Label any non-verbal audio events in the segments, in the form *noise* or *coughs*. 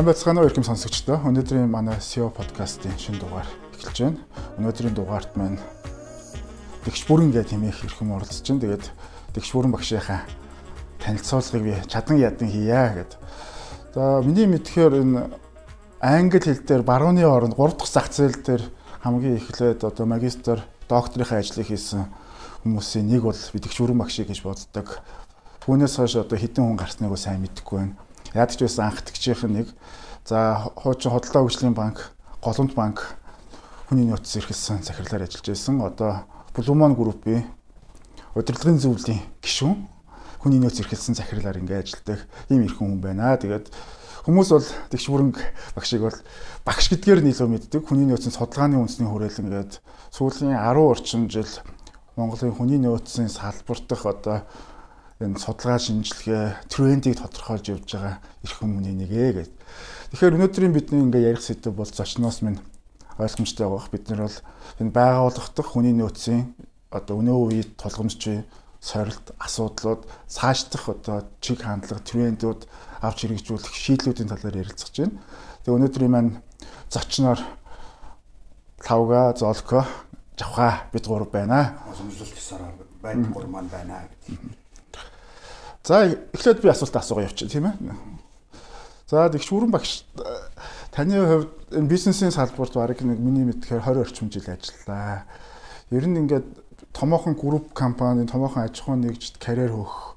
Сайн байцгаана уу ирхэм сонсогчдоо. Өнөөдрийн манай SEO подкастын шинэ дугаар эхэлж байна. Өнөөдрийн дугаарт маань Тэгш бүрэн гэх хэмээх ирхэм оролцож байна. Тэгээд Тэгш бүрэн багшийнхаа танилцуулгыг би чадан ядан хийя гэд. За миний мэдхээр энэ англи хэл дээр барууны оронд 3 дахь зах зээл дээр хамгийн эхлээд одоо магистр докторийн ажлыг хийсэн хүмүүсийн нэг бол би Тэгш бүрэн багшийг гэж боддог. Түүнээс хойш одоо хэдэн хүн гарсныг сайн мэдэхгүй байна Яад ч байсан анх тэгчийнх нь нэг за хуучин хөдөлгөөн хөгжлийн банк, голомт банк хүний нөөц эрхэлсэн захирлаар ажиллаж байсан. Одоо Блумон группийн удирдлагын зөвлөлийн гишүүн хүний нөөц эрхэлсэн захирлаар ингээ ажилладаг ийм их хүн байна. Тэгээд хүмүүс бол тэгш бүрэнг багшиг бол багш гэдгээр илүү мэддэг. Хүний нөөцийн судалгааны үндэсний хүрээлэн гээд сүүлийн 10 орчим жил Монголын хүний нөөцийн салбарт дах одоо энэ судалгаа шинжилгээ трендийг тодорхойлж явж байгаа эрх хүмүүний нэгэ гэж. Тэгэхээр өнөөдрийн бидний ингээ ярих сэдв бол зочноос минь ойлгомжтой байгаа. Бид нар бол энэ байгууллагах хүний нөөцийн одоо өнөө үед тулгамдж сорилт асуудлууд цаашлах одоо чиг хандлага трендүүд авч хэрэгжүүлэх шийдлүүдийн талаар ярилцах гэж байна. Тэгээ өнөөдрийн маань зочноор Лавга, Золко, Жавха бид гурав байна. Уламжлалт ёсоор байна гурав маань байна гэдэг. За эхлээд би асуулт асуугаа явчих тийм ээ. За тэгш хүрэн багш таны хувьд энэ бизнесийн салбарт барыг нэг миний мэдхээр 20 орчим жил ажиллаа. Ер нь ингээд томоохон групп компани, томоохон аж ахуйн нэгжид карьер хөөх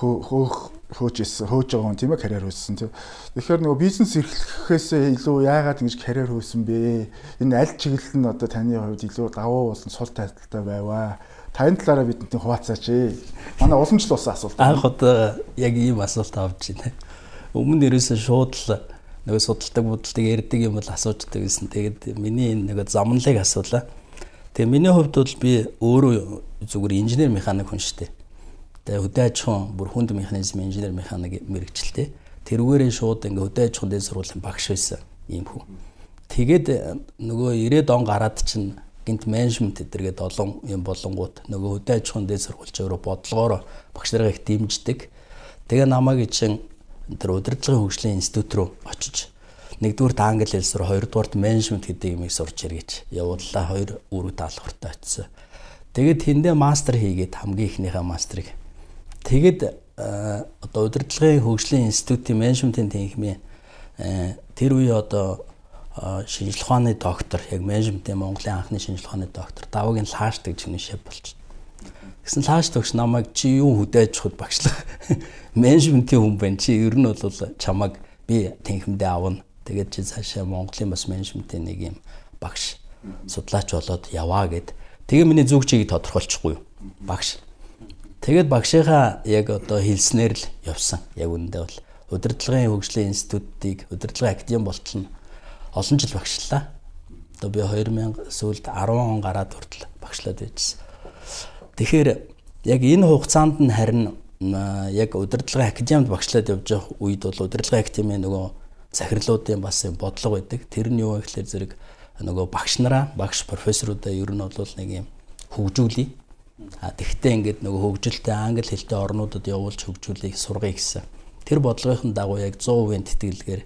хөөх хөөж ирсэн, хөөж байгаа хүн тийм ээ карьер хөөсөн тийм. Тэгэхээр нөгөө бизнес эрхлэхээс илүү яагаад ингэж карьер хөөсөн бэ? Энэ аль чиглэл нь одоо таны хувьд илүү давуу болон сул тайлтай байваа? Таны талаараа бидэнтэй хуваацаач. Манай уламжлал ус асуулт. Анх удаа яг ийм асуулт авч байна. Өмнө ерөөсөө шууд л нөгөө судалдаг бодлыг ярьдаг юм бол асууждаг гэсэн. Тэгээд миний нөгөө замналыг асуулаа. Тэгээ миний хувьд бол би өөрөө зүгээр инженер механик хүн шүү дээ. Тэгээ хөдөө аж ахуйн бүр хүнд механизм инженер механик мэрэгчлээ. Тэрүүгээрээ шууд ингээ хөдөө аж ахуйн дэд сургуулийн багш байсан ийм хүн. Тэгээд нөгөө 90 он гараад чинь гинт менежмент эдэргээд олон юм болонгууд нөгөө хөдөө аж ахуйн дэд сургуульчаараа бодлогоор багш нарыг их дэмждэг. Тэгээ намайг чинь тэр удирдлагын хөгжлийн институт руу очиж нэгдүгээр англи хэл сур хоёрдугаарт менежмент гэдэг юмыг сурч иргэж явууллаа хоёр үүрэг даалгавартай очисон. Тэгээд тэндээ мастер хийгээд хамгийн ихнийхээ мастрыг тэгэд одоо удирдлагын хөгжлийн институтын менежментийн тэнхимээ тэр үе одоо шинжлэх ухааны доктор яг менежментийн Монголын анхны шинжлэх ухааны доктор даваагийн лаашдаг чиний шив болж. Тэгсэн лааш төгс намайг чи юу хөдөөж хад багшлах *laughs* менежментийн хүн байна. Чи ер нь бол чамайг би тэнхимдээ авна. Тэгээд чи цаашаа Монголын бас менежментийн нэг юм багш судлаач болоод яваа гэд. Тэгээ миний зүг чигийг тодорхойлчихгүй юу? Багш. Тэгээд багшийнхаа яг одоо хэлснээр л явсан. Яг үүндээ бол удирдлагын хөгжлийн институтыг удирдлагын академи болтол нь олон жил багшлаа. Одоо би 2000 сүүлд 10 он гараад хүртэл багшлаад байжсэн. Тэгэхээр яг энэ хугацаанд нь харин яг удирдлагын академид багшлаад явж байгаа үед бол удирдлагын академийн нөгөө захирлуудын бас бодлого байдаг. Тэр нь юу вэ гэхээр зэрэг нөгөө багш нараа, багш профессорудаа ер нь бол нэг юм хөгжүүлээ. А тэгтээ ингээд нөгөө хөгжилтэй англи хэлтэй орнуудад явуулж хөгжүүлэх сургая гэсэн. Тэр бодлогын дагуу яг 100% тэтгэлгээр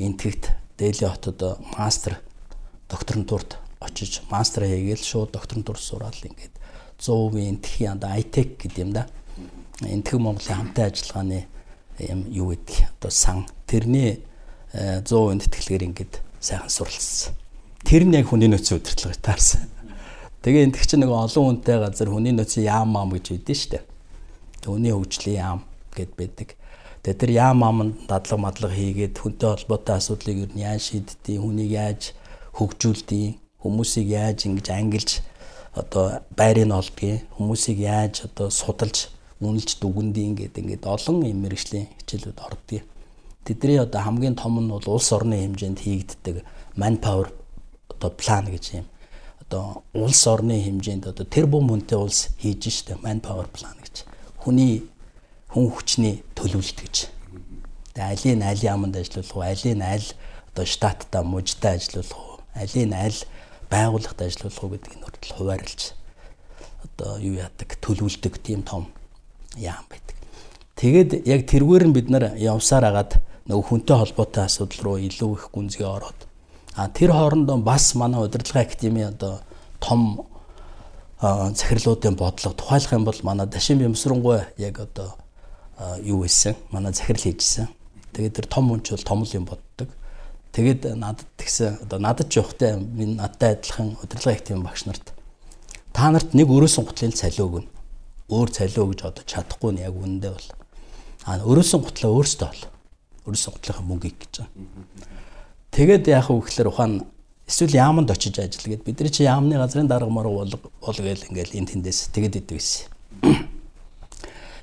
энтгэгт Дели хотод мастер докторантурт очиж мастер хийгээл шууд докторантур сураад ингээд 100% энтхийн одоо айтек гэдэг юм да. Энтхэн Монголын хамтын ажиллагааны юм юу гэдэг одоо сан тэрний 100% тэтгэлгээр ингээд сайхан суралцсан. Тэр нь яг хүний нөөцийн удирдлагыг таарсан. Тэгээ энтх чинь нэг олон хүнтэй газар хүний нөөцийн яам маам гэж байдэн штэ. Хүний хөгжлийн яам гэд байдаг. Тэгээ тэр яам аманд дадлаг мадлаг хийгээд хүнтэй холбоотой асуудлыг юу яаж шийддэг, хүнийг яаж хөгжүүлдэг, хүмүүсийг яаж ингэж ангилж одоо байрыг олдгийг, хүмүүсийг яаж одоо судалж, үнэлж дүгнэдэг ингээд ингээд олон юм мэрэгжлийн хичээлүүд ордгийг. Тэдний одоо хамгийн том нь бол улс орны хэмжээнд хийгддэг manpower одоо план гэж юм. Одоо улс орны хэмжээнд одоо тэр бум хүнтэй улс хийж штэ manpower план гэж. Хүний хүн хүчний төлөвлөлт гэж. Тэгээ алийн аль яамд ажиллах уу, алийн аль одоо штатта мужтай ажиллах уу, алийн аль байгууллагад ажиллах уу гэдгийг хүртэл хуваарлж одоо юу яадаг, төлөвлөдөг тийм том яам байдаг. Тэгээд яг тэргээр нь бид нар явсаар агаад нөгөө хүнтэй холбоотой асуудал руу илүү их гүнзгий ороод а тэр хоорондоо бас манай удирдлага академи одоо том захирлуудын бодлого тухайлах юм бол манай Дашин Бямсрангуй яг одоо юу хийсэн манай захирал хийжсэн. Тэгээд тэр том хүн ч бол том л юм боддог. Тэгээд надад тэгсэн одоо надад ч явахтай минь надтай адилхан удирдлага академи багш нарт та нарт нэг өрөө сонголтын цалиу өгнө. Өөр цалиу гэж одоо чадахгүй нь яг үнэндээ бол. А өрөө сонголтлоо өөрсдөө бол. Өрөө сонголтынхаа мөнгийг гэж байгаа. Тэгээд яах вэ гэхээр ухаан эсвэл яаманд очиж ажил гээд бидний чи яамны газрын даргамаар бол бол гээл ингээл энэ тэндээс тэгэд идэв гэсэн.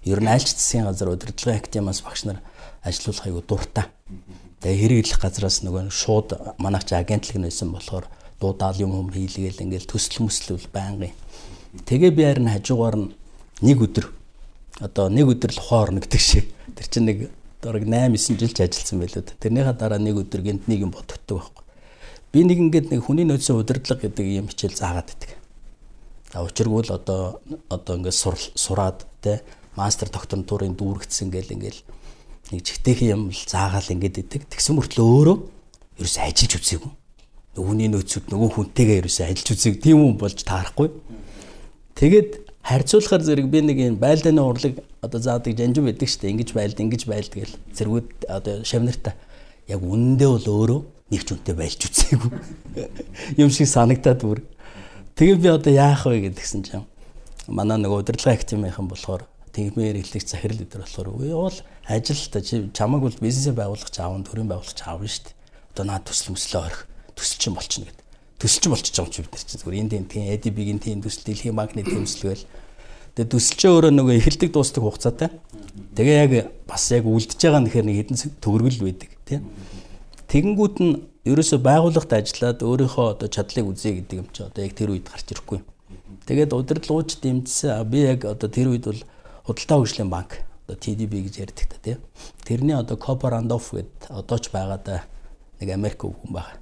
Ер нь альч засгийн газар удирдлагын академиас багш нар ажилуулах аюу дуртай. Тэгээ хэрэглэх газраас нөгөө шууд манайх чи агентлаг нээсэн болохоор дуудаал юм юм хийлгээл ингээл төсөл мөслөл байнгын. Тэгээ би харин хажуугаар нь нэг өдөр одоо нэг өдөр л ухаан орно гэдэг шиг тэр чинь нэг дөрөг 8 9 жил ч ажилласан байлоо. Тэрнийхээ дараа нэг өдөр гинт нэг юм бодогддог байхгүй. Би нэг ингээд нэг хүний нөөцийн удирдлага гэдэг юм хичээл заагаад байдаг. За учиргүй л одоо одоо ингээд сураад те мастер докторантурын дүүргдсэн гэл ингээл нэг жигтэйхэн юм л заагаал ингээд идэг. Тэгсэн мөртлөө өөрөө ерөөсөө ажиллаж үзээгүй. Нөгөөний нөөцүүд нөгөө хүнтэйгээ ерөөсөө ажиллаж үзээг тийм хүн болж таарахгүй. Тэгээд харьцуулахаар зэрэг би нэг юм байлдааны урлаг одоо заадаг жанжин байдаг штэ ингэж байлд ингэж байлд гэл зэргүүд одоо шавнартаа яг үнэндээ бол өөрөө нэг ч үнтэй байлж үзээгүй *laughs* юм шиг санагтаад бүр тэгээ би одоо яах вэ гэдгсэн чинь манай нөгөө удирдлага академийнхан болохоор тэгмээр хэллэг захирал өдр болохоор уул ажилтаа чи чамаг бол бизнесээ байгуулах чаав төрийн байгуулах чаав нь шүү дээ. Одоо наад төсөл мөслөө орих төсөл чинь болчихно гэд. Төсөл чинь болчихж байгаа юм чи бид нар чинь зүгээр энд энэ тийм ADB-ийн тийм төсөл дэлхийн банкны тэмцэлгээл тэгээ төсөлчөө өөрөө нөгөө эхэлдэг дуустдаг хугацаатай. Тэгээ яг бас яг үлдэж байгаа нэхэр нэг хэдэн төгрөгөл байдаг тийм. Тэгэнгүүт нь ерөөсөө байгууллагт ажиллаад өөрийнхөө одоо чадлыг үзье гэдэг юм чи одоо яг тэр үед гарч ирэхгүй. Тэгээд удирдлагууч дэмжсэн би яг одоо тэр үед бол худалдаа хөгжлийн банк одоо TDB гэж ярьдаг та тийм. Тэрний одоо Copper Randolph гэдэг одоо ч байгаа да нэг Америк хүн байна.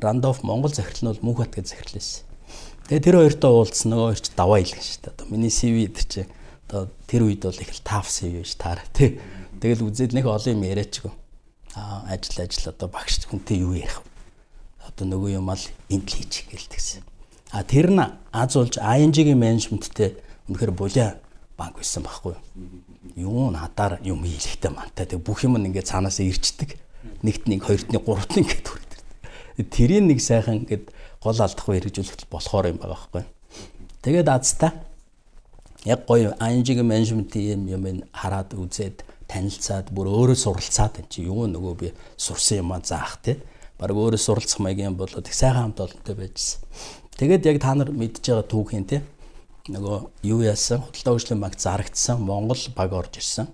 Randolph Монгол захирал нь бол Мөнхбат гэж захирал байсан. Тэгээ тэр хоёртой уулзсан нөгөө хоёр ч даваа илгэн шүү дээ. Одоо миний CV дээр чи одоо тэр үед бол их л таф CV биш таар тий. Тэгэл үзээд нэг олон юм яриачгүй. Аа ажил ажил одоо багш хүнтэй юу ярих вэ? Одоо нөгөө юм ал энд л хийчих гэлтгсэн. А тэр нь аз болж ING-ийн менежменттэй үнэхээр булаа банк байсан байхгүй юу? надаар юм хийлэхтэй мантай. Тэг бүх юм ингээд цаанаас ирчдэг. Нэгт нэг, хоёрт нэг, гуравт нэг ингээд хүрдэг. Тэрийн нэг сайхан ингээд гол алдахгүй хэрэгжүүлэх болохоор юм байгаа байхгүй. Тэгээд азтай яг гоё ING-ийн менежментийн юм юм хараад үзээд танилцаад бүр өөрөө суралцаад энэ чи юу нөгөө би сурсан юм а заах те. Бараг өөрөө суралцах маягийн болоод их сайхан хамт олонтой байжсэн. Тэгээд яг та нар мэдж байгаа түүхийн те нөгөө юу яасан худалдаа хөгжлийн банк зарагдсан Монгол баг орж ирсэн.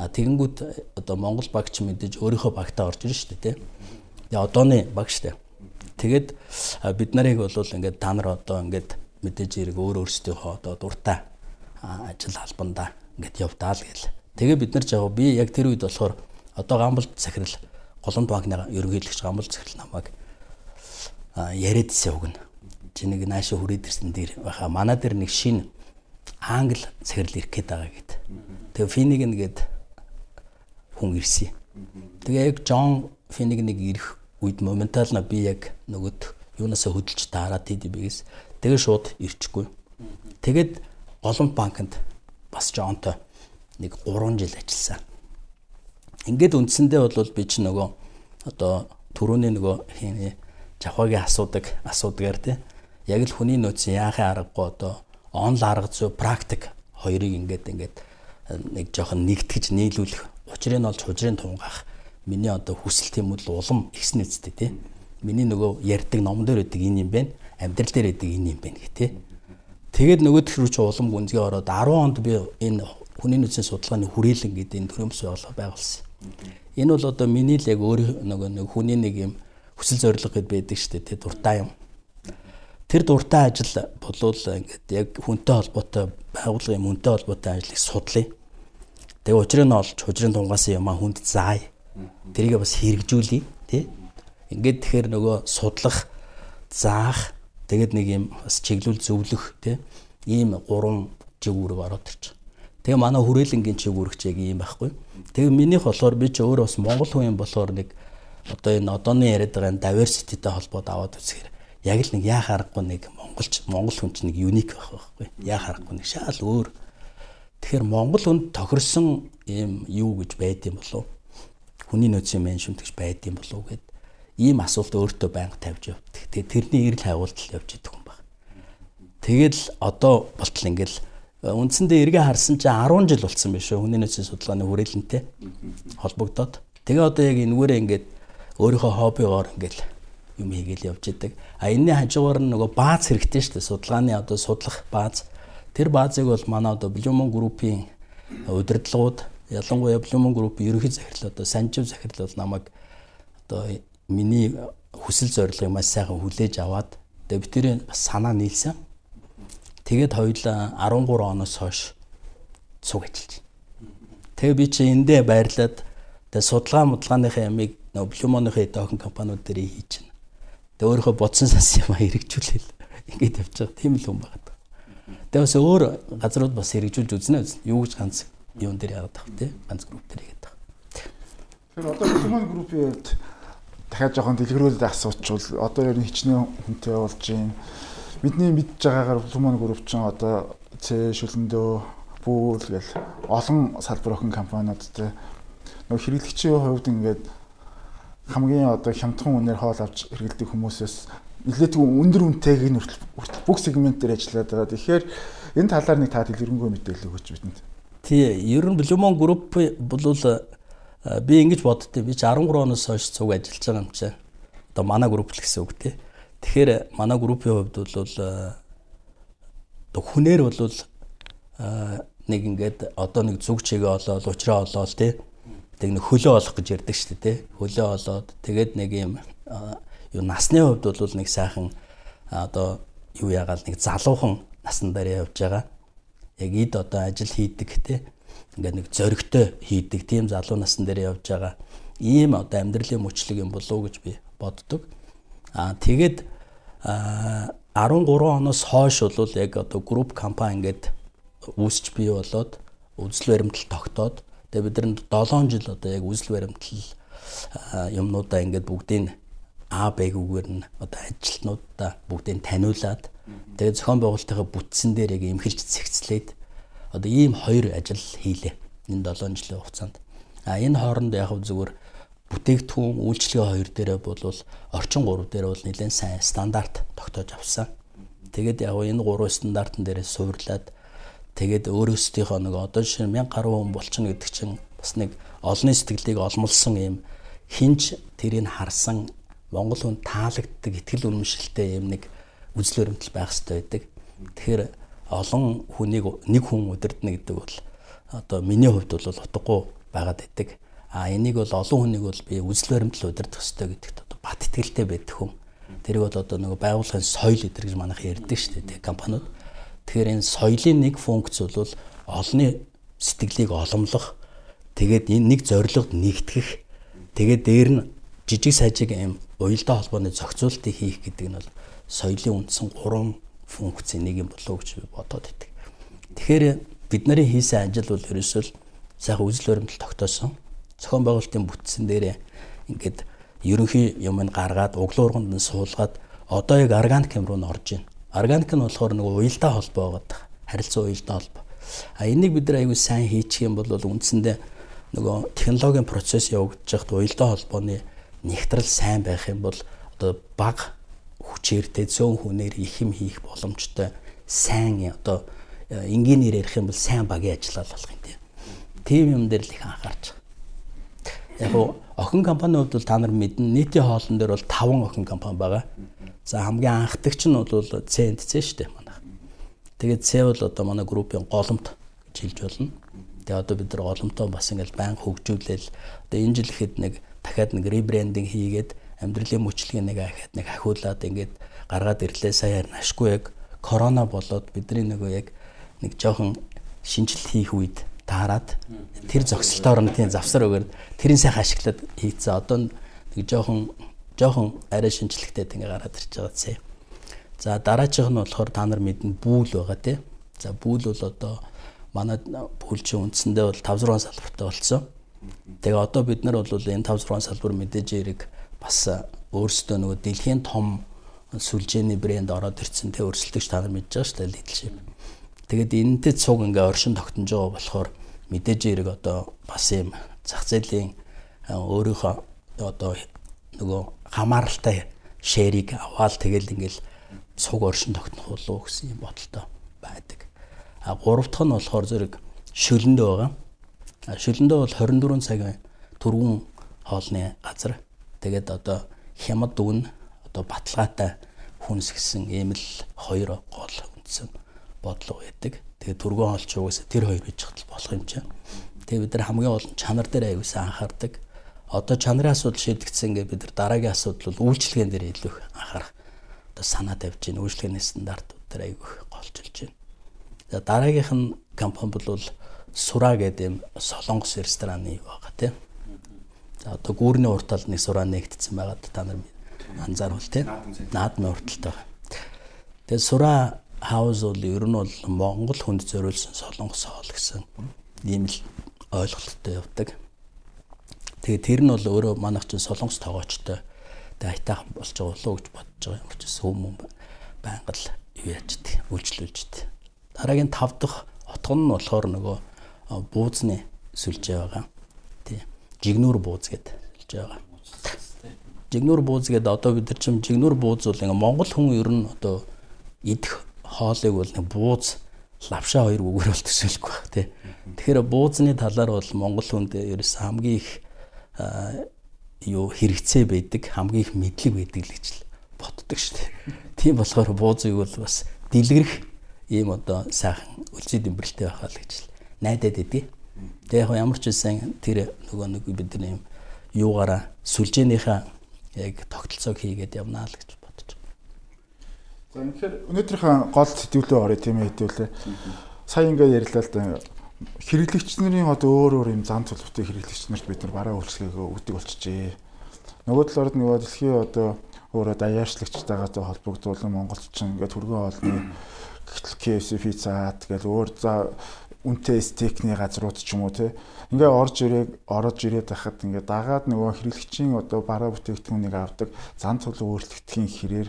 А тэгэнгүүт одоо Монгол багч мэдээж өөрийнхөө багтаа орж ирж штэ тий. Тэгээ одооны баг штэ. Тэгээд бид нарыг бол ингээд та нар одоо ингээд мэдээж хэрэг өөр өөрсдийнхөө одоо дуртай ажил албандаа ингээд явдаа л гэл. Тэгээ бид нар жаа би яг тэр үед болохоор одоо Гамболд захирал Голомт банкны ерөнхийлөгч Гамболд захирал намайг яриад ирсэн үг нь чи нэг наашаа хүрээд ирсэн дээр баха манай дээр нэг шин англ цэгэрл ирэх гээд байгаа гэд. Тэгээ Финик нэгэд хүн ирсэн. Тэгээ яг Джон Финик нэг ирэх үед моментально би яг нөгөөд юунасаа хөдөлж таараад TDB-гээс тэгээ шууд ирчихгүй. Тэгээд Голомт банкнд бас Джонтой нэг 3 жил ажилласан. Ингээд үндсэндээ бол би ч нөгөө одоо түрүүний нөгөө хин жавхагийн асуудаг асуудгаар тий яг л хүний нөөцийн яахын аргагүй одоо онл арга зүй практик хоёрыг ингээд ингээд э, нэг жоохон нэгтгэж нийлүүлэх учрыг нь олж хужрын тунгаах. Миний одоо хүсэл тийм үл улам ихсэн үстэй тий. Миний нөгөө ярьдаг ном дээр өгдөг энэ юм байна амьдрал дээр өгдөг энэ юм байна гэх тий. Тэгээд нөгөөх рүү чи улам гүнзгий ороод 10 онд би энэ хүний нөөцийн судалгааны хүрээлэн гэдэг энэ төрөмс болоо байгуулсан. Энэ бол одоо миний л яг өөр нөгөө нэг хүний нэг юм хүсэл зориг гэд байдаг шүү дээ тий дуртай юм тэр дуртай ажил болвол ингээд яг хүнтэй холбоотой байгууллагын хүнтэй холбоотой ажлыг судлаа. Тэгээ учрыг нь олж хужрын тунгаасан юм а хүнд заая. Тэрийг бас хэрэгжүүлээ тий. Ингээд тэгэхээр нөгөө судлах, заах, тэгээд нэг юм бас чиглүүл зөвлөх тий. Ийм гурван жигүүрэг ороод ирж. Тэгээ манай хүрээлэнгийн чиг үргчээг юм байхгүй. Тэгээ минийх болохоор би ч өөрөө бас монгол хүн юм болохоор нэг одоо энэ одооны яриад байгаа diversityтэй холбоод аваад үзэхээр яг л нэг яа харахгүй нэг монголч монгол хүн чинь нэг юник байх байхгүй. Яа харахгүй нэг шал өөр. Тэгэхээр монгол хүнд тохирсон ийм юу гэж байд юм болов? Хүний нөөцийн мэн шүмтгч байд юм болов гэд ийм асуулт өөртөө байнга тавьж явдаг. Тэгээ тэрний эрэл хайгуултал явж идэх юм байна. Тэгэл одоо болтол ингээл үндсэндээ эргээ харсан чинь 10 жил болсон биш үү хүний нөөцийн судалгааны хүрээлэнтэй холбогдоод тэгээ одоо яг энэгээрээ ингээд өөрийнхөө хоббигоор ингээд юм хийгээл явж идэг. А энэний хажуугаар нь нөгөө бааз хэрэгтэй шүү дээ. Судалгааны одоо судлах бааз. Тэр баазыг бол манай одоо Blumon группийн удирдлагууд ялангуяа Blumon группийн ерөнхий захирал одоо Санжив захирал бол намайг одоо миний хүсэл зорилгыг маш сайхан хүлээж аваад тэгээ бидний бас санаа нийлсэн Тэгээд хоёулаа 13 оноос хойш цуг ажиллаж байна. Тэгээ би чи эндээ байрлаад тэгээ судалгаа мудалгааныхаа ямиг нөө Блюмоныхаа дохин компаниуд дээр хийж байна. Тэгээ өөрийнхөө бодсон санс юм хэрэгжүүлээл ингээд явж байгаа. Тийм л хүн байгаа. Тэгээ бас өөр газрууд бас хэрэгжүүлж үзнэ үзнэ. Юу гэж ганц юун дээр яагаад тах тий ганц групп дээр яагаад тах. Тэгэхээр одоо Блюмон группийн хувьд дахиад жоохон дэлгэрүүлээд асуучвал одоо ер нь хичнээн хүнтэй болж байна бидний мэдж байгаагаар Blue Group ч одоо C шүлэндөө бүүл гэл олон салбар охин компаниудтай нөгөө хэрэглэгчийн хувьд ингээд хамгийн одоо хямдхан үнээр хоол авч хэрэглэдэг хүмүүсээс нэлээд өндөр үнэтэйг нь хүртэл бүх сегмент дээр ажиллаад байгаа. Тэгэхээр энэ талаар нэг та дэлгэрэнгүй мэдээлэл өгөөч бидэнд. Тий, ер нь Blue Group бол би ингэж боддتي би ч 13 оноос хойш цуг ажиллаж байгаа юм чи. Одоо манай групп л гэсэн үг тий. Тэгэхээр манай группийн хувьд бол одоо хүнээр бол нэг ингээд одоо нэг зүг чигээ олоод уучраа олоод тий тэг нэг хөлөө олох гэж ярьдаг шүү дээ тий хөлөө олоод тэгээд нэг юм юу насны хувьд бол нэг сайхан одоо юу ягаал нэг залуухан дээр явж байгаа. Яг эд одоо ажил хийдэг тий ингээд нэг зөрөгтэй хийдэг тийм залуу насан дээр явж байгаа. Ийм одоо амьдралын мөчлөг юм болов гэж би боддог. Аа тэгээд 13 оноос хойш бол яг одоо групп компани ингээд үүсч бий болоод үзэл баримтал тогтоод тэгээ бид нар 7 жил одоо яг үзэл баримтал юмнуудаа ингээд бүгдийг А Б-гүүгээр нь одоо ажилтнуудаа бүгдийг таниулаад тэгээ зохион байгуулалтынхаа бүтсэн дээр яг эмхэлж зэгцлээд одоо ийм хоёр ажил хийлээ энэ 7 жилийн хугацаанд. А энэ хооронд яг зүгээр бүтээгдэхүүн үйлчлэгээ хоёр дээрээ бол орчин гурав дээр бол нэлээд сайн стандарт тогтоож авсан. Тэгээд яг энэ гурван стандартн дээрээ суурлаад тэгээд өөрөөсдийнхөө нэг одоо жишээ нь 1000 гаруй хүн болчихно гэдэг чинь бас нэг олонний сэтгэлийг олмолсон юм хинж тэрийг харсан Монгол хүн таалагддаг ихтгэл үнэмшилтэй юм нэг үзэл баримтал байх хэрэгтэй байдаг. Тэгэхээр олон хүнийг нэг хүн удирдна гэдэг бол одоо миний хувьд бол утгагүй байгаад байдаг. А энийг бол олон хүнийг бол би үзэл баримтлал удирдах хэрэгтэй гэдэгт одоо бат итгэлтэй байдаг хүн. Тэрийг бол одоо нөгөө байгууллагын соёл өдр гэж манайх ярьдаг шүү дээ компаниуд. Тэгэхээр энэ соёлын нэг функц бол олонний сэтгэлийг оломлох тэгээд энэ нэг зорилгод нэгтгэх тэгээд дээр нь жижиг сажиг юм уялдаа холбооны зохицуултыг хийх гэдэг нь бол соёлын үндсэн гурван функцийн нэг юм болов уу гэж би бодоод байдаг. Тэгэхээр бид нарын хийсэн ажил бол ерөөсөө сайхан үзэл баримтал тогтоосон зохион байгуулалтын бүтсэн дээр ингээд ерөнхий юм нь гаргаад углуурганд нь суулгаад одоо яг органик юм руу н орж байна. Органик нь болохоор нөгөө уялдаа холбоо байгаа. Харилцан уялдаа холбоо. А энийг бид нар аягүй сайн хийчих юм бол үндсэндээ нөгөө технологийн процесс явагдаж байхад уялдаа холбооны нэгтрэл сайн байх юм бол одоо баг хүчээртэй зөөн хүнээр их юм хийх боломжтой сайн одоо энгийнээр ярих юм бол сайн багийн ажиллал болох юм. Тийм юм дээр л их анхаарч Яг охин компанийн хувьд бол та нар мэднэ нийтийн хоолн дээр бол 5 охин компани байгаа. За хамгийн анхдагч нь бол Цент Ц шүү дээ манайх. Тэгээд Ц бол одоо манай группийн голомт гэж хэлж болно. Тэгээ одоо бид нар голомтоо бас ингээл байнга хөгжүүлээл одоо энэ жил ихэд нэг дахиад нэг ребрендинг хийгээд амьдралын мөчлөгийг нэг ахаад нэг ахиулаад ингээд гаргаад ирлээ сая ашгүй яг корона болоод бидний нөгөө яг нэг жоохон шинжилт хийх үед таарад тэр зөксөлтөөр нь тийм завсар өгөр тэрийн сайхан ашиглаад хийцээ одоо нэг жоохон жоохон арай шинжлэхтэй ингэ гараад ирж байгаа зэ. За дараачих нь болохоор та нар мэднэ бүүл байгаа тий. За бүүл бол одоо манай пүүлчийн үндсэндээ бол 5 6 салбартай болсон. Тэгээ одоо бид нар бол энэ 5 6 салбар мэдээж эрэг бас өөрсдөө нөгөө дэлхийн том сүлжээний брэнд ороод ирсэн тэ өрсөлдөгч та нар мэдж байгаа шүү дээ leadership. Тэгээд энэтэй цуг ингээ оршин тогтнож байгаа болохоор мэдээж эрэг одоо бас юм зах зээлийн өөрийнхөө одоо нөгөө хамааралтай шэрийг аваад тэгэл ингээл цуг оршин тогтнох болов гэсэн юм бодолтой байдаг. А гурав дахь нь болохоор зэрэг шөлөндөө байгаа. А шөлөндөө бол 24 цагийн түргэн хоолны газар. Тэгээд одоо хямд үн одоо баталгаатай хүнс гэсэн ийм л хоёр гол үндсэн бодлого байдаг. Тэгээд түргэн хоолч угаасаа тэр хоёр бич хатал болох юм чинь. Тэгээд бид нар хамгийн олон чанар дээр аяусан анхаардаг. Одоо чанарын асуудал шийдэгдсэн ингээд бид нар дараагийн асуудал бол үйлчлэгэн дээр илүү их анхаарах одоо санаа тавьж байна. Үйлчлэгээний стандартууд дээр их голчилж байна. За дараагийнх нь компани бол Сура гэдэг юм солонгос рестораны байгаа тийм. За одоо гүүрний урталд нэг сураа нэгтсэн байгаад та нар анзааруул тийм. Наадмын урталтай байгаа. Тэгээд Сура хаус бол ер нь бол Монгол хүнд зориулсан солонгос хоол гэсэн ийм л ойлголттой явдаг. Тэгээ тэр нь бол өөрөө манайх чинь солонгос тоогоочтой тэгээ айтаахан болж байгаа болоо гэж бодож байгаа юм учраас хүмүүс байнга л юу яачдаг үйлчлүүлждэг. Дараагийн 5 дахь отгон нь болохоор нөгөө бууцны сүлжээ байгаа. Тий. Жигнүр бууз гэдэг сүлжээ байгаа. Жигнүр бууз гэдэг одоо бид нар чим жигнүр бууз бол ингээ Монгол хүн ер нь одоо идэх хоолыг бол нэг бууз лавшаа хоёр бол төсөөлөхгүй баг тий. Тэгэхээр буузны талаар бол Монгол хүнд ерөөс хамгийн их юу хэрэгцээ байдаг хамгийн их мэдлэг байдаг л гэж л боддог шүү дээ. Тийм болохоор буузыг бол бас дэлгэрэх ийм одоо сайхан үлзий дэмбэрэлтэй байхаа л гэж л найдаад идэв. Тэгээ яг ямар ч байсан тэр нөгөө нэг бидний юм юугаараа сүлжээнийхээ яг тогтолцоог хийгээд явнаа л гэж. За тэгэхээр өнөөдрийнхээ гол сэтгэлөө орё тийм ээ хэдүүлээ. Сая ингээ ярьлаа л да хэрэглэгч нарын одоо өөр өөр юм зан төлөвтэй хэрэглэгч нарт бид нар бараа үйлчлэгээ өгдөг болчихжээ. Нөгөө талаард нөгөө дэлхийн одоо өөрөө даяарчлагчтайгаа холбогдуулан монголчин ингээд түргэн хоолны гэтэл KFC пицца тэгэл өөр за үнэтэй стейкний газрууд ч юм уу те ингээ орж ирээ орож ирээд байхад ингээ дагаад нөгөө хэрэглэгчийн одоо бараа бүтээгдэхүүнийг авдаг зан төлөв өөрчлөгдөхийн хэрээр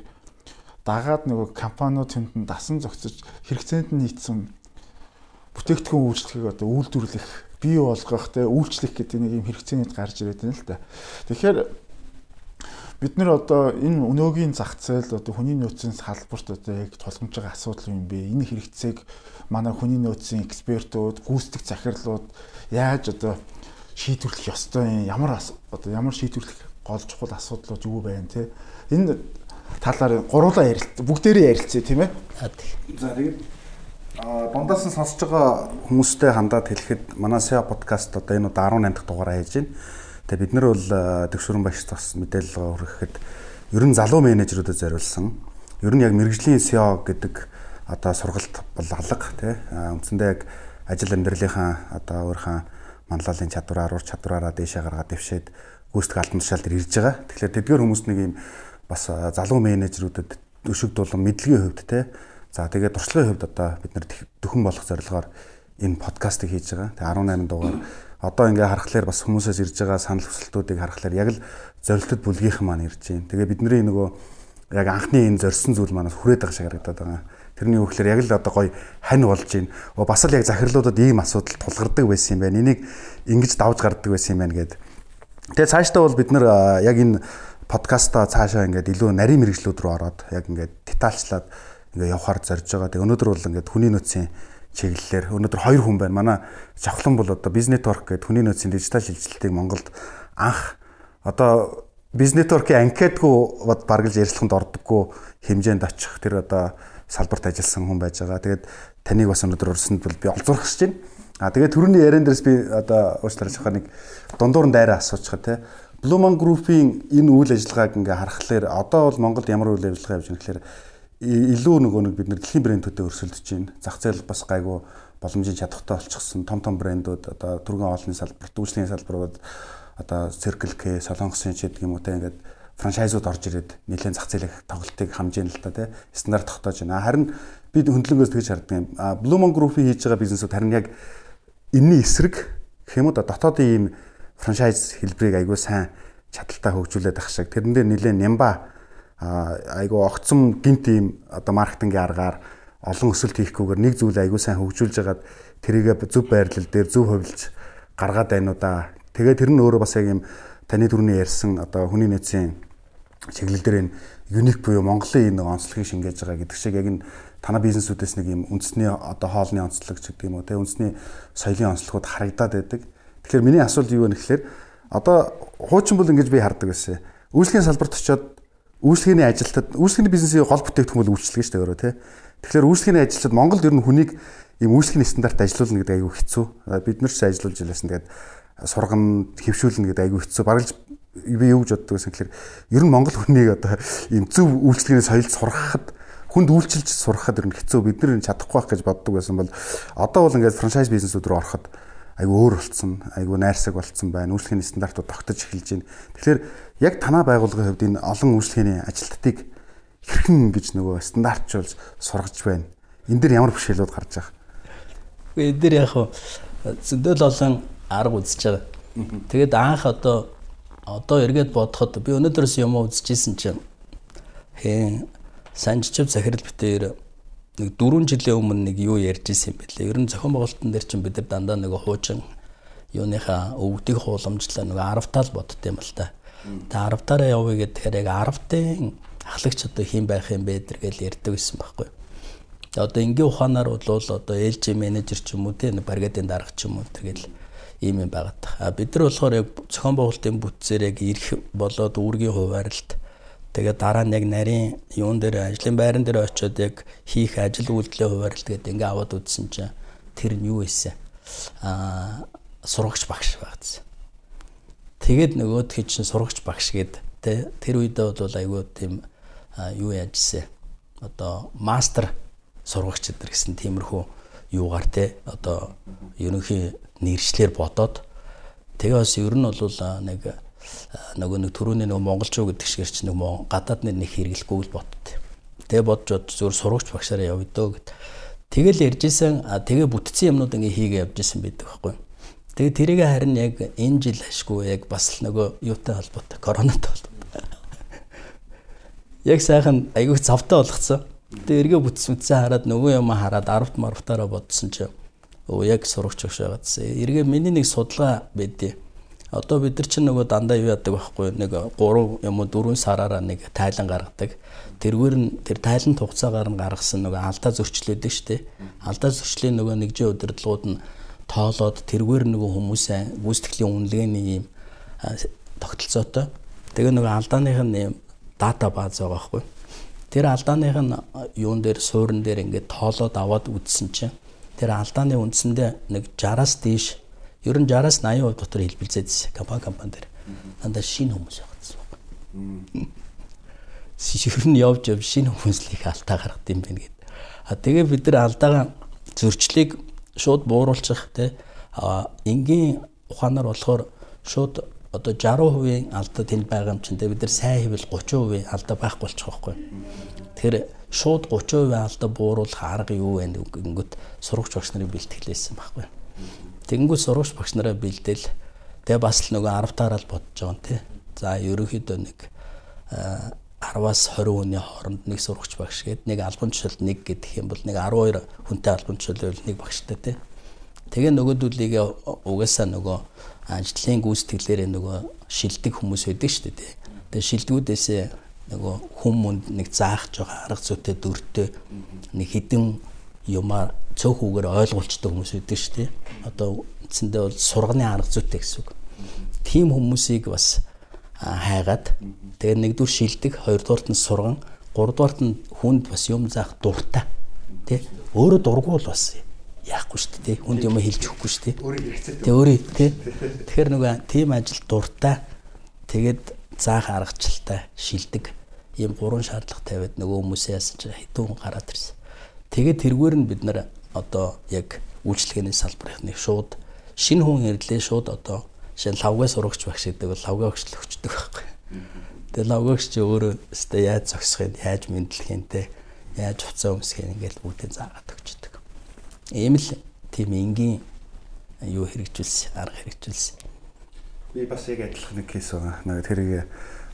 дагаад нөгөө компаниуд тэнд нь дасан зохицож хэрэгцээнд нь нийцсэн бүтээгдэхүүн үйлчлэгийг одоо үйлдвэрлэх, бий болгох, тэ үйлчлэх гэдэг нэг юм хэрэгцээнд гарч ирээд байна л да. Тэгэхээр бид нар одоо энэ өнөөгийн зах зээл одоо хүний нөөцийн салбарт одоо яг тулгамж байгаа асуудал юм бэ? Энэ хэрэгцээг манай хүний нөөцийн экспертүүд, гүйцэтгэх захирлууд яаж одоо шийдвэрлэх ёстой юм? Ямар одоо ямар шийдвэрлэх гол чухал асуудлууд юу байна те? Энэ талаар гуруулаа ярилт бүгдээрээ ярилцъя тийм ээ. За тэгээд дундаас нь сонсож байгаа хүмүүстэй хандаад хэлэхэд манай SEO подкаст одоо энэ удаа 18 дахь дугаараа хийж байна. Тэгээ бид нар бол төгсөрөн багш бас мэдээлэл хүргэхэд ер нь залуу менежерүүдэд зориулсан. Ер нь яг мэрэгжлийн SEO гэдэг одоо сургалт бол алга тий. Үндсэндээ яг ажил амьдралынхаа одоо өөрхөн манлайлалын чадвараар ур чадвараараа дээшээ гаргаад дэвшээд гүйцэтгэх албан тушаал төр ирж байгаа. Тэгэхээр тэдгээр хүмүүс нэг юм бас залуу менежерүүдэд өшөг дулам мэдлэгийн хувьд тий За тэгээд туршлагын хувьд одоо бид нар дөхөн болох зорилгоор энэ подкастыг хийж байгаа. Тэгээ 18 дугаар одоо ингээ харахаар бас хүмүүсээс ирж байгаа санал хүсэлтүүдийг харахаар яг л зорилтод бүлгийнхэн маань ирж байна. Тэгээ бидний нөгөө яг анхны энэ зорьсон зүйл манаас хүрээд байгаа шиг харагдаад байгаа. Тэрний үгээр яг л одоо гоё хань болж байна. Оо бас л яг захирлуудад ийм асуудал тулгардаг байсан юм байна. Энийг ингэж давж гардаг байсан юм байна гэд. Тэгээ цаашдаа бол бид нар яг энэ подкаста цаашаа ингээд илүү нарийн мэрэгжлүүд рүү ороод яг ингээд детальчлаад ингээ явахаар зорж байгаа. Тэгээ өнөөдөр бол ингээд хүний нөөцийн чиглэлээр өнөөдөр хоёр хүн байна. Манай Жавхлан бол одоо Business Network гэдэг хүний нөөцийн дижитал шилжилтийг Монголд анх одоо Business Network-ийн анкетгүй бод баргалж ярилцлаганд ордоггүй хэмжээнд очих тэр одоо салбарт ажилласан хүн байж байгаа. Тэгээд таныг бас өнөөдөр урьсанд бол би олзуурах гэж байна. А тэгээд түрүүний яриан дээрс би одоо уучлаарай чахаа нэг дундуур дайраа асуучих те. Bluman Group-ийн энэ үйл ажиллагааг ингээ харахаар одоо бол Монголд ямар үйл ажиллагаа явж байгаа гэхээр илүү нөгөө нэг бид нар дэлхийн брэндүүдэд өрсөлдөж байна. Зах зээл бас гайгүй боломжийн чадвартай болчихсон том том брэндүүд одоо түргэн олонны салбар, дүүжлийн салбарууд одоо Circle K, Солонгосын ч гэдэг юм уу те ингээд франчайзууд орж ирээд нэлээд зах зээлийн тоглолтыг хамжийн л та тий стандарт тогтоож байна. Харин би хөндлөнгөөс тэгж харддаг юм. А Blue Mon Group-ийн хийж байгаа бизнесүүд харин яг энэний эсрэг гэх юм уу дотоодын ийм франчайз хэлбэрийг айгүй сайн чадaltaа хөгжүүлээд ах шиг тэрэн дээр нэлээд нямба айгүй огцом гинт ийм одоо маркетингийн аргаар олон өсөлт хийхгүйгээр нэг зүйл айгүй сайн хөгжүүлж хагаад тэрийгэ зөв байрлал дээр зөв хувилж гаргаад байна уу да. Тэгээ тэр нь өөрөө бас яг юм таны түрүүний ярьсан одоо хүний нөөцийн чиглэл дээр энэ юник буюу Монголын энэ онцлогийг шингээж байгаа гэдэг шиг яг энэ танай бизнесүүдээс нэг юм үндэсний одоо хоолны онцлог ч гэдэг юм уу те үндэсний соёлын онцлогуд харагдаад байдаг. Тэгэхээр миний асуулт юу вэ гэхээр одоо хуучин бол ингэж би хардаг байсан. Үйлчлэгийн салбарт очиод үйлчлэгийн ажилтад үйлчлэгийн бизнесийн гол бүтээгдэхүүн бол үйлчлэг шүү дээ өөрөө те. Тэгэхээр үйлчлэгийн ажилтад Монголд ер нь хүнийг ийм үйлчлэгийн стандарт ажилуулна гэдэг айгүй хэцүү. Бид нар ч ажиллуулж илээсэн. Тэгээд сургана, хөвшүүлнэ гэдэг айгүй хэцүү. Бараг би юу гэж боддог гэсэн гэхээр ер нь Монгол хүнийг одоо ийм зөв үйлчлэгийн соёлд сургахад хүнд үйлчилж сурахад ер нь хэцүү бид нар чадахгүй байх гэж боддог байсан бол одоо бол ингээд франчайз бизнесүүд рүү ороход айгүй өөр болцсон айгүй найрсаг болцсон байна. Үйлчлэгийн стандартууд тогтож эхэлж байна. Тэгэхээр яг танаа байгууллагын хувьд энэ олон үйлчлэгийн ажилтнуудыг хэрхэн гэж нөгөө стандартжуулж сургаж байна? Энэ дэр ямар бэрхшээлүүд гарч байгаа? Энэ дэр яг зөндөл олон арга үзэж байгаа. Тэгээд анх одоо одоо эргээд бодоход би өнөөдрөөс юм үзчихсэн чинь хэн Санжичв захирал битээр нэг 4 жилийн өмнө нэг юу ярьж исэн юм бэлээ. Ер нь зохион байгуулалтын дээр чинь бид нар дандаа нэг хуучин юуныхаа өвдгийг хууламжлаа нэг 10 тал бодд юм л та. Тэгээ 10 таараа явъя гэхээр яг 10-ын ахлагч одоо хин байх юм бэ гэдэргээл ярьдаг гэсэн байхгүй. Одоо энгийн ухаанаар бол одоо LG менежер ч юм уу те баргадын дарга ч юм уу тэгэл ийм юм байгаад. А бид нар болохоор яг зохион байгуулалтын бүтцээр яг ирэх болоод үүргийн хуваарлалт Тэгээ дараа нь яг нарийн юун дээр ажлын байран дээр очиод яг хийх ажил үйлдэлээ хуваарлт гэдэг ингээ аваад үзсэн чинь тэр нь юу ийсэн аа сурагч багш багцсан. Тэгээд нөгөөд хий чинь сурагч багш гээд тэ тэр үедээ бол айгүй тийм юу яажсэн. Одоо мастер сурагч гэдэг гэсэн тиймэрхүү юугаар те одоо ерөнхий нэршлэр бодоод тэгээ бас ер нь бол нэг нөгөө нэг төрөний нөгөө монголчуу гэдэг шиг ч нэг гадаад нэр нэг хэрэглэхгүй л бодд. Тэгээ бодж бод зүгээр сурагч багшаараа явъя дөө гэд. Тэгэл ярьжсэн тэгээ бүтцэн юмнууд ингээ хийгээ явж исэн байдаг байхгүй. Тэгээ тэрийг харин яг энэ жил ашгүй яг бас л нөгөө юутай холбоотой коронавитой холбоотой. *laughs* Яг сайхан айгүй завтай болгоцсон. Тэгээ эргээ бүтсэн үтсэн хараад нөгөө юм хараад 10 марвтаараа бодсон чинь өө яг сурагч багш байгаадсэн. Эргээ миний нэг судалгаа байдیں۔ Одоо бид нар чинь нөгөө дандаа юу яадаг байхгүй нэг 3 юм уу 4 сараараа нэг тайлан гаргадаг. Тэргээр нь тэр тайлан хугацаагаар нь гаргасан нөгөө алдаа зөрчлөөдөг дээ. Алдаа зөрчлийн нөгөө нэгжийн удирдлагууд нь тоолоод тэргээр нөгөө хүмүүсээ гүйцэтгэлийн үнэлгээний юм тогтолцоотой. Тэгээ нөгөө алдааных нь юм дата бааз байгаа байхгүй. Тэр алдааных нь юун дээр суурин дээр ингээд тоолоод аваад үзсэн чинь тэр алдааны үндсэндээ нэг 60-аас дээш Ер нь 60-аас 80% дотор хэлбэлзээд компани компани дээр дандаа шинэ хүмүүс явагдсан байна. Ер нь явж явж шинэ хүмүүслийг алдаа гаргад юм байна гэд. А тэгээ бид нар алдаагаа зөрчлийг шууд бууруулчих те энгийн ухаанаар болохоор шууд одоо 60% алдаа тэнд байгаа юм чинь те бид нар сайн хэвэл 30% алдаа байхгүй болчих واخгүй. Тэгэхээр шууд 30% алдаа бууруулах арга юу вэ гэнгүүт сурагч багш нарын бэлтгэлээсэн байхгүй. Тэгэнгүүт сурагч багш нараа бэлдээл тэгээ бас л нөгөө 10 таараа л бодож байгаа юм тий. За ерөнхийдөө нэг 10-аас 20 хүний хооронд нэг сурагч багш гээд нэг албан тушаалд нэг гэдэг юм бол нэг 12 хүнтэй албан тушаал байвал нэг багштай тий. Тэгээ нөгөөдүүлийг угаасаа нөгөө ажлын гүйцэтгэлээрээ нөгөө шилдэг хүмүүс байдаг шүү дээ тий. Тэгээ шилдгүүдээсээ нөгөө хүм мөнд нэг заах жоо арга зүйтэй дөртөө нэг хідэн юмар цөөхүүгээр ойлгуулчдаг хүмүүс байдаг шүү дээ. Одоо үндсэндээ бол сурганы арга зүйтэй гэсэн үг. Тим хүмүүсийг бас хайгаад тэгээд нэгдүгээр шилдэг, хоёрдугаарт нь сурган, гуравдугаарт нь хүнд бас юм заах дуртай. Тэ? Өөрөө дургуул бас яахгүй шүү дээ. Хүнд юм хэлж өгөхгүй шүү дээ. Тэгээ өөрөө тэ. Тэгэхээр нөгөө тим ажил дуртай. Тэгээд заах аргачлалтай шилдэг ийм гурван шаардлага тавиад нөгөө хүмүүсээ яасан чи хэдэн гараад ирсэн. Тэгээд тэргээр нь бид нар одоо яг үйлчлэгээний салбарыг шууд шинэ хүн ирлээ шууд одоо жишээ лавгаа сурагч багш гэдэг бол лавгаа л өгчдөг байхгүй. Тэгээ лавгаагч чи өөрөө өстэй яаж зогсох юм яаж мэдлэх юм те яаж уцаа өмсгэн ингээд бүгдээ заагаад өгчдөг. Ийм л тийм энгийн юу хэрэгжүүлсэн, арга хэрэгжүүлсэн. Би бас яг адилхан нэг кейс байгаа. Нэг тэрийг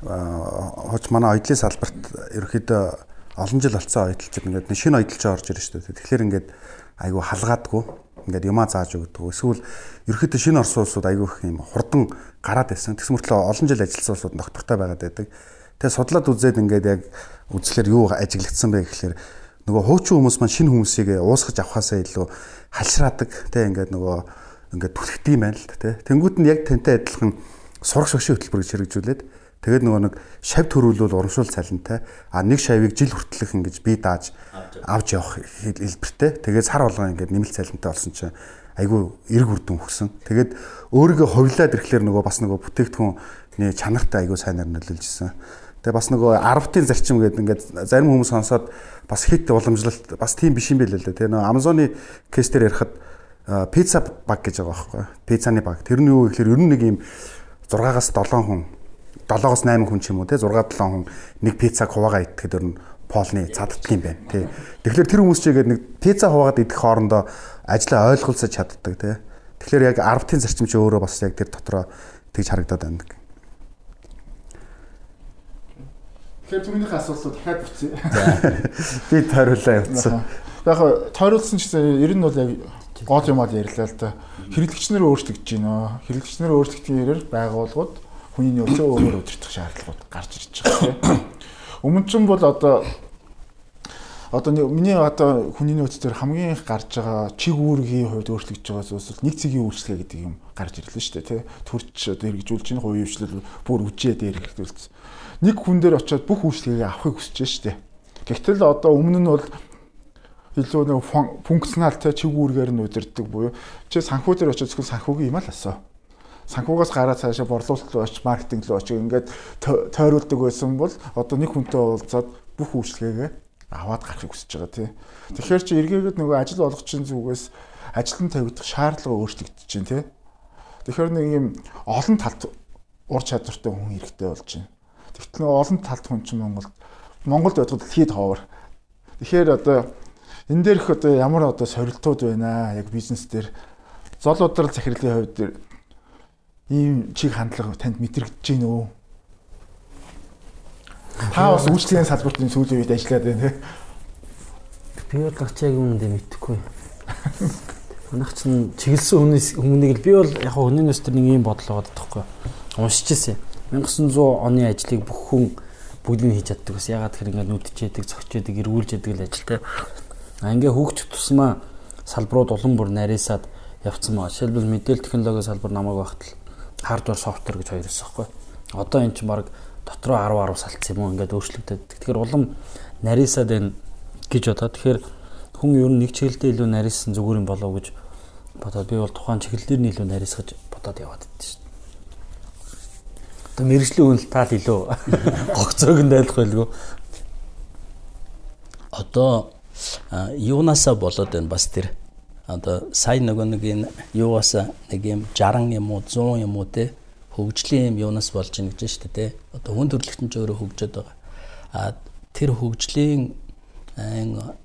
хооч манай оёдлын салбарт ерөөхдөө олон жил болсон оёдлчид ингээд шинэ оёдлч орж ирж шүү дээ. Тэгэхээр ингээд айгүй халгаадгүй ингээд юмаа зааж өгдөг. Эсвэл ерөөхдөө шинэ орсон улсууд айгүй их юм хурдан гараад байсан. Тэгс мөртлөө олон жил ажилласан улсууд доктортой байгаад байдаг. Тэгээ судлаад үзээд ингээд яг үзлэр юу ажиглагдсан бэ гэхэлэр нөгөө хуучин хүмүүс маань шинэ хүмүүсийг уусгаж авахаасаа илүү халшраадаг те ингээд нөгөө ингээд түлхдэм байл л те. Тэнгүүт нь яг тантай адилхан сурах шогшин хөтөлбөр гэж хэрэгжүүлээд тэгээд нөгөө нэг шав төрүүлвэл урамшуул цалинтай а нэг шавийг жил хүртэлх ингэж би дааж авч явах хэлбэртэй. Тэгээд сар болгон ингээд нэмэлт цалинтай болсон чинь айгүй эрг үрдэн өгсөн. Тэгээд өөрийгөө ховлаад ирэхлээр нөгөө бас нөгөө бүтээгдэхүүн чанартай айгүй сайнаар нөлөөлжсэн. Тэгээ бас нөгөө 10-ын зарчим гэдэг ингээд зарим хүмүүс сонсоод бас хит уламжлалт бас тийм биш юм байл л да. Тэгээ нөгөө Amazon-ы кейс дээр ярихад пицца баг гэж байгаа байхгүй. Пиццаны баг. Тэр нь юу гэхээр ер нь нэг юм 6-аас 7 хүн 7-оос 8 хүн ч юм уу те 6 7 хүн нэг пиццаг хуваагаа идэхэд ер нь полны цаддаг юм байна тий. Тэгэхээр тэр хүмүүс чигээд нэг пицца хуваагаад идэх хоорондоо ажлаа ойлголцож чаддаг тий. Тэгэхээр яг 10-ын зарчим чи өөрөө бас яг тэр дотроо тэгж харагдаад байна. Тэгэхээр түрүүнийхээ асуултууд дахиад бичсэн. *laughs* Би тойруулаа явуулсан. Яг тойруулсан гэсэн ер нь бол яг гол юмад ярьлаа л да. Хэрэглэгч нар өөрчлөгдөж байна. Хэрэглэгч нар өөрчлөгдсөн ярээр байгууллагууд хүний нөөцөө өөрөөр удирдах шаардлагууд гарч ирж байгаа тийм. *coughs* Өмнө ч бол одоо одоо миний одоо хүний нөөц төр хамгийн их гарч байгаа чиг үүргийн хувьд өөрчлөгдөж байгаа зүйлс нэг цэгийн үйлчлэгээ гэдэг юм гарч ирлээ шүү дээ тий. Төрч одоо хэрэгжүүлж чинь хувийн хвшлэл бүр үжээ дээр хэрэгжүүлсэн нэг хүн дээр очиод бүх үйлчлэгийг авахыг хүсэж штэ. Гэхдээ л одоо өмнө нь бол илүү нэг функционалтай чиг үүргээр нь удирддаг буюу чи санхүү дээр очиод зөвхөн санхүүгийн юм л асуу. Санхүүгаас гараад цаашаа борлуулалт руу очиж маркетинг руу очиж ингээд тойруулдаг байсан бол одоо нэг хүнтэй уулзаад бүх үйлчлэгээ аваад гарахыг хүсэж байгаа тий. Тэгэхээр чи эргээгээд нөгөө ажил олгогчийн зүгээс ажилтан тавигдах шаардлага өөрчлөгдөж чинь тий. Тэгэхээр нэг юм олон талт ур чадвартай хүн хэрэгтэй болж байна. Тэгтэл нэг олон талт хүн чинь Монголд Монголд байдаг дэлхийд ховор. Тэгэхээр одоо энэ дээрх одоо ямар одоо сорилтууд байна яг бизнес дээр зол удрал захирлын хувьд ийм чиг хандлага танд мэдрэгдэж байна уу? Та бас үйлчлэгийн салбарт энэ сүүлийн үед ажиллаад байна тийм. Би бол гачааг юм дэ мэдэхгүй. Манайх чинь чиглэсэн хүнээс хүмүүнийг л би бол яг хүний нөөц төр нэг юм бодлоо боддог байхгүй. Уншиж ирсэн. 1900 оны ажлыг бүх хүн бүгдийг хийж чаддаг бас ягаад гэхээр ингээд нүдчээдэг, цогчээдэг, эргүүлж яадаг л ажилтай. А ингээ хүүхч тусмаа салбарууд улам бүр нарийсаад явцсан маа. Жишээлбэл мэдээлэл технологийн салбар намайг багтал хардвар, софтвер гэж хоёр өссөн байхгүй. Одоо эн чинь баг дотроо 10 10 салцсан юм уу ингээд өөрчлөгдөд. Тэгэхээр улам нарийсаад байна гэж бодоод тэгэхээр хүн ер нь нэг чиглэлдээ илүү нарийсан зүгээр юм болов гэж бодоод би бол тухайн чиглэлээр нь илүү нарийсгаж бодоод яваад байдсан шүү. Одоо мэрэгжлийн үнэлт таал илүү гогцоог нь дайлах байлгүй. Одоо юунаасаа болоод байна бас тэр одоо сая нөгөө нэг энэ юугаасаа нэг юм 60 юм уу 100 юм уу те хөгжлийн юм юунаас болж ийн гэж шүү дээ те одоо хүн төрөлхтөн ч өөрөө хөгжөөд байгаа а тэр хөгжлийн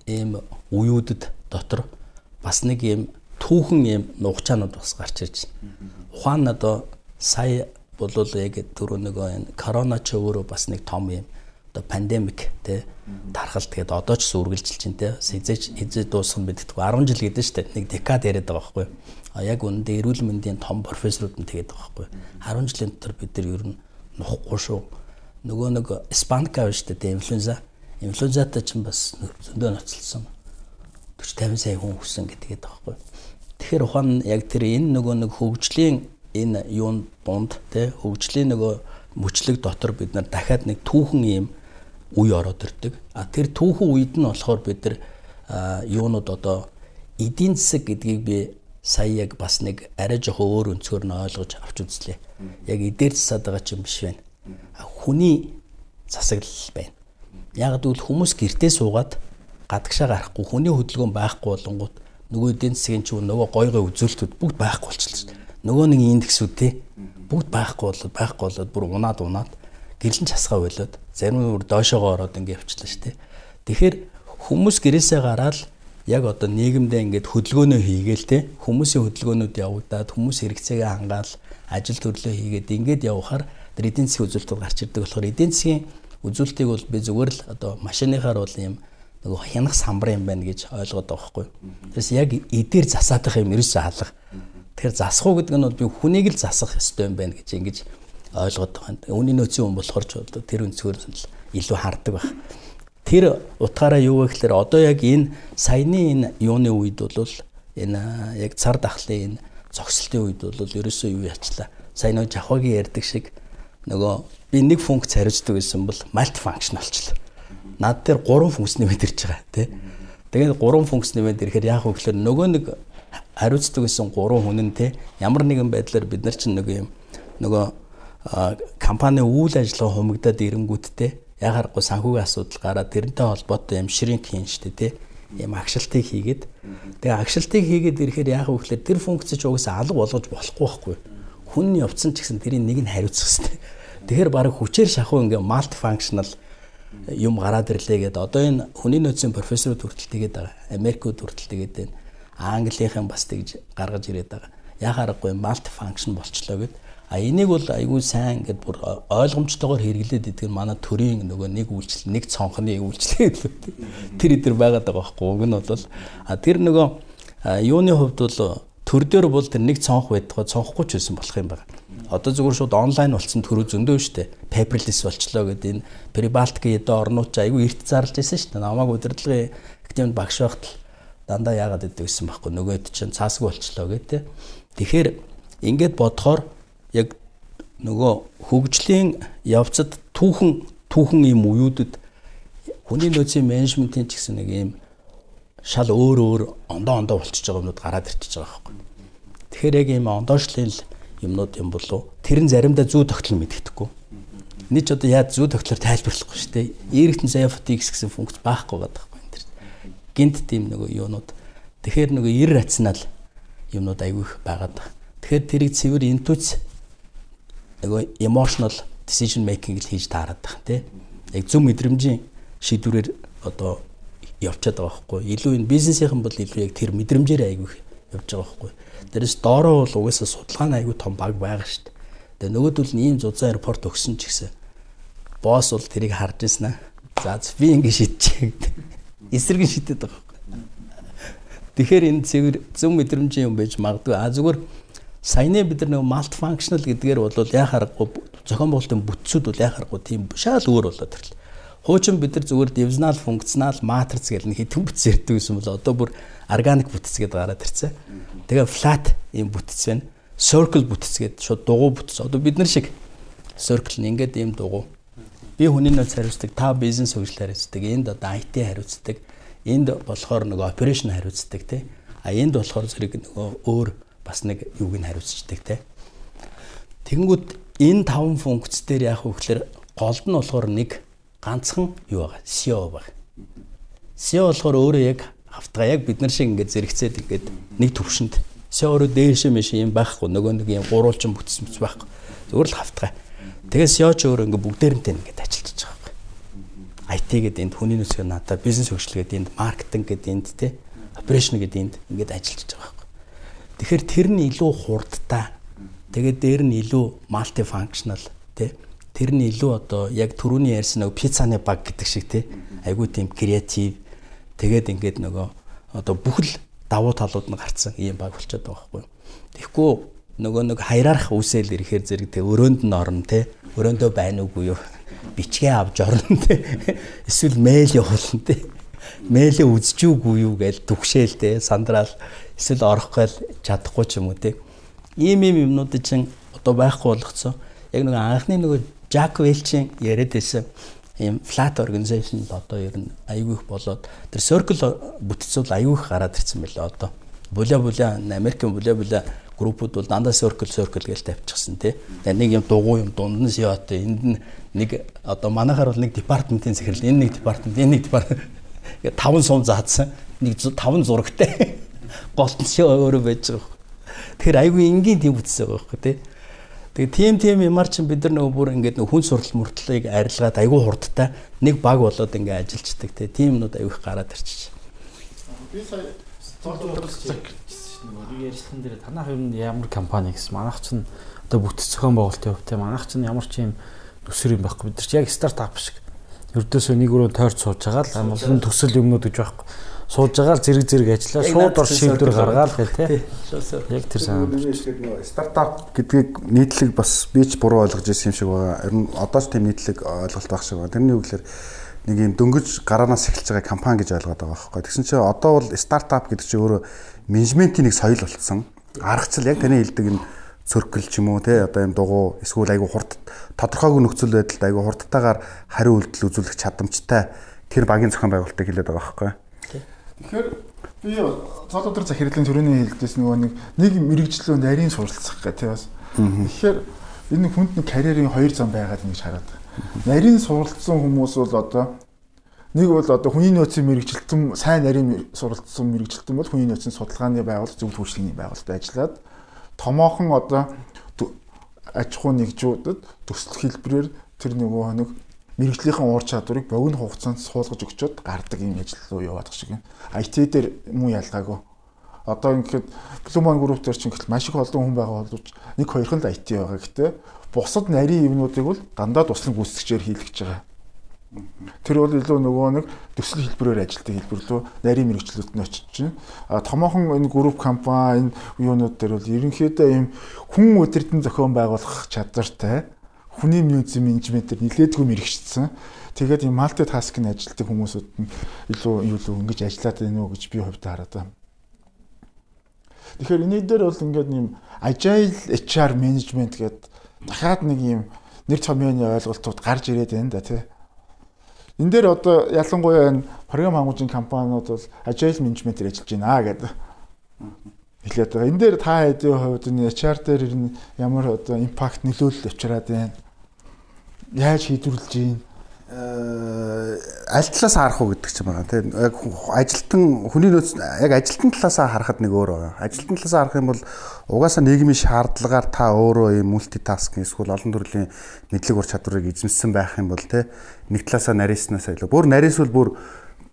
ийм уюудад дотор бас нэг юм түүхэн юм нугчаанууд бас гарч ирж байна. Ухаан одоо сая болвол яг түрүү нөгөө энэ корона ч өөрөө бас нэг том юм одоо пандемик тий тархалт тэгээд одоо ч сүргэлжилж чинь тий хизээж хизээ дуусах нь мэддэггүй. 10 жил гэдэг шүү дээ. Нэг декад яриад байгаа байхгүй. А яг үүндээ эрүүл мэндийн том профессорууд нь тэгээд байгаа байхгүй. 10 жилийн дотор бид нар ер нь нухгүй шүү. Нөгөө нэг спанка байна шүү дээ инфлюенза. Инфлюензатай ч бас зөндөө ноцолсон 40 50 сая хүн өссөн гэдэг байгаа байхгүй. Тэгэхээр ухаан яг тэр энэ нөгөө нэг хөгжлийн энэ юунд дунд те хөгжлийн нөгөө мөчлөг дотор бид нар дахиад нэг түүхэн юм үе ороод ирдэг. А тэр түүхэн үед нь болохоор бид нар юунууд одоо эдийн засаг гэдгийг би сая яг бас нэг арай жоохон өөр өнцгөр нь ойлгож авч үзлээ. Яг эдээр засаад байгаа ч юм биш байна. Хүний засаглал байна. Яг гэвэл хүмүүс гэртээ суугаад гадагшаа гарахгүй хүний хөдөлгөөн байхгүй болонгууд нөгөө эдийн засгийн чинь нөгөө гой гой үзүүлэлтүүд бүгд байхгүй болчихлоо нөгөө нэг индексүүд те бүгд байхгүй болоод байхгүй болоод бүр унаад унаад гэрлэн часгаа болоод зарим бүр доошоогоо ороод ингэ явчихлаа шүү дээ. Тэгэхээр хүмүүс гэрээсээ гараад яг одоо нийгэмдээ ингээд хөдөлгөөнөө хийгээл те хүмүүсийн хөдөлгөөнүүд явагдаад хүмүүс хэрэгцээгээ хангаал ажил төрлөө хийгээд ингээд явхаар тэр эдийн засгийн үзүүлэлтүүд гарч ирдэг болохоор эдийн засгийн үзүүлэлтийг бол би зүгээр л одоо машиныхаар бол юм нөгөө хянах самбар юм байна гэж ойлгоод байгаа байхгүй. Тэрс яг эдээр засаадах юм ерөөсөө алга. Тэгэхээр засах уу гэдэг нь бол би хүнийг л засах ёстой юм байна гэж ингэж ойлгоод байгаа. Үүний нөөцийн хүн болохоор ч тэр өнцгөр илүү хардаг байх. Тэр утгаараа юу вэ гэхээр одоо яг энэ саяны энэ юуны үед бол энэ яг цар дахлын энэ зогсолтын үед бол ерөөсөө юу ячлаа. Сайн нөө жавхагийн ярьдаг шиг нөгөө би нэг функц хариуцдаг гэсэн бол multi function болчихлоо. Над дээр 3 функц нэмээд ирж байгаа тий. Тэгээд 3 функц нэмээд ирэхээр яах вэ гэхээр нөгөө нэг хариуцдаг гэсэн 3 хүн нь тий ямар нэгэн байдлаар бид нар чинь нөгөө юм нөгөө компани үйл ажиллагаа хумигдаад ирэнгүүттэй яхаарахгүй санхүүгийн асуудал гараад тэрнтэй холбоотой юм ширинг хийн штэ тий юм агшилтыг хийгээд. Тэгээ агшилтыг хийгээд ирэхээр вэ гэхээр тэр функц ч угаасаа алга болгож болохгүй байхгүй. Хүн явцсан ч гэсэн тэрийн нэг нь хариуцах хэрэгтэй тэгэхээр баг хүчээр шахуу ингээ малти функшнал юм гараад ирлээ гэдэг одоо энэ хүний нөөцийн профессорууд хүртэл тэгээд байгаа Америкууд хүртэл тэгээд байна. Английнхэн бас тэгж гаргаж ирээд байгаа. Яхаарахгүй малти функшн болчлоо гэдэг А энийг бол айгүй сайн ингээд бүр ойлгомжтойгоор хэрэглээд идэх нь манай төрийн нөгөө нэг үйлчлэл, нэг цонхны үйлчлэл тэр идэр байгаад байгаа байхгүй. Уг нь бол а тэр нөгөө юуны хувьд бол төр дээр бол тэр нэг цонх байдгаа цонхгүй ч байсан болох юм байна. Одоо зүгээр шууд онлайн болсон төрөө зөндөө штэ. Paperless болчлоо гэдэг энэ Прибалтикийн эдэ орнууд ч айгүй эрт зарлж байсан штэ. Намааг удирдлагын активд багш байхад дандаа яагаад идэв гэсэн байхгүй. Нөгөөд чинь цаасгүй болчлоо гэдэг. Тэгэхээр ингээд бодохоор яг нөгөө хөгжлийн явцад түүхэн түүхэн ийм уюудад хүний нөөцийн менежментийн ч гэсэн нэг ийм шал өөр өөр ондоо ондоо болчихж байгаа юмнууд гараад ирчихэж байгаа байхгүй. Тэгэхээр яг ийм ондоошлын юмнууд юм болов тэр нь заримдаа зүү тогтол мэддэхгүй. Эний ч одоо яаж зүү тогтлоор тайлбарлахгүй шүү дээ. Эргэтэн Zephyr-X гэсэн функц байхгүй байдаг байхгүй энэ төр. Гинт тийм нөгөө юунууд. Тэгэхээр нөгөө ир рационал юмнууд айгүй их байгаад. Тэгэхээр тэрийг цэвэр интуиц нөгөө emotional decision making л хийж таарад байгаа тийм. Яг зөв мэдрэмжийн шийдвэрээр одоо явчихад байгаа байхгүй. Илүү энэ бизнесийнхэн бол илүү яг тэр мэдрэмжээр айгүй явж байгаа байхгүй. Дээрээс доороо бол угаасаа судалгаа нь айгүй том баг байгаа шүү дээ. Тэгээ нөгөөдөл нь ийм зузаан аэропорт өгсөн ч гэсэн босс бол тэрийг харж ирсэн аа. За би ингэ шийдчихээ гэдэг. Эсрэг шийдэт байгаа байхгүй. Тэгэхээр энэ цэвэр зөв мэдрэмжийн юм байж магадгүй. А зүгээр саяны бид нар нэг multi functional гэдгээр бол яа харахгүй зохион байгуулалтын бүтцүүд бол яа харахгүй тийм шал өөр болоод ирлээ. Хуучин бид нар зүгээр divisional functional matrix гэл нэг хитэн бүтц ярьдаг гэсэн бол одоо бүр organic бүтц гэдээ гараад ирцээ. Тэгээ flat ийм бүтц байна. Circle бүтц гэдэг шууд дугуй бүтц. Одоо бид нар шиг circle нь ингээд ийм дугуй. Би хүний нөөц хариуцдаг, та бизнес хөгжил хариуцдаг, энд одоо IT хариуцдаг, энд болохоор нөгөө operation хариуцдаг тий. А энд болохоор зэрэг нөгөө өөр бас нэг юуг нь хариуцдаг те. Тэгэнгүүт энэ таван функц дээр яах вэ гэхээр голд нь болохоор нэг ганцхан юу байгаа SEO байгаа. SEO болохоор өөрөө яг автгаа яг бид нар шиг ингээд зэрэгцээд ингээд нэг төвшөнд SEO өөрөө дээшээ мэш юм байхгүй нөгөө нэг юм гурвалжин бүтцэмж байхгүй. Зүгээр л автгаа. Тэгээ SEO ч өөрөө ингээд бүгдээрнтэй ингээд ажиллаж байгаа байхгүй. IT гэдэг энд хүний нөөцийн надаа бизнес хөгжил гэдэг энд маркетинг гэдэг энд те операшн гэдэг энд ингээд ажиллаж байгаа Тэгэхээр тэр нь илүү хурдтай. Тэгээд дээр нь илүү функшнал тий. Тэр нь илүү одоо яг түрүүний ярьсан нэг пиццаны баг гэдэг шиг тий. Айгуу тийм креатив. Тэгээд ингээд нөгөө одоо бүхэл давуу талууд нь гарцсан ийм баг болчиход байгаа байхгүй. Тэгэхгүй нөгөө нэг хайраарах үсэл ирэхээр зэрэг тэг өрөөнд нь орно те өрөөндөө байна уугүй юу бичгээ авч орно те эсвэл мэйл явуулна те мэйлээ үзчихүүгүй юу гэж түгшээл те сандраал эсвэл орохгүй л чадахгүй ч юм уу те. Ийм ийм юмнууд чинь одоо байхгүй болгоцсон. Яг нэг анхны нөгөө Жак Велчийн яриад байсан ийм flat organization л одоо ер нь аюу их болоод тэр circle бүтцүүд аюу их гараад ирсэн байлаа одоо. Буля буля Америкийн буля буля группууд бол дандаа circle circle гэж тавьчихсан тий. Тэгээ нэг юм дугуй юм дунд нь SEO-тэй энд нэг одоо манайхаар бол нэг департаментын захирал энэ нэг департамент энэ нэг департамент таван сум заадсан нэг таван зурагтай *laughs* голтон шоо өөрөө байж байгаа. Тэгэхээр айгүй энгийн тийм үтсээ байгаа байхгүй тий. Тэгээ тийм тийм юмар чинь бид нар нөгөө бүр ингээд нөгөө хүн суртал мөртлийг арилгаад айгүй хурдтай нэг баг болоод ингээд ажиллаждаг те тийм юмнууд аюух гараад ирчих. Би сая нөгөө ярилцлаган дээр танах юм ямар компани гэсэн манайх чинь одоо бүтэц зохион байгуулалтын хувьд те манайх чинь ямар ч юм төсөр юм байхгүй бид нар ч яг стартап шиг ердөөсөө нэг өрөө тойрч сууж байгаа л амлын төсөл юмнууд гэж байхгүй сууж байгаа л зэрэг зэрэг ажиллаа шууд ор шийдвэр гаргаад гэл тий. Яг тэр санаа. Стартап гэдгийг нийтлэг бас би ч буруу ойлгож ирсэн юм шиг байгаа. Ер нь одоо ч тийм нийтлэг ойлголт байх шиг байна. Тэрний үгээр нэг юм дөнгөж гараанаас эхэлж байгаа компани гэж ойлгоод байгаа байхгүй. Тэгсэн чинь одоо бол стартап гэдэг чинь өөрөө менежментийн нэг соёл болцсон. Аргачлал яг таны хэлдэг энэ циркл ч юм уу те одоо юм дугуй эсвэл айгу хурд тодорхойгүй нөхцөл байдалд айгу хурдтайгаар хариу үйлдэл үзүүлэх чадамжтай тэр багийн зохион байгуулалтыг хэлээд байгаа байхгүй. Тэгэхээр би цол өдөр захирлын төрөний хэлдээс нөгөө нэг нэг мэрэгжлөө нарийн суралцах гэх тий бас. Тэгэхээр энэ хүнд нэг карьерийн хоёр зам байгаад ингэж хараад. Нарийн суралцсан хүмүүс бол одоо нэг бол одоо хүний нөөцийн мэрэгжилтэн сайн нарийн суралцсан мэрэгжилтэн бол хүний нөөцийн судалгааны байгууллага зөвлөлт хөгжлийн байгууллагад ажиллаад томоохон одоо аж ахуй нэгжүүдэд төсөл хэлбэрээр тэр нөгөө нэг мэрэгжлийнхэн уур чадварыг богино хугацаанд суулгаж өгчөөд гардаг юм ажил руу яваад шиг байна. IT дээр муу ялгаагүй. Одоо ингээд Blue Group дээр чинь гэхэл маш их олон хүн байгаа боловч нэг хоёрхан л IT байгаа гэхдээ бусад нарийн юмнуудыг бол дандаа туслан гүйцэтгэжээр хийлгэж байгаа. Тэр бол илүү нөгөө нэг төсөл хэлбэрээр ажилтдаг хэлбэр лөө нарийн мэрэгчлүүд нь очиж чинь. А томоохон энэ групп компани энэ юунууд дээр бол ерөнхийдөө ийм хүн удирдан зохион байгуулах чадвартай хүний нөөцийн менежментээр нилээдгүй мэрэгчсэн. Тэгээд юм малти таскын ажилтдаг хүмүүсүүд нь илүү юу л ингэж ажиллаад байна уу гэж би хувьдаа хараад байна. Тэгэхээр энэ дээр бол ингээд юм agile HR management гэдэг дахиад нэг юм нэр томьёоны ойлголтууд гарч ирээд байна да тий. Энэ дээр одоо ялангуяа энэ програм хангуулгын компаниуд бол agile management-ээр ажиллаж байна гэдэг хэлээд байгаа. Энэ дээр та хэдийн хувьд энэ HR дээр ямар одоо импакт нөлөөлөл авчираад байна? яаж шийдвэрлэж гин аль талаас харах уу гэдэг чинь байгаа тийм яг ажилтан хүний нөөц яг ажилтан талаас харахад нэг өөр байгаа. Ажилтан талаас харах юм бол угаасаа нийгмийн шаардлагаар та өөрөө юм мультитаскинг эсвэл олон төрлийн мэдлэг ур чадварыг эзэмссэн байх юм бол тийм нэг талаасаа нарийнснаас илүү бүр нарийнсвал бүр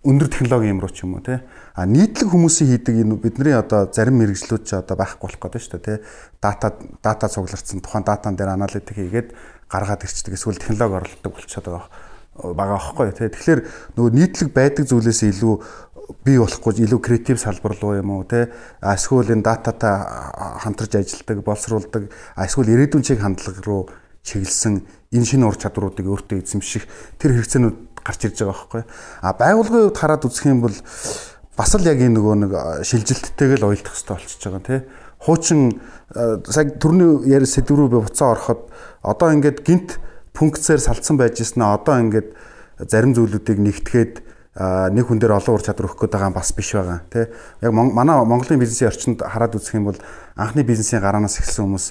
өндөр технологи юм руу ч юм уу тий. А нийтлэг хүмүүсийн хийдэг энэ бидний одоо зарим мэрэгжлүүд ч одоо байхгүй болох гэдэг шүү дээ тий. Дата дата цуглардсан тухайн датан дээр аналитик хийгээд гаргаад ирчдэг эсвэл технологи орлдог болчиход байгаа байгаа байхгүй тий. Тэгэхээр нөгөө нийтлэг байдаг зүйлээс илүү бий болохгүй илүү креатив салбар руу юм уу те эсвэл энэ дататай хамтарч ажилладаг боловсруулдаг эсвэл ирээдүйн чиг хандлага руу чиглэсэн энэ шинэ ур чадваруудыг өөртөө эзэмших тэр хэрэгцээнүүд гарч ирж байгаа байхгүй а байгуулгын хувьд хараад үзэх юм бол бас л яг энэ нөгөө нэг шилжилттэйг л уйлдах хэрэгтэй болчихж байгаа те хуучин цаг төрний яри сэдв рүү би буцаа ороход одоо ингээд гинт функцээр салцсан байж гиснэ одоо ингээд зарим зүйлүүдийг нэгтгээд нэг хүн дээр олон ур чадвар өгөх гээд байгаа бас биш байгаа тий яг манай Монголын бизнесийн орчинд хараад үзэх юм бол анхны бизнесийн гараанаас эхэлсэн хүмүүс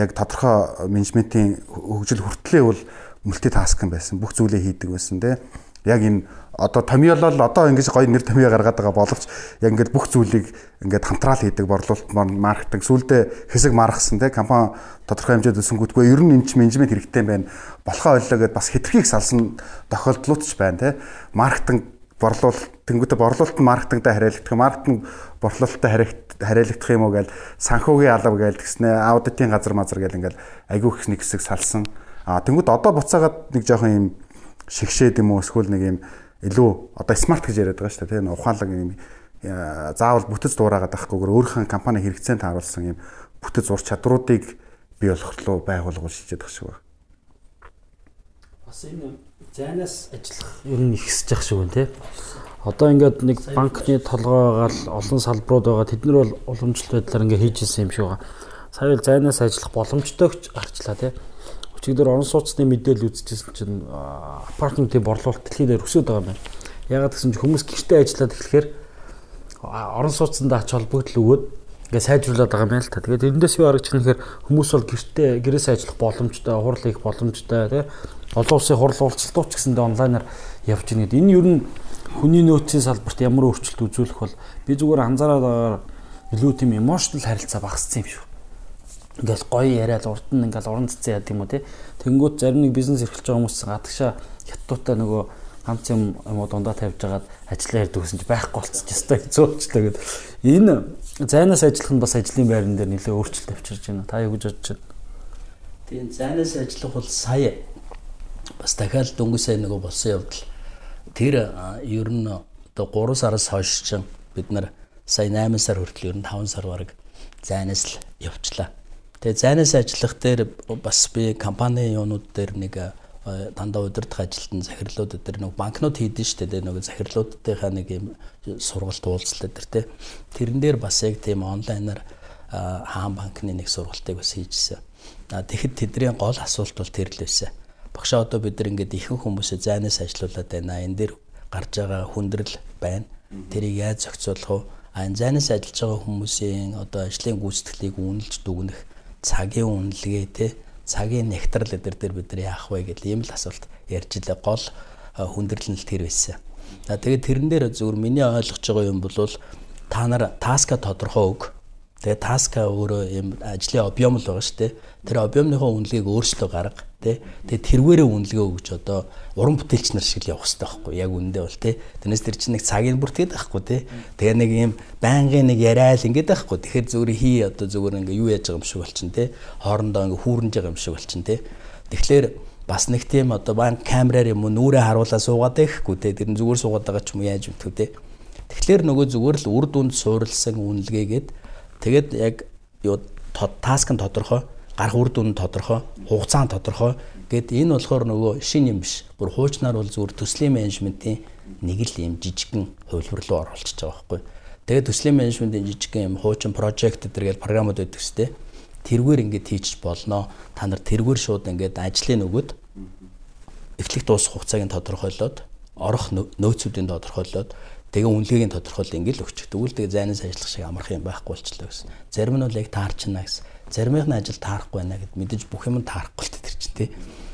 яг тодорхой менежментийн хөгжил хүртлээ бол мультитаскинг байсан бүх зүйлээ хийдэг байсан тий яг энэ одоо томьёолол одоо ингэж гоё нэр томьёо гаргаад байгаа боловч яг ингээд бүх зүйлийг ингээд хамтраал хийдэг борлуулалт маркетинг сүулдэ хэсэг маргасан те компани тодорхой хэмжээд өсөнгөтгүй ер нь энэ ч менежмент хэрэгтэй байна болохоо ойлоо гэд бас хитрхийг салсан тохиолдлууд ч байна те. Маркетинг борлуулалт тэнгуүтэ борлуулалт нь маркетингтэй хариалагдах маркетинг борлуулалттай хариалагдах юм уу гээл санхүүгийн алав гээл тэгснэ аудитын газар мазар гээл ингээл айгүй их нэг хэсэг салсан. А тэнгуүт одоо буцаагаад нэг жоохон юм шигшээд юм уу эсвэл нэг юм илүү одоо смарт гэж яриад байгаа шүү дээ тийм ухаалаг юм заавал бүтэц дуурайгаад байхгүйгээр өөрийнхөө компани хэрэгцээнд тааруулсан юм бүтэц ур чадруудыг бий болох руу байгуулгуул шийдэж байгаа шиг байна. Бас энэ зайнаас ажиллах ер нь ихсэж явах шиг байна тийм. Одоо ингээд нэг банкны толгой байгаа л олон салбарууд байгаа. Тэд нар бол уламжлалт байдлаар ингээд хийж ирсэн юм шиг байна. Сая бол зайнаас ажиллах боломжтой гэж арчлаа тийм Өчигдөр орон сууцны мэдээлэл үзчихсэн чинь апартментын борлуулалт дэлхийд өсөд байгаа юм байна. Ягаад гэсэн чинь хүмүүс гэртээ ажиллаад эхлэхээр орон сууцнд ач холбогдол өгөөд ингээ сайжруулад байгаа юм байна л та. Тэгээд эндээс юу харагдчих нэхэр хүмүүс бол гэртээ гэрээс ажиллах боломжтой, хурал хийх боломжтой тий. Олон улсын хурал уулзалтууд ч гэсэндээ онлайнаар явж байна гэдэг. Энэ ер нь хүний нөөцийн салбарт ямар өөрчлөлт үзүүлэх бол би зүгээр анзаараад байгаа илүү тийм emotional харилцаа багассан юм шүү. ингээл гоё яриад урд нь ингээл уран цэцэн яд юм уу тий. Тэнгүүд зарим нэг бизнес эрхэлж байгаа хүмүүс гадагшаа хятадтай нөгөө ганц юм юм уу дундаа тавьж агаад ажиллаа ярьдаг гэсэн чи байхгүй болчихсон ч ёстой хэцүүчлээ гэдэг. Энэ зайнаас ажиллах нь бас ажлын байран дээр нэлээд өөрчлөлт авчирж байна. Та юу гэж бодож байна? Тийм зайнаас ажиллах бол сая бас дахиад дөнгөсөө нөгөө болсон явдал тэр ер нь одоо 3 сараас хойш чинь бид нар сая 8 сар хүртэл ер нь 5 сар бараг зайнаас л явчлаа. Тэгээ зайнаас ажиллах дээр бас би компани юунууд дээр нэг дандаа удирдах ажилтан захирлууд дээр нэг банкнууд хийдэн штэ дээ нэг захирлуудынхаа нэг юм сургалт уулзлаа дээр те тэрэн дээр бас яг тийм онлайнаар хаан банкны нэг сургалтыг бас хийжсэн. А тэгэхэд тэдний гол асуулт бол тэр л байсан. Багшаа одоо бид нар ингээд ихэнх хүмүүсээ зайнаас ажилуулад байна. Энэ дээр гарч байгаа хүндрэл байна. Тэрийг яаж зохицуулах вэ? А энэ зайнаас ажиллаж байгаа хүмүүсийн одоо ажлын гүйцэтгэлийг үнэлж дүгнэх цагийн үнэлгээ те цагийн нектарл эдэр дээр бид нар яах вэ гэдэг ийм л асуулт ярьж илээ гол хүндрэл нь л тэр байсан. За тэгээд тэрэн дээр зөвхөн миний ойлгож байгаа юм бол та нар таска тодорхой өг Тэгээ таска өөрөө юм ажлын объем л байгаа шүү дээ. Тэр объемныхоо үнэлгээг өөрсдөө гарга тий. Тэгээ тэрвэрээ үнэлгээ өгч одоо уран бүтээлч нар шиг л явах хэрэгтэй байхгүй яг үндэ бол тий. Тэрнээс тэр чинь нэг цагийн бүртгээд байхгүй тий. Тэгээ нэг юм байнгын нэг яриа л ингээд байхгүй. Тэгэхээр зүгээр хий одоо зүгээр ингээ юу яаж байгаа юм шиг болчин тий. Хоорондоо ингээ хүүрнж байгаа юм шиг болчин тий. Тэгэхээр бас нэг тийм одоо банк камераар юм уу нүрээ харуулаа суугаад байхгүй тий. Тэр нь зүгээр суугаад байгаа ч юм яаж юмтгүү тий. Тэгэхээр нөгөө зүгээр л үр дүнд суурилсан үнэлгээгээд Тэгээд яг юу таск нь тодорхой, гарах үр дүн тодорхой, хугацаа тодорхой. Гэт энэ болохоор нөгөө шин юм биш. Бүр хуучнаар бол зүгээр төслийн менежментийн нэг л юм жижигхэн хувилбар руу оруулчихж байгаа байхгүй. Тэгээд төслийн менежментийн жижигхэн юм хуучин прожект гэдэг програмууд байдаг сте. Тэргээр ингээд хийчих болно. Та нар тэргээр шууд ингээд ажлын нөгөөд эхлэх дуусах хугацааг нь тодорхойлоод орох нөөцүүдийн тодорхойлоод Тэгээ үнэлгээг нь тодорхойл ингээл өгчих. Тэгвэл тэгээ зайнаас ажиллах шиг амарх юм байхгүй болчлоо гэсэн. Зарим нь бол яг таарчна гэсэн. Заримын нь ажил таарахгүй байна гэд мэдээж бүх юм таарахгүй л тэр чинь тий.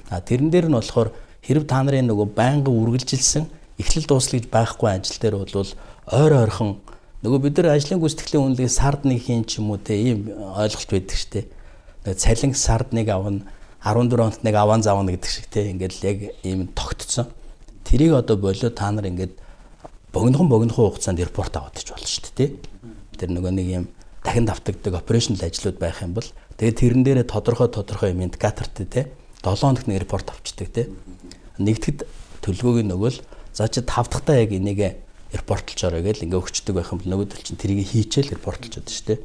А тэрэн дээр нь болохоор хэрв та нарын нөгөө байнга үргэлжилсэн эхлэл дуусал гэж байхгүй ажил дээр бол ойр ойрхон нөгөө бид нар ажлын гүйцэтгэлийн үнэлгээ сард нэг хийн ч юм уу те ийм ойлголт байдаг штэ. Тэгээ цалин сард нэг авна 14 онт нэг аван заавна гэдэг шиг те ингээд яг ийм тогтцсон. Тэрийг одоо болоо та нар ингээд богинохон богинохон хугацаанд репорт аваад ич болно шүү дээ. Тэр нөгөө нэг юм дахин давтагддаг операшнл ажлууд байх юм бол тэгээд тэрэн дээрээ тодорхой тодорхой юм индикатортэй те 7 хоногт нэг репорт авчдаг те. Нэгдэхэд төлөвлөгөөг нөгөө л за чи 5 дахьтаа яг энийг репортлчоорой гэл ингээ өгчдөг байх юм бол нөгөөдөл чинь тэрийг хийчихэл репортлж удаа шүү дээ.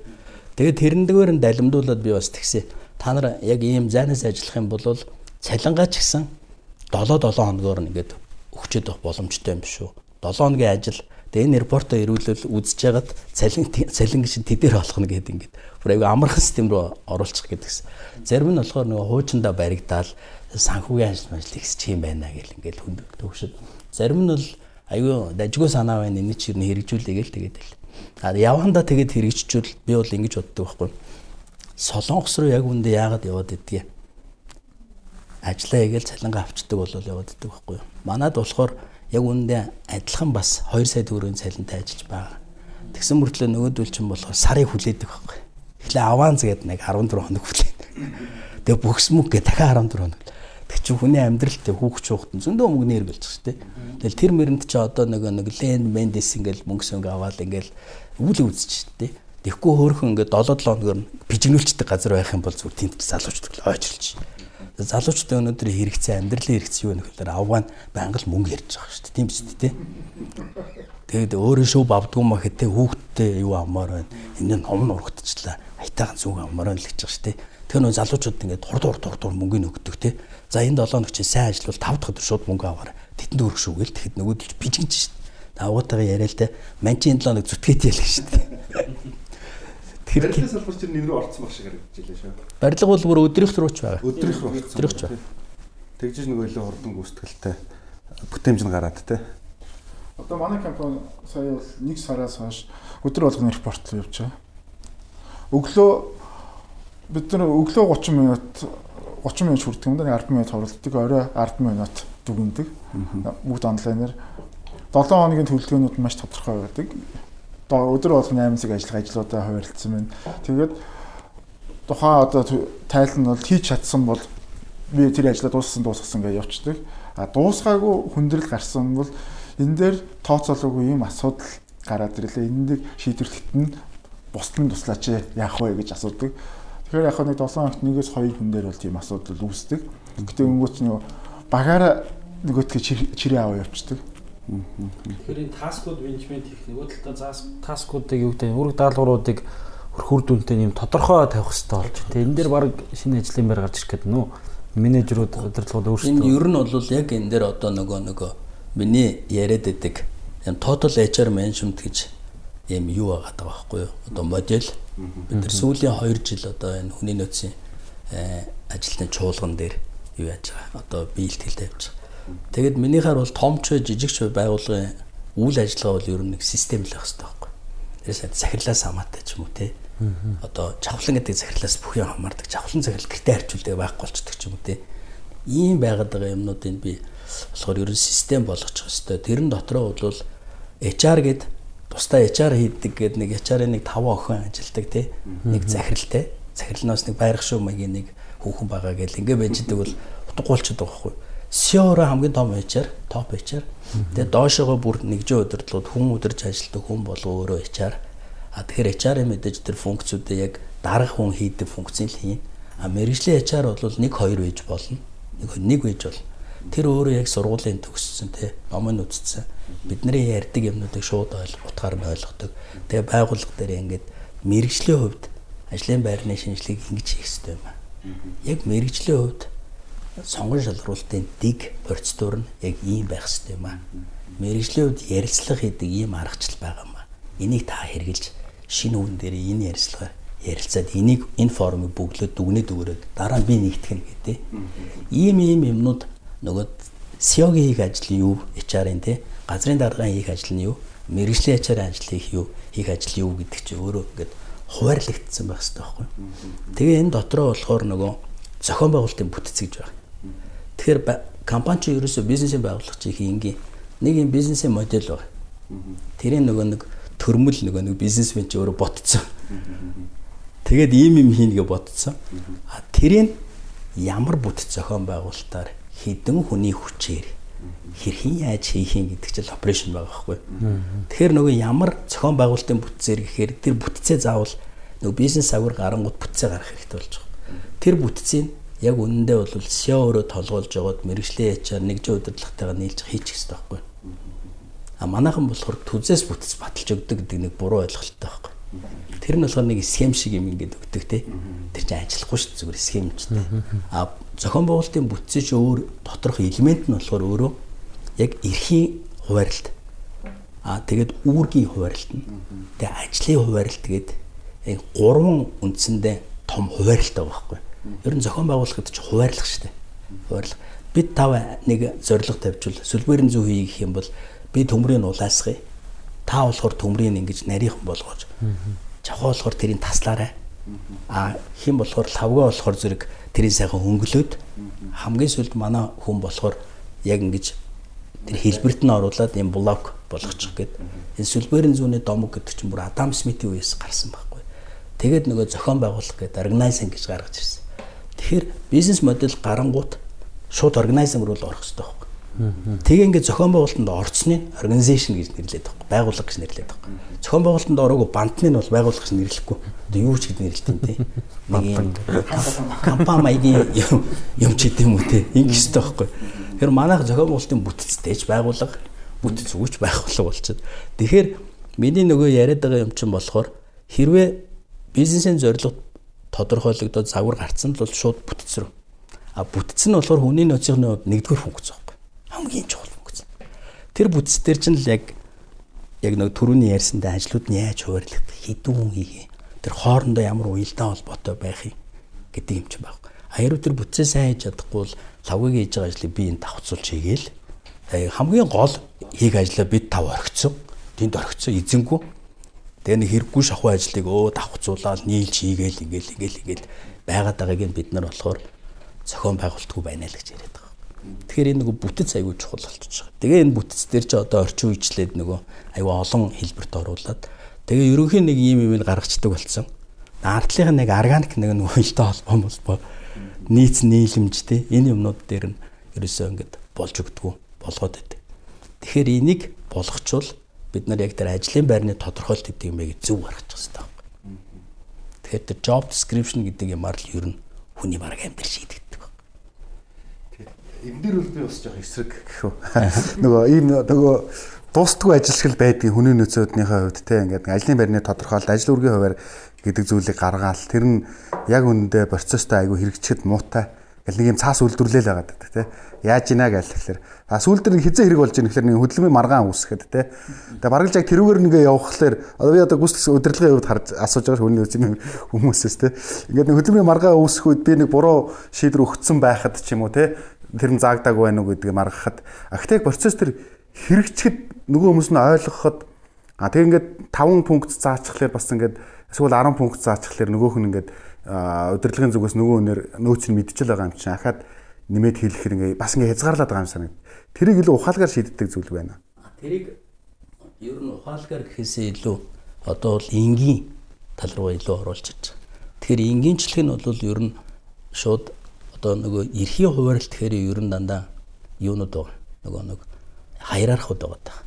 Тэгээд тэрэн дээр нь далимдуулаад би бас тэгсэн. Та нар яг ийм зайнаас ажиллах юм бол цалингаа ч гэсэн 7 7 хоногоор нэгээд өгчөд байх боломжтой юм шүү 7 хоногийн ажил тэгээ энэ репортоо ирүүлэл үзэж хагаад цалин цалин гэж тэдээр болох нь гэдэг ингээд бүр аягүй амархан систем рүү оруулчих гэдэгсэн. Зарим нь болохоор нөгөө хуучиндаа баригдаал санхүүгийн ажил ажил ихсчих юм байна гэл ингээд хүнд төвшөд. Зарим нь бол аягүй дажгүй санаа байна энэ чинь хэрэгжүүлээ гэл тэгээд л. А явандаа тэгээд хэрэгжчихвэл би бол ингэж боддог байхгүй. Солонгос руу яг үндэ яагаад яваад идэгээ. Ажлаа хийгээл цалингаа авчдаг бол яваад иддэг байхгүй. Манад болохоор яг үүндээ адилхан бас 2 сая төгрөгийн цалинтай ажиллаж байгаа. Тэгсэн мөртлөө нөгөөдөл чинь болохоор сарыг хүлээдэг байхгүй. Эхлээ аванс гэдэг нэг 14 хоног хүлээн. Тэгээ бүхс мүг гэ дахиад 14 хоног. Тэг чи хүний амьдралтай хүүхч хуухтан зөндөө мөнгө нэргэлж шүү дээ. Тэгэл тэр мэрэнд чи одоо нэг нэг лен мендес ингээл мөнгө сөнгө аваад ингээл үзэж шүү дээ. Тэгэхгүй хөөхөн ингээд 7 7 хоногор бижигнүүлчдэг газар байх юм бол зүгээр тент залуучдаг л ойчрлж залуучуудын өнөөдөр хэрэгцээ амьдралын хэрэгцээ юу гэхээр авгаан байнга л мөнгө ярьж байгаа шүү дээ. Тийм биз дээ. Тэгэд өөрөө шоу бавдгүй маа хэтэ хүүхдтэй юу авмаар байна. Энэ ном нурагдчихлаа. Хайтаахан зүг авмаар байна л гэж байгаа шүү дээ. Тэр нөө залуучууд ингээд хурд хурд хурд хурд мөнгөний өгдөг те. За энэ 7 хоног чи сайн ажиллавал 5 дахь өдөр шууд мөнгө аваарай. Тэтэнд өрөх шүү гээл тэгэхэд нөгөөдөл бижигч шүү дээ. Давгуутайгаа яриа л те. Манчин 7 хоног зүтгээд ял шүү дээ. Барилгын салбар чинь нэр рүү орцсон баг шиг харагдаж байлаа шүү. Барилга бол бүр өдрийнх рүү ч байгаа. Өдрийнх рүү орцсон. Өдрийнх ч байгаа. Тэгжиж нөгөө илүү хурдан гүйцэтгэлтэй бүтээмж нь гараад те. Одоо манай компани сая бол 1 сараас хойш өдөр болгоны репорт явж байгаа. Өглөө бид нар өглөө 30 минут 30 минут хүрдэг юм да 10 минут хуралддаг орой 10 минут дүгндэг. Бүгд онлайнаар 7 хоногийн төлөвлөгөөнүүд маш тодорхой байдаг өдөр болгоны 8 цаг ажиллах ажлуудаа хуваарлцсан байна. Тэгээд тухайн одоо тайл нь бол хийж чадсан бол би тэр ажлаа дууссан дуусгасан гэж явцдаг. А дуусгаагүй хүндрэл гарсан бол энэ дээр тооцоолоогүй юм асуудал гараад ирлээ. Энийг шийдвэрлэхэд нь бусд нь туслаач яах вэ гэж асуудаг. Тэгэхээр яг нэг 7 хоногт нэгээс 2 хүн дээр бол тийм асуудал үүсдэг. Гэтэ өнгөц нь багаараа нөгөөдгөө чирээ аваа явчихдаг. Тэгэхээр энэ таскууд менежмент хийх нөгөө талдаа таскуудыг юу гэдэг үүрэг даалгавруудыг хөр дүнтэй юм тодорхой тавих хэрэгтэй болж байна. Энэ дээр баг шинэ ажлын байр гарч ирэх гэдэг нүү менежерүүд удирдлагууд өөрсдөө. Энэ ер нь бол яг энэ дээр одоо нөгөө нөгөө миний яриад байдаг юм total HR management гэж юм юу байгаа даа байхгүй юу? Одоо модель бид нар сүүлийн 2 жил одоо энэ хүний нөөцийн ажилтны чуулган дээр юу яаж байгаа. Одоо биелтгэл тавьж байгаа. Тэгэд минийхаар бол томч жижигч байгууллагын үйл ажиллагаа бол ер нь нэг системлэх хэрэгтэй байхгүй. Тэрээс захирлаас хамаатай ч юм уу те одоо чавлан гэдэг захирлаас бүх юм хамаардаг. Чавлан захирал гэртээ харьцуулдаг байхгүй болчдөг ч юм уу те. Ийм байгаад байгаа юмнуудыг би болохоор ерөн систем болгочих хэвээр. Тэрэн дотроо бол HR гэд тусдаа HR хийдэг гэд нэг HR-ын нэг 5 охин ажилдаг тий. Нэг захиралтай. Захирлнаас нэг байрах шүү маягийн нэг хүүхэн байгаа гэл ингээ байждаг бол утгуулчдаг байхгүй. CEO-ро хамгийн том HR, топ HR. Тэгээ доошоогоо бүр нэгжээ удирдлууд хүн удирж ажилладаг хүн бол өөрөө HR А тэгэхээр HR-ын мэдээж тэр функцүүдээ яг дарга хүн хийдэг функцийг л хийн. А мэрэгжлийн HR бол нэг хоёр байж болно. Нэг нэг байж болно. Тэр өөрөө яг сургуулийн төгссөн тий номын үтцсэн. Бидний ярьдаг юмнуудыг шууд ойлгох, утгаар нь ойлгодог. Тэгээ байгууллага дээр ингээд мэрэгжлийн хувьд ажлын байрны шинжилгээг ингэж хийх хэрэгтэй юм. Яг мэрэгжлийн хувьд сонгон шалгуулалтын дэг процедур нь яг ийм байх хэрэгтэй юм аа. Мэрэгжлийн хувьд ярилцлага хийдэг ийм аргачлал байгаа юм аа. Энийг та хэрэгжилж шинэ үн дээр энэ ярилцлага ярилцаад энийг энэ формыг бөглөөд дүгнээд өгөрөөд дараа нь би нэгтгэх гэдэг. Ийм ийм юмнууд нөгөө SEO-гийн хийх ажил нь юу? HR-ын те газрын даргын хийх ажил нь юу? Мэргэжлийн HR-ын ажил хийх юу? Хийх ажил юу гэдэг чинь өөрөө ингээд хуваарлагдсан байх хэрэгтэй байхгүй. Тэгээ энэ дотроо болохоор нөгөө зохион байгуулалтын бүтц гэж байна. Тэгэхээр компани чинь ерөөсөө бизнесийн байгууллага чинь ингийн нэг юм бизнесийн модель байна. Тэрийн нөгөө нэг төрмөл нөгөө нэг бизнесмен ч өөрөө ботцсон. Тэгээд ийм юм хийнгээ ботцсон. А тэрийг ямар бүтэц зохион байгуулалтаар хідэн хүний хүчээр хэрхэн яаж хийх юм гэдэг чинь операшн байгаа байхгүй. Тэгэхээр нөгөө ямар зохион байгуулалтын бүтцээр гэхээр тэр бүтцээ заавал нөгөө бизнес агуур гарангууд бүтцээ гаргах хэрэгтэй болж байгаа. Тэр бүтцийг яг үнэндээ бол SEO өөрөө толгоолж жагаад мэрэгжлийн HR нэгжийн удирдлагатайгаа нийлж хийчих хэрэгтэй байхгүй. А манайхан болохоор түзээс бүтц баталж өгдөг гэдэг нэг буруу ойлголттой байхгүй. Тэр нь болохоор нэг схем шиг юм ингээд өгдөг те. Тэр чинь ажиллахгүй шүү дээ зүгээр схемчтэй. А зохион байгуулалтын бүтцийн ч өөр доторх элемент нь болохоор өөрөө яг эрхийн хуваарлт. А тэгээд үүргийн хуваарлт нь. Тэгээд ажлын хуваарлт гээд энэ гурван үндсэндээ том хуваарлт байгаа байхгүй. Ер нь зохион байгуулалт гэж хуваарлах шүү дээ. Хуваарлах. Бид тав нэг зорилго тавьжвал сүлбэрийн зөв хий гэх юм бол би төмрийг улаасгая. Та болохоор төмрийг ингэж нарийнхан болгож. Чавхаа болохоор тэрийг таслаарай. А хэн болохоор лавгаа болохоор зэрэг тэрийг сайхан хөнгөлөөд хамгийн сүлд манай хүн болохоор яг ингэж тэр хэлбэрт нь оруулаад юм блок болгочих гээд энэ сүлбэрийн зүүнний домог гэдэг чинь бүр Адам Смитийн үеэс гарсан байхгүй. Тэгээд нөгөө зохион байгуулах гэдэг органайзинг гэж гаргаж ирсэн. Тэгэхээр бизнес модель гарангуут шууд органайзинг руу орох хэрэгтэй байхгүй. Тэгээ ингээд зохион байгуулалтанд орцны organization гэж нэрлэдэг байхгүй байгууллага гэж нэрлэдэг байхгүй. Зохион байгуулалтанд ороогүй бантны нь бол байгууллага гэж нэрлэхгүй. Одоо юу ч гэж нэрлэдэг юм те. Нэг юм компани маягийн юм ч гэдэм үү те. Ингэх хэрэгтэй байхгүй. Тэр манайх зохион байгуулалтын бүтцтэйч байгууллага бүтц үгч байгууллага болчиход. Тэгэхээр миний нөгөө яриад байгаа юм чинь болохоор хэрвээ бизнесийн зорилго тодорхойлогдоод загвар гарцсан л бол шууд бүтц рүү. А бүтц нь болохоор хүний нөөцийн нэгдүгээр функц хамгийн чухал функц. Тэр бүтц дээр чинь л яг яг нэг түрүүний ярьсандаа ажлууд нь яаж хуваарлах хэдэн хүн хийх тэр хоорондоо ямар уялдаа холбоотой байх юм гэдэг юм чинь баг. Аяр тэр бүтцээ сайн хийж чадахгүй бол лавгийн хийж байгаа ажлыг би энэ давхцуулж хийгээл. Хамгийн гол хийх ажлаа бид тав орхицсон. Тэнд орхицсон эзэнгүү. Тэгээ нэг хэрэггүй шахуу ажлыг өө давхцуулаад нийлж хийгээл ингээл ингээл ингээл байгаад байгааг нь бид нар болохоор зохион байгуулалтгүй байна л гэж яриад байгаа. Тэгэхээр энэ нөгөө бүтэц аягүй чухал болчихж байгаа. Тэгээ энэ бүтэц дээр ч одоо орчин үечлээд нөгөө аягүй олон хэлбэрт оруулаад тэгээ ерөнхийн нэг ийм юм гаргацдаг болсон. ардлынх нь нэг органик нэг нөхөлтэй холбоо болбоо нийц нийлэмжтэй энэ юмнууд дээр нь ерөөсөө ингээд болж өгдгүү болгоод байдаг. Тэгэхээр энийг болгочвол бид нар яг тэр ажлын байрны тодорхойлт гэдэг юмыг зөв гаргах хэрэгтэй байна. Тэгэхээр тэр job description гэдэг юмар л ер нь хүний бараг амьдрал шийдэгддэг байна. Энэ дээр бол би бас жоох эсрэг гэх үү. *laughs* Нөгөө ийм нөгөө дуустдаггүй ажилшгал байдгийн хүний нөөцөднийхээ хувьд те ингээд ажлын байрны тодорхойлолт ажил үргийн хуваар гэдэг зүйлийг гаргаал тэр нь яг үнэндээ процесстой айгүй хэрэгжихэд муутай гэл нэг юм цаас үйлдвэрлээл байгаа гэдэг те яаж ийна гэл тэгэхээр а сүүл дээр хизээ хэрэг болж ийн гэхээр нэг хөдөлмөрийн маргаан үүсгэхэд те тэгээ бараг л яг тэрүүгээр нэгэ явахлаар одоо би одоо гүйцэтгэх удирдлагын хувьд харж асууж байгаа хүний үзэн хүмүүсээс те ингээд нэг хөдөлмөрийн маргаан үүсэх үед би нэг буруу шийдвэр өгцсөн байхад ч юм уу те тэр нь заагдааг байна уу гэдгийг маргахад. Ахтэг процесс тэр хэрэгжихэд нөгөө хүмүүс нь ойлгоход а тэг ингээд 5 пункт заачхлаар бас ингээд эсвэл 10 пункт заачхлаар нөгөөх нь ингээд удирдлагын зүгээс нөгөө өнөр нөөц нь мэдчихэл байгаа юм чинь ахаад нэмээд хэлэхээр ингээд бас ингээд хязгаарлаад байгаа юм санагд. Тэрийг илүү ухаалгаар шийддэг зүйл байна. Тэрийг ер нь ухаалгаар гэхээсээ илүү одоо бол энгийн тал руу илүү оруулж байгаа. Тэгэхээр энгийнчлэг нь бол ер нь шууд одоо нөгөө эрхийн хуваарлт гэхээр ер нь дандаа юунууд байгаа. Нөгөө нэг хайраархууд байгаа.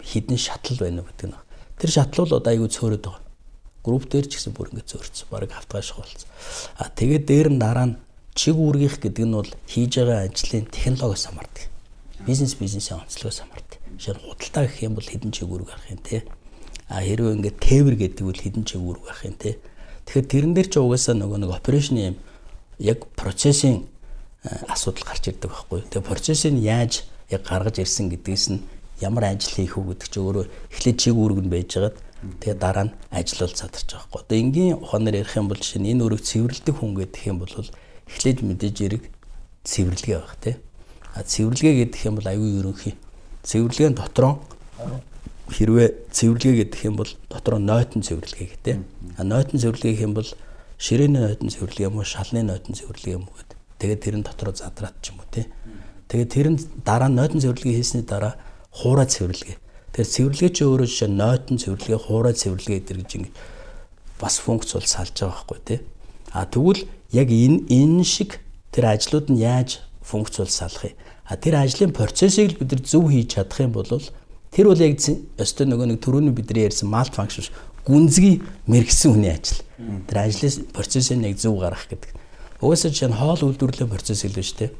Хідэн шатал байна гэдэг нь. Тэр шатлууд одоо айгүй цөөрөд байгаа. Групп дээр ч гэсэн бүр ингэ зөөрцсөн. Бараг автгаашх болсон. А тэгээд дээр нь дараа нь чиг үүргийнх гэдэг нь бол хийж байгаа ажлын технологиос хамаардаг. Бизнес бизнесийн онцлогоос хамаардаг. Жишээ нь худалдаа гэх юм бол хідэн чиг үүрэг гарах юм те. А хэрвээ ингэ тээвэр гэдэг бол хідэн чиг үүрэг гарах юм те. Тэгэхээр тэрэн дээр ч угаасаа нөгөө нэг операшны юм яг процессын асуудал гарч ирдэг байхгүй. Тэгээ процессыг яаж яг гаргаж ирсэн гэдгээс нь ямар ажил хийх үү гэдэг чи өөрөө эхлээд чиг үүрэг нь байжгаад тэгээ дараа нь ажил бол задарч байгаа хгүй. Одоо энгийн ухаанаар ярих юм бол жишээ нь энэ өрөг цэвэрлдэг хүн гэдэг юм бол эхлээд мэдээж эрэг цэвэрлэгээ байх тий. А цэвэрлэгээ гэдэг юм бол аюу ерөнхий. Цэвэрлэгийн дотроо хэрвээ цэвэрлэгээ гэдэг юм бол дотроо нойтон цэвэрлэгээ гэдэг. А нойтон цэвэрлэгээ гэх юм бол ширээний нойтон цэвэрлэгээ юм уу, шалны нойтон цэвэрлэгээ юм уу гэдэг. Тэгээд тэр нь дотроо задраад ч юм уу тий. Тэгээд тэр нь дараа нойтон цэвэрлэгээ хийсний дараа хуурай цэвэрлэгээ Тэгэхээр цэвэрлэгээ чи өөрөө жишээ нойтон цэвэрлэгээ, хуурай цэвэрлэгээ гэдэг гэж ингэ бас функц бол салж байгаа байхгүй тий. А тэгвэл яг энэ энэ шиг тэр ажлууд нь яаж функц бол салах юм. А тэр ажлын процессыг л бид нар зөв хийж чадах юм бол тэр бол яг өстой нөгөө нэг түрүүний бидний ярьсан малт функшн гүнзгий мэрэгсэн хүний ажил. Тэр ажлын процессыг яг зөв гаргах гэдэг. Угаасаа жишээ нь хоол үйлдвэрлэлийн процесс хэлвэ шүү дээ.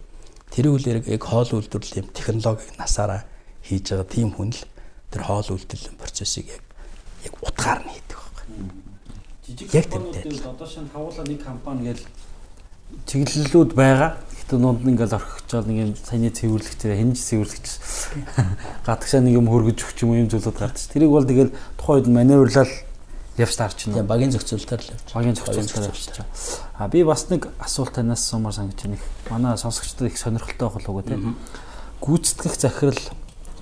Тэр үл яг хоол үйлдвэрлэлийн технологиг насаараа хийж байгаа тийм хүн л тэр хоол үйлдвэрлэлийн процессыг яг яг утгаар нь хийдэг байхгүй. Яг тэмдэг. Одоо шинэ тавуулаа нэг компани гээл чиглэлүүд байгаа. Гэтэ нунд нь ингээл жаал нэг юм саяны цэвэрлэгч хинж цэвэрлэгч *laughs* гадагшаа нэг юм хөргөж өгч юм юм зүйлүүд гардаг. Тэрийг бол тэгэл тухайн үед маневрлал явж таарч байна. Багийн зохицуултаар л. Багийн зохицуултаар явж байгаа. А би бас нэг асуулт танаас сумаар сангаж байна. Манай сонсогчдод их сонирхолтой байх болов уу те. Гүйцэтгэх захирал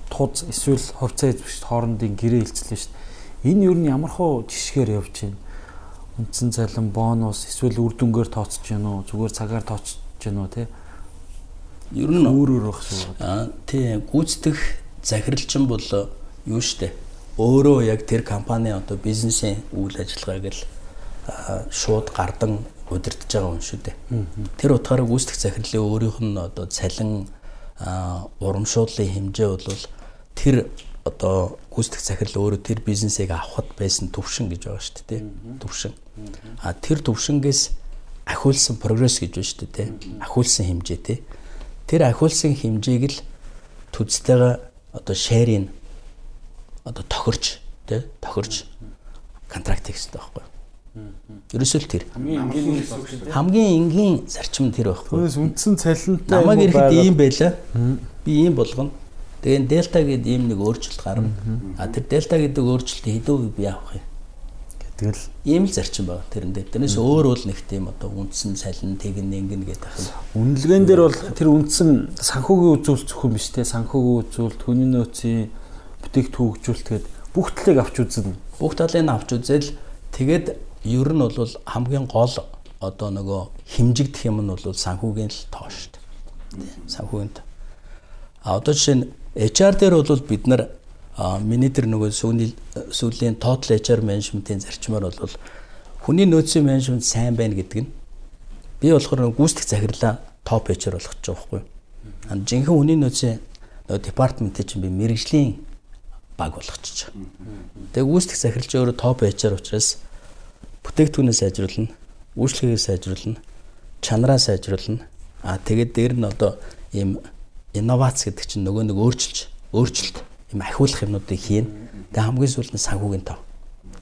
туз эсвэл хувьцаа эзэмшигч хоорондын гэрээ хилцлээ шүү дээ. Энэ юу нь ямар хуу жишгээр явж байна? Үндсэн цалин, бонус эсвэл үр дүнгээр тооцож гэнэ үү? Зүгээр цагаар тооцож гэнэ үү те? Ер нь өөр өөр байх шүү. Аа тий гүйцэтгэх захиралчин бол юу штэ өөрөө яг тэр компани одоо бизнесийн үйл ажиллагааг л шууд гардан удирдах байгаа хүн шүү дээ. Тэр утгаараа гүйцэтгэх захирлын өөрийнх нь одоо цалин урамшууллын хэмжээ бол тэр одоо гүйцэтгэх захирал өөрөө тэр бизнесийг авахд байсан төвшин гэж байгаа шүү дээ төвшин. А тэр төвшингээс ахиулсан прогресс гэж байна шүү дээ ахиулсан хэмжээ те. Тэр ахиулсан хэмжээг л түзтэйгээ одоо шерийн одоо тохирч те тохирч контракт хийх хэрэгтэй байхгүй. Ерөөсөө л тэр. Хамгийн энгийн зарчим тэр байхгүй. Түүнээс үндсэн цалинтай намайг ирэхэд ийм байлаа. Би ийм болгоно. Тэгээ дельта гэдэг ийм нэг өөрчлөлт гарна. А тэр дельта гэдэг өөрчлөлт хэдүү би авах юм. Тэгэл ийм л зарчим байгаа тэрэндээ. Тэрнээс өөр бол нэг тийм одоо үндсэн цалин тэгэн ингэн гэдэг юм. Үнэлгээн дээр бол тэр үндсэн санхүүгийн үзүүлэлт зөвхөн биш те санхүүгийн үзүүлэлт, хүний нөөцийн бүтээгдэхүүн хөгжүүлэлт гэдэг бүх талыг авч үзнэ. Бүх талыг авч үзэл тэгээд ер нь бол хамгийн гол одоо нөгөө химжигдэх юм нь бол санхүүгийн л тоо шүү дээ. Санхүүгийн тоо. А одоо жишээ нь HR дээр бол бид нар миний тэр нөгөө сүүлийн сүүлийн total HR management-ийн зарчмаар бол хүний нөөцийн менежмент сайн байна гэдэг нь би болохоор гүйцэтгэх захирлаа топ HR болгож байгаа байхгүй юу. Жинхэнэ хүний нөөцийн нөгөө департаментыг чинь би мэрэгжлийн баг болгочих. Тэгээ гүйцэтгэх захирлч өөрөө топ HR учраас бүтээгдэхүүнээ сайжруулна, үйлчлэгээ сайжруулна, чанараа сайжруулна. Аа тэгээд дээр нь одоо ийм инновац гэдэг чинь нөгөө нэг өөрчилж, өөрчлөлт ийм ахиулах юмнуудыг хийн. Тэгээ хамгийн сүүлд нь санхүүгийн тав.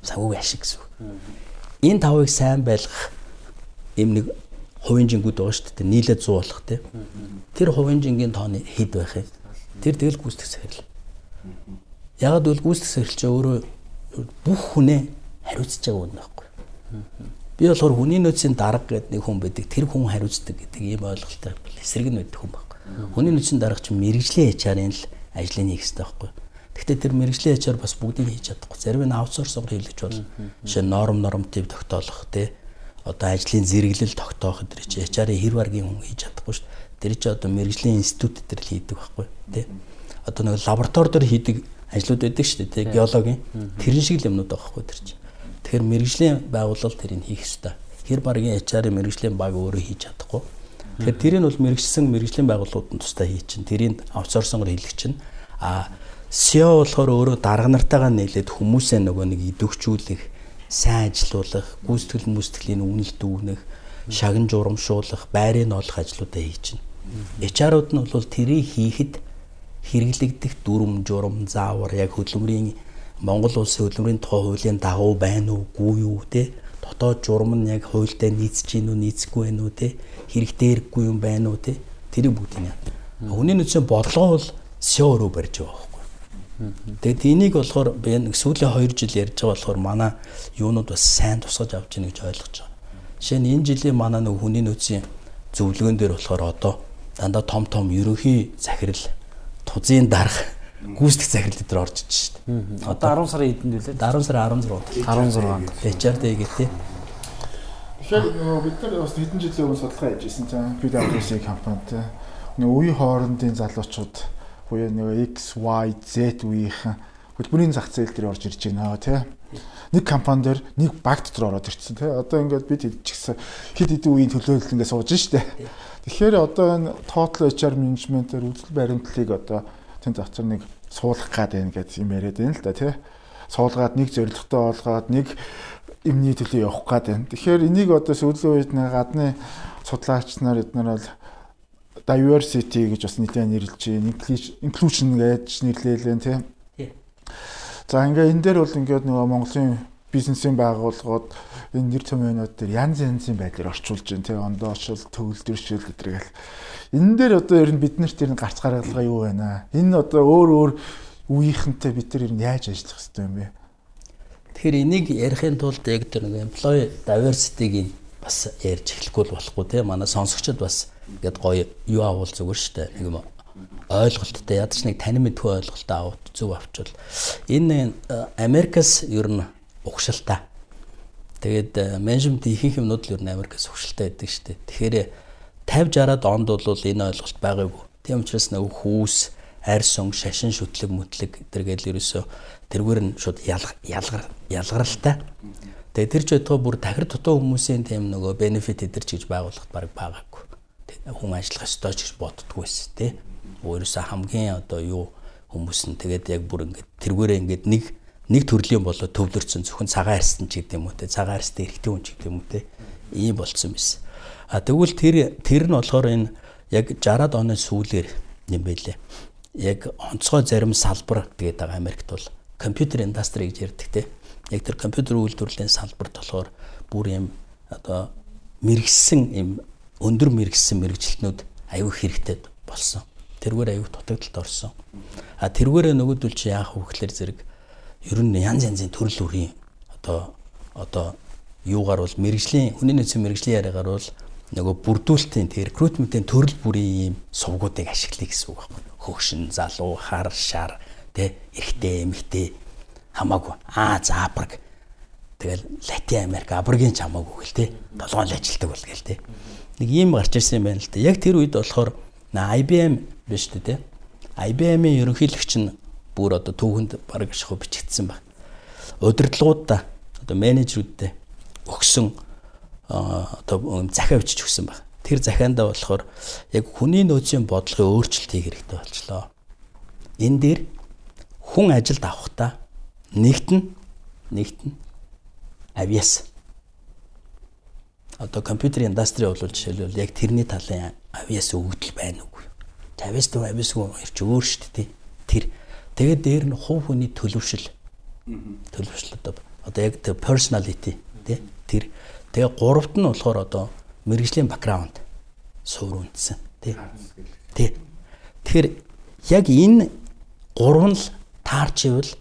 Санхүүгийн ашиг гэсэн үг. Энэ тавыг сайн байлгах ийм нэг хувийн жингүүд байгаа шүү дээ. Нийлээд 100 болох тийм. Тэр хувийн жингийн тооны хэд байх юм? Тэр тэгэл гүйцэтгэх сахирал. Ягаад гэвэл гүйцэтгэх сахирал чи өөрөө бүх хүнээ хариуцж байгаа юм байхгүй. Би болохоор хүний нөөцийн дарга гэдэг нэг хүн байдаг. Тэр хүн хариуцдаг гэдэг ийм ойлголттой эсрэг нь байдаг хүн байхгүй. Хүний нөөцийн дарга чинь мэрэгжлийн HR-ын л ажлыг хийх хэрэгтэй байхгүй. Гэхдээ тэр мэрэгжлийн HR бас бүгдийг хийж чадахгүй. Зарим нь аутсорсоор хийлгэж болно. Жишээ норм нормтив тогтоолох тий одоо ажлын зэрэглэл тогтоох гэдэг чи HR-ийн хэр баргийн хүн хийж чадахгүй шүү дээ. Тэр чи одоо мэрэгжлийн институт дээр л хийдэг байхгүй тий. Одоо нэг лаборатори дээр хийдэг ажлууд байдаг шүү дээ тий. Геологийн тэрэн шиг л юмнууд байхгүй тэр чи. Тэгэхээр мэрэгжлийн байгууллал тэрийг хийх ёстой. Хэр баргийн HR-ийн мэрэгжлийн баг өөрөө хийж чадахгүй. Тэгэхээр тэрийг бол мэрэгжсэн мэрэгжлийн байгууллагууд нь тусдаа хий чинь. Тэрийг аутсорсонгоор хийлгэх чинь. А SEO болохоор өөрөө дарга нартайгаа нийлээд хүмүүсээ нөгөө нэг идэвхжүүлэх сайн ажилуулах, гүйцэтгэл мүстгэлийн үнэлт өгнөх, шагн журамшуулах, байрыг олох ажлуудаа хийж байна. HR-ууд нь бол тэрийг хийхэд хэрэглэгдэх дүрм, журам, заавар яг хөдөлмөрийн Монгол улсын хөдөлмөрийн тухай хуулийн дагуу байна уугүй юу те дотоод журам нь яг хуультай нийцж гин үү нийцэхгүй байна уу те хэрэгтэй хэрэггүй юм байна уу те тэрийг бүгдийг яа. Хүний нөөцийн бодлого бол SEO руу барьж байгаа Тэгээд энийг болохоор би нэг сүүлийн 2 жил ярьж байгаа болохоор манай юунууд бас сайн тусгаж авч ийн гэж ойлгож байгаа. Жишээ нь энэ жилийн манай нэг хүний нөөцийн зөвлөгөөн дээр болохоор одоо дандаа том том ерөнхий захирал тузын дарга гүйцэтгэх захирал дээр орж иж шүү дээ. Одоо 10 сарын эдэнд үлээ. 10 сарын 16. 16. HR day гэдэг. Тэгэхээр нөгөө бид нар бас хэдэн жилийн өмнө судалгаа хийжсэн чинь PwC компанид нөгөө үе хоорондын залуучууд буюу нэг X, Y, Z үеийнхэн хөтөлбөрийн зах зээл дээр орж ирж байна тий. Нэг компани дээр нэг баг дотор ороод ирчихсэн тий. Одоо ингээд бид хэлчихсэн хэд хэдэн үеийн төлөөлөл ингээд сууж штэ. Тэгэхээр одоо энэ total HR management-ээр үзэл баримтлалыг одоо тэн дотор нэг суулгах гад байна гэж юм яриад байна л да тий. Суулгаад нэг зорилготой олгоод нэг юмний төлөө явах гад байна. Тэгэхээр энийг одоо сүүлийн үед нэг гадны судлаач нар эднэр бол diversity гэж бас нэлээд нэрлэж. Inclusion гэж нэрлэйлэн тийм. За ингээ энэ дээр бол ингээд нөгөө Монголын бизнесийн байгууллагууд энэ нэр томьёонууд дээр янз янзын байдлаар орчуулж байна тийм ондоошил, төгөлдршил гэдэргээл. Энэ дээр одоо ер нь бид нарт ер нь гарц гаргалгаа юу байна? Энэ одоо өөр өөр үеийнхэнтэй бид нар ер нь яаж ажиллах хэрэгтэй юм бэ? Тэгэхээр энийг ярихын тулд яг тэр нэг employee diversity-г бас ярьж эхлэхгүй болохгүй тийм манай сонсогчд бас Ингээд гоё юу авал зүгээр штэ. Нэг юм ойлголттой ядаж нэг танин мэдгүй ойлголттой авах зөв авчвал энэ э, Америкас ер нь угшилтаа. Тэгээд менежмент ихэнх юмнууд л ер нь Америкас угшилтаа байдаг штэ. Тэгэхээр 50 60-аад онд бол энэ ойлголт байгаагүй. Тийм учраас нэг хүүс, арьс өн, шашин шүтлэг, мүтлэг гэдэргээл ерөөсөө тэргээр нь шууд ялгар ялгаралтай. Тэгээ тэр ч байтугай бүр тахир дутуу хүмүүсийн тийм нөгөө бенефит эдэрч гэж байгуулахад баг байгаагүй хүн ажиллах ёстой ч гэж боддгоо байсан тий. Өөрөөсөө хамгийн одоо юу хүмүүс нь тэгээд яг бүр ингээд тэргээрээ ингээд нэг нэг төрлийн болоо төвлөрсөн зөвхөн цагаан арьсан ч гэдэг юм уу те цагаан арьстай эрэгтэй хүн ч гэдэг юм уу те ийм болцсон байсан. А тэгвэл тэр тэр нь болохоор энэ яг 60-аад оны сүүлээр юм байлээ. Яг онцгой зарим салбар гэдэг байгаа Америкт бол компьютер индастри гэж ярьдаг те. Яг тэр компьютер үйлдвэрлэлийн салбарт болохоор бүр юм одоо мэрэгсэн юм өндөр мэрэгсэн мэрэгчлэтнүүд аюу хэрэгтэй болсон. Тэргээр аюу дутагдалд орсон. А тэргээрээ нөгөөдөл чи яах вэ гэхээр зэрэг ер нь янз янзын төрөл бүрийн одоо одоо юугаар бол мэрэгжлийн хүний нөөцийн мэрэгжлийн яриагаар бол нөгөө бүрдүүлэлтийн тэр рекрутментийн төрөл бүрийн юм сувгуудыг ашиглая гэсэн үг байна. Хөгшин, залуу, хар, шар, тэ эрэгтэй, эмэгтэй хамаагүй. Аа, заабраг. Тэгэл Латин Америк, Аборигин ч хамаагүй гэл тэ. Долоон л ажилтдаг бол гээл тэ нэг юм гарч ирсэн юм байна л да. Яг тэр үед болохоор IBM биш үү те. IBM-ийн ерөнхийлөгч нь бүр одоо түүхэнд бараг шахуу бичигдсэн баг. Удирдлагуудаа одоо менежерүүдтэй өгсөн одоо захиа бичиж өгсөн баг. Тэр захиандаа болохоор яг хүний нөөцийн бодлогын өөрчлөлт хийх хэрэгтэй болчлоо. Энэ дээр хүн ажилд авахдаа нэгт нь нэгт нь авиас одоо компьютер индастри бол жишээлбэл яг тэрний талын авиас өгөгдөл байна? Авиас төв авиас уу ирч өөр шүү дээ. Тэр тэгээд дээр нь хувь хүний төлөвшил. Төлөвшил одоо одоо яг тэр personality тий тэр тэгээ гуравт нь болохоор одоо мэрэгжлийн бэкграунд суур үндсэн тий. Тий. Тэгэхээр яг энэ гурав нь таарч ивэл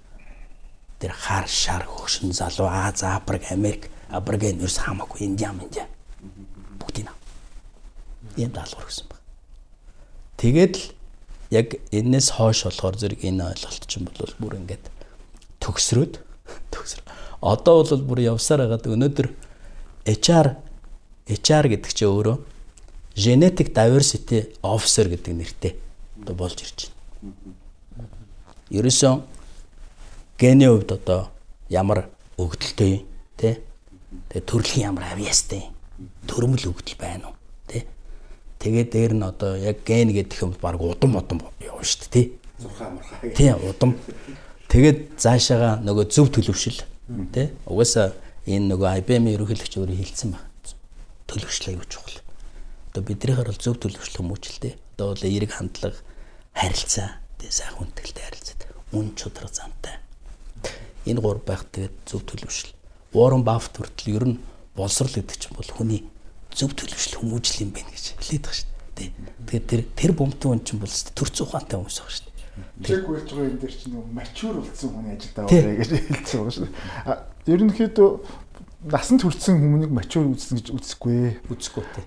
тэр хар шар хөшин залуу Аз Африк Америк Абраген ерс хамаагүй Индиан Индиан бүгдийг. Ийм даалгавар гэсэн баг. Тэгээд л яг энэс хойш болохоор зэрэг энэ ойлголт чинь бол бүр ингээд төгсрөөд *laughs* төгсрөө. Одоо бол бүр явсаар хагаад өнөөдөр HR HR гэдэг чинь өөрөө genetic diversity officer гэдэг нэртэй одоо болж ирж байна. Ерөөсөн гений хувьд одоо ямар өгдөлтэй те тэгээ төрөлхийн ямар авьяастай төрөмөл өгдөл байна уу тэгээд дээр нь одоо яг ген гэдэг юм баг удам удам явна шүү дээ тий. Зурхаа мурхаа тий удам. Тэгээд цаашаага нөгөө зөв төлөвшил тий. Угаасаа энэ нөгөө IBM-ийн ерөнхийлөгч өөрөө хэлсэн баг төлөвшил аягүй чухал. Одоо биднийхээр бол зөв төлөвшил хүмүүжлээ одоо бол эерэг хандлага харилцаа тий сайхан үнэтгэлтэй харилцаа үн чудраг замтай. Энэ гур байх тэгээд зөв төлөвшил. Warren Buffett хүртэл ер нь боловсрал гэдэг чинь бол хүний зөв төлөвшил хүмүүжил юм байна гэж хэлээд байгаа шүү дээ. Тэгээд тэр тэр бомтын хүн чинь бол төрц ухаантай хүмүүс байгаа шүү дээ. Чек барьж байгаа энэ дээр чинь мачур болсон хүний ажилдаа байгаа гэж хэлсэн байгаа шүү дээ. Ерөнхийдөө насанд хүрсэн хүмүүнийг мачур үзсэн гэж үзэхгүй. Үзэхгүй тий.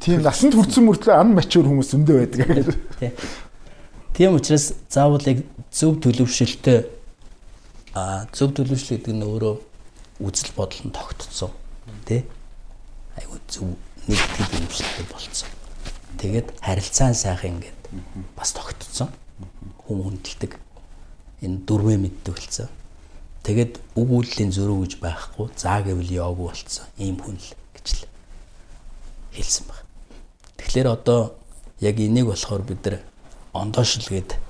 Тийм насанд хүрсэн мөртлөө ан мачур хүмүүс зөндөө байдаг гэж. Тий. Тийм учраас заавал яг зөв төлөвшөлтөй а зөв төлөвшил гэдэг нь өөрөө үзэл бодол нь тогтцсон тий айгуу зөв нэг тийм төлөвшөлтөй болцсон. Тэгээд харилцаа сайхан ингээд бас тогтцсон. Хүм хүндэлдэг энэ дөрвөө мэддэгэлцэн тэгээд үг үйллийн зөрүү гэж байхгүй заа гэвэл яваагүй болцсон. Ийм хүн л гэж л хэлсэн баг. Тэгэхээр одоо яг энийг болохоор бид нар ондоошл гэд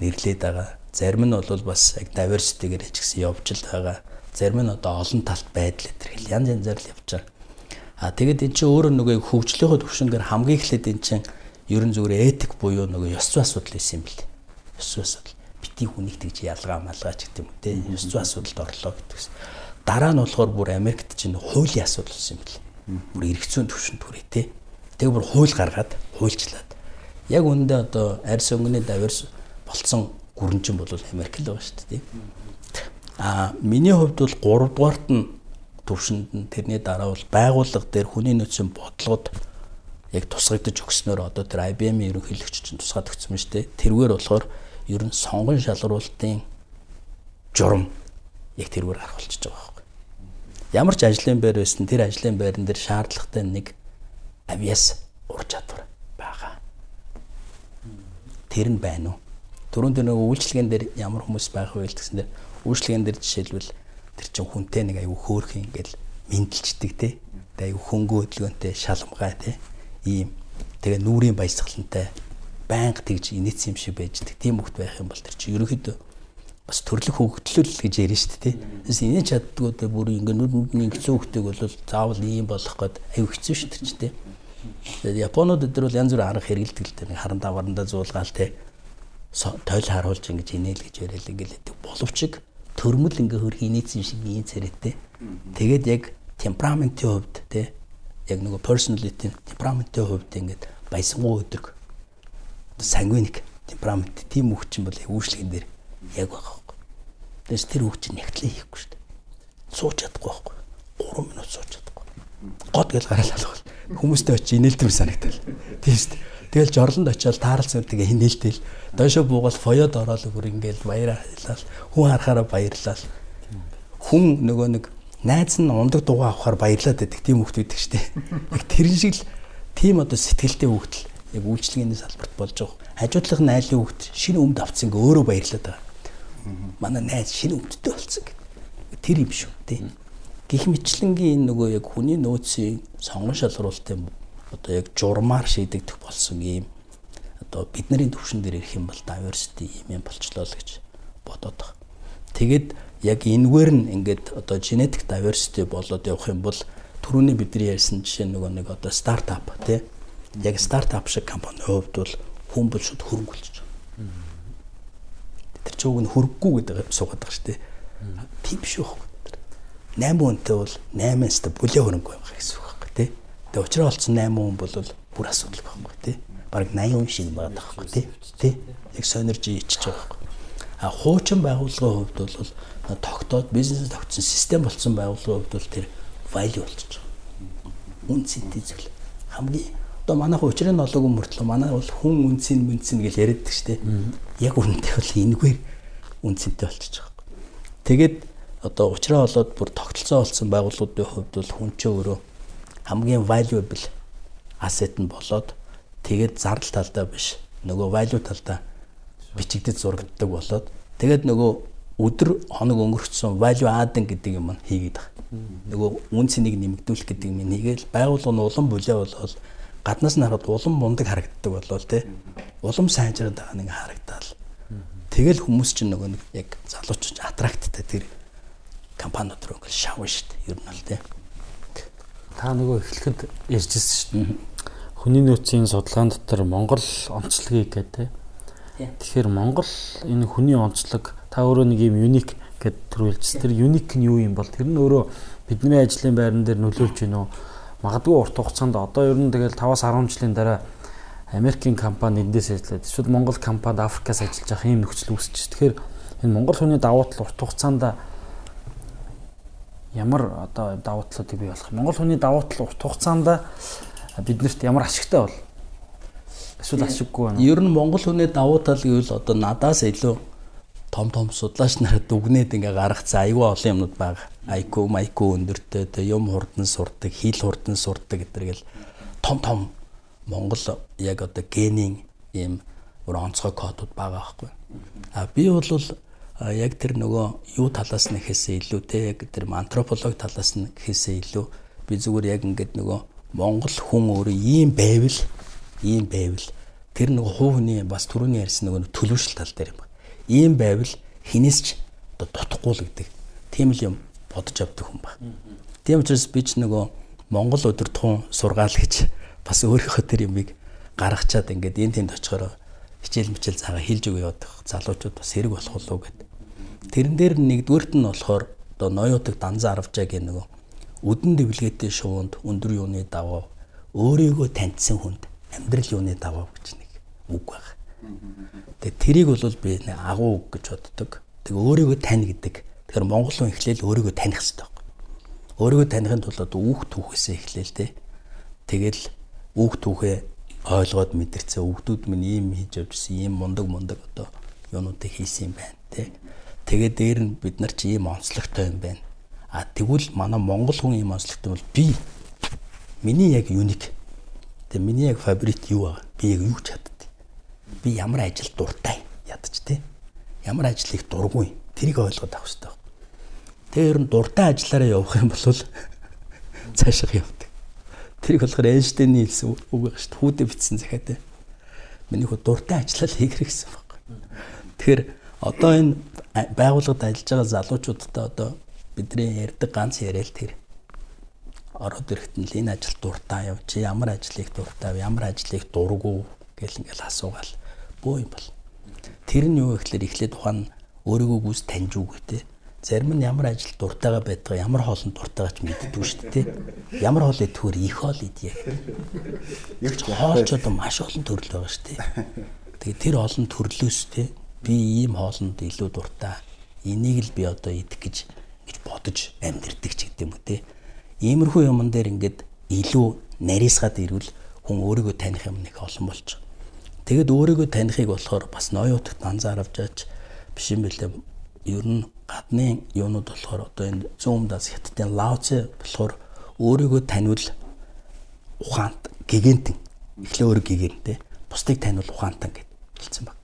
нэрлээд байгаа. Зарим нь бол бас яг diversity-гээр ч гэсэн явж л байгаа. Зарим нь одоо олон талт байдал гэдэг янз янзаар л явж байгаа. А тэгээд эн чинь өөрөө нөгөө хөгжлийнхөө төвшингээр хамгийн эхлээд эн чинь ерөн зүгээр этик буюу нөгөө ёс зүйн асуудал байсан юм бэл. Ёс зүйн асуудал. Бити хүнийг тэгж ялгаа малгаач гэдэг юм те. Ёс зүйн асуудалд орлоо гэдэгс. Дараа нь болохоор бүр Америкт чинь хуулийн асуудал болсон юм бэл. Бүр эрх зүйн төвшөнд хүрээ те. Тэгээ бүр хууль гаргаад хуульчлаад. Яг үүндээ одоо арьс өнгөний давирс болцсон гүрэнчин бол Америк л байгаа шүү дээ. А миний хувьд бол 3 дугаарт нь төвшөнд нь тэрний дараа бол байгууллага дээр хүний нөөцийн бодлогод яг тусгагдж өгснөөр одоо тэр IBM-ийн ерөнхийлөгч чинь тусгаад өгсөн юм шүү дээ. Тэрвэр болохоор ер нь сонгон шалгаруулалтын журам яг тэрвэр гарах болчихж байгаа байхгүй. Ямар ч ажлын байр байсан тэр ажлын байран дээр шаардлагатай нэг авиас ур чадвар байгаа. Тэр нь байна уу? Тэр нэг үйлчлэгэн дээр ямар хүмүүс байх вэ гэсэн дээр үйлчлэгэн дээр жишээлбэл тэр чин хүнтэй нэг аюу хөөх ингээл мэдлждэг те. Тэгээ аюу хөнгөө хөдөлгөөнтэй шалмгай те. Ийм тэгээ нүрийн баясгалантай байнга тэгж инээц юм шиг байждаг. Тийм хөлт байх юм бол тэр чи ерөнхийдөө бас төрлөх хөгжлөл гэж ярина шүү дээ. Тэс энэ чаддгүй те бүр ингээ нүдний хэцүү хөлтөг бол заавал ийм болох гээд аюу хэцүү шүү дээ ч те. Тэгээд Японууд дээр бол янз бүрийн арга хэрэгэлдэг л те. Харандаа варандаа зуулгаал те. Тойл харуулж ингэж инээл гэж яриад ингээл боловч төрмөл ингээ хөр хийнэсэн шиг ийм царайтай. Тэгээд яг темпераментийн хувьд те яг нөгөө personality темпераментийн хувьд ингээд баясангуй өдрөг сангвиник темперамент тийм хүүхчин бол үүшлэгэн дээр яг байгаа байхгүй. Тэгээс тэр хүүхчин нэгтлээ хийхгүй шүү дээ. Сууж чадахгүй байхгүй. 3 минут сууж чадахгүй. Год гэл гараал алгал. Хүмүүстэй очиж инээлтэм санагдал. Тийм шүү дээ. Тэгэл жорлонд очиод тааралцсан тэгээ хинээлтэл дойшоо буугаад фойод ороод бүр ингээл баярлал хүн харахаараа баярлал. Хүн нөгөө нэг найз нь ундаг дугаа авахаар баярлаад байдаг тийм хөвгт байдаг штеп. Яг тэрэн шиг л тийм одоо сэтгэлтэй хөвгтөл яг үйлчлэгээний салбарт болж байгаа. Хажуудлах найлын хөвгт шинэ өмд авцсан ингээ өөрөө баярлаад байгаа. Манай найз шинэ өмдтэй болсон гэх. Тэр юм шүү тий. гих мэтлэнгийн энэ нөгөө яг хүний нөөцийн сонгон шалгаруулалтын одоо яг журмаар шийдэгдэх болсон юм одоо бидний төвшин дээр ирэх юм бол diversity юм юм болчлоо л гэж бодоод байна. Тэгэд яг энэгээр нь ингээд одоо genetic diversity болоод явах юм бол түрүүний бидний ярьсан жишээ нөгөө нэг одоо стартап тий яг стартап шиг компани хувьд бол хүн бол шууд хөрөнгөлж байгаа. Тэр ч уг нь хөргөгүй гэдэг суугаад байгаа шүү дээ. Тийм биш байхгүй. 8 хүнтэй бол 8-аас та бүлээ хөрөнгө байх гэсэн. Тэгээ уучраа олцсон 8 хүн бол бүр асуудал байхгүй тий. Бараг 80 хүн шиг байгаа байхгүй тий. Тий. Яг сонирж ичиж байгаа байхгүй. А хуучин байгууллагын хувьд бол тогтоод бизнес тогтсон систем болсон байгууллагын хувьд бол тэр value болчихж байгаа. Үнцэнтэй зүйл. Хамгийн одоо манайх уучрын noloг мөртлөө манай бол хүн үнцэн мүнцэн гэж яриаддаг штеп. Яг үнэндээ бол энэгээр үнцэнтэй болчихж байгаа. Тэгээд одоо уучраа болоод бүр тогтолцоо болсон байгууллагуудын хувьд бол хүн ч өөрөө хамгийн valuable asset нь болоод тэгээд зардал талдаа биш нөгөө value талдаа бичигдэж зурагддаг болоод тэгээд нөгөө өдөр хоног өнгөрцсөн value adding гэдэг юм хийгээд байгаа. Нөгөө үн цэнийг нэмэгдүүлэх гэдэг юм хийгээл байгууллага нь улам бүлээ болоод гаднаас нь харахад улам мундаг харагддаг болоо тий. Улам сайжраад байгаа нэг харагдаал. Тэгэл хүмүүс чинь нөгөө нэг яг залуучууд аттракттай тэр компаниуд руу ингээл шавна шүү дээ. Ер нь л тий. Та нөгөө эхлэхэд ярьжсэн шүү дээ. Хүний нөөцийн судалгаан дотор Монгол онцлогийг гэдэг. Тэгэхээр Монгол энэ хүний онцлог та өөрөө нэг юм юник гэд төрүүлж тэр юник нь юу юм бол тэр нь өөрөө бидний ажлын байран дээр нөлөөлж гинөө магадгүй урт хугацаанд одоо ер нь тэгэл 5-аас 10 жилийн дараа Америкийн компани эндээс ажиллаад эсвэл Монгол компанид Африкаас ажиллаж явах юм нөхцөл үүсэж. Тэгэхээр энэ Монгол хүний давуу тал урт хугацаанд ямар одоо давуу талуудыг бий болох. Монгол хүний давуу тал урт хугацаанд биднэрт ямар ашигтай бол эсвэл ашиггүй байна. Ер нь Монгол хүний давуу тал гэвэл одоо надаас илүү том том судлаач нарт дүгнээд ингээ гаргацсан айгүй олон юмнууд байгаа. IQ, IQ өндөртэй тэ юм хурдан сурдаг, хил хурдан сурдаг гэдэргээл том том Монгол яг одоо генийн ийм өөр онцгой кодууд байгаа байхгүй. А би бол яг тэр нөгөө юу талаас нь гэхээсээ илүү те яг тэр антрополог талаас нь гэхээсээ илүү би зүгээр яг ингээд нөгөө Монгол хүн өөрөө ийм байвал ийм байвал тэр нөгөө хуу хөний бас түрүүний ярьсан нөгөө төлөвшөл тал дээр юм. Ийм байвал хинээс ч одоо дутхгүй л гэдэг. Тийм л юм бодож авдаг хүн ба. Тийм учраас би ч нөгөө Монгол өдөртхөн сургаал гэж бас өөрийнхөө тэр юмыг гаргачаад ингээд энэ тэнд очихоор хичээл мичээл цаагаа хилж өгөө явах залуучууд бас хэрэг болох болов гэд. Тэрэн дээр нэгдүгüрт нь болохоор одоо ноёутыг данзаа аравжаагийн нөгөө өдөн дэвлгээтэй шуунд өндөр юуны даваа өөрийгөө таньсан хүнд амьдрал юуны даваа гэж нэг үг байна. Тэгээ тэрийг бол би агуу үг гэж боддог. Тэгээ өөрийгөө тань гэдэг. Тэгэхээр монгол хүн эхлээл өөрийгөө таних хэрэгтэй байна. Өөрийгөө танихын тулд одоо үүх түүхээсээ эхлээл те. Тэгэл үүх түүхээ ойлгоод мэдэрчээ өвгдүүд минь ийм хийж явжсэн ийм мундаг мундаг одоо юунуудыг хийсэн юм байна те. Тэгээд дээр нь бид нар чи ийм онцлогтой юм байна. А тэгвэл манай монгол хүн ийм онцлогтой бол би миний яг юник. Тэгээ миний яг фабрит юу аа? Би яг юу чаддаг. Би ямар ажил дуртай ядаж те. Ямар ажил их дургүй. Тэрийг ойлгоод авах хэрэгтэй. Тэгээ ер нь дуртай ажиллаараа явах юм бол *laughs* цаашаа явдаг. Тэрийг болохоор Эйнштейний хэлсэн үг байгаа шүү дээ. Хүүдэ бичсэн захиад. Миний хөө дуртай ажиллал хийх гэсэн баг. Тэгэхээр одоо энэ байгууллагад ажиллаж байгаа залуучуудтай одоо бидний ярьдаг ганц яриа л тэр. Ороод ирэхэд нь энэ ажил дуртай яв чи ямар ажлыг дуртай ямар ажлыг дургу гэл ингээл асуугаал бөө юм бол. Тэр нь юу гэхэлэр эхлээд ухаан өөрийгөө гүйс таньж үгүй те. Зарим нь ямар ажил дуртайгаа байдгаа ямар хоолнд дуртайгаа ч мэддэггүй шүү дээ. Ямар хоол идэхүүр их хоол идье. Яг ч хоолч одоо маш олон төрөл байгаа шүү дээ. Тэгээ тэр олон төрлөөс те би ийм хоолнд илүү дуртай. Энийг л би одоо идэх гэж гэж бодож амьдэрдэг ч гэдэг юм уу те. Иймэрхүү юмн дээр ингээд илүү нарийсгаад ирвэл хүн өөрийгөө таних юм нэг олон болж. Тэгэд өөрийгөө танихыг болохоор бас ноёутагт анзааравж аач биш юм бэлээ. Ер нь гадны юунууд болохоор одоо энэ зүүмдас хятадын лауце болохоор өөрийгөө таниул ухаант гэгэнтэн эхлээ өөрөө гэгэнтэй бусдыг таниул ухаантан гэж хэлсэн баг.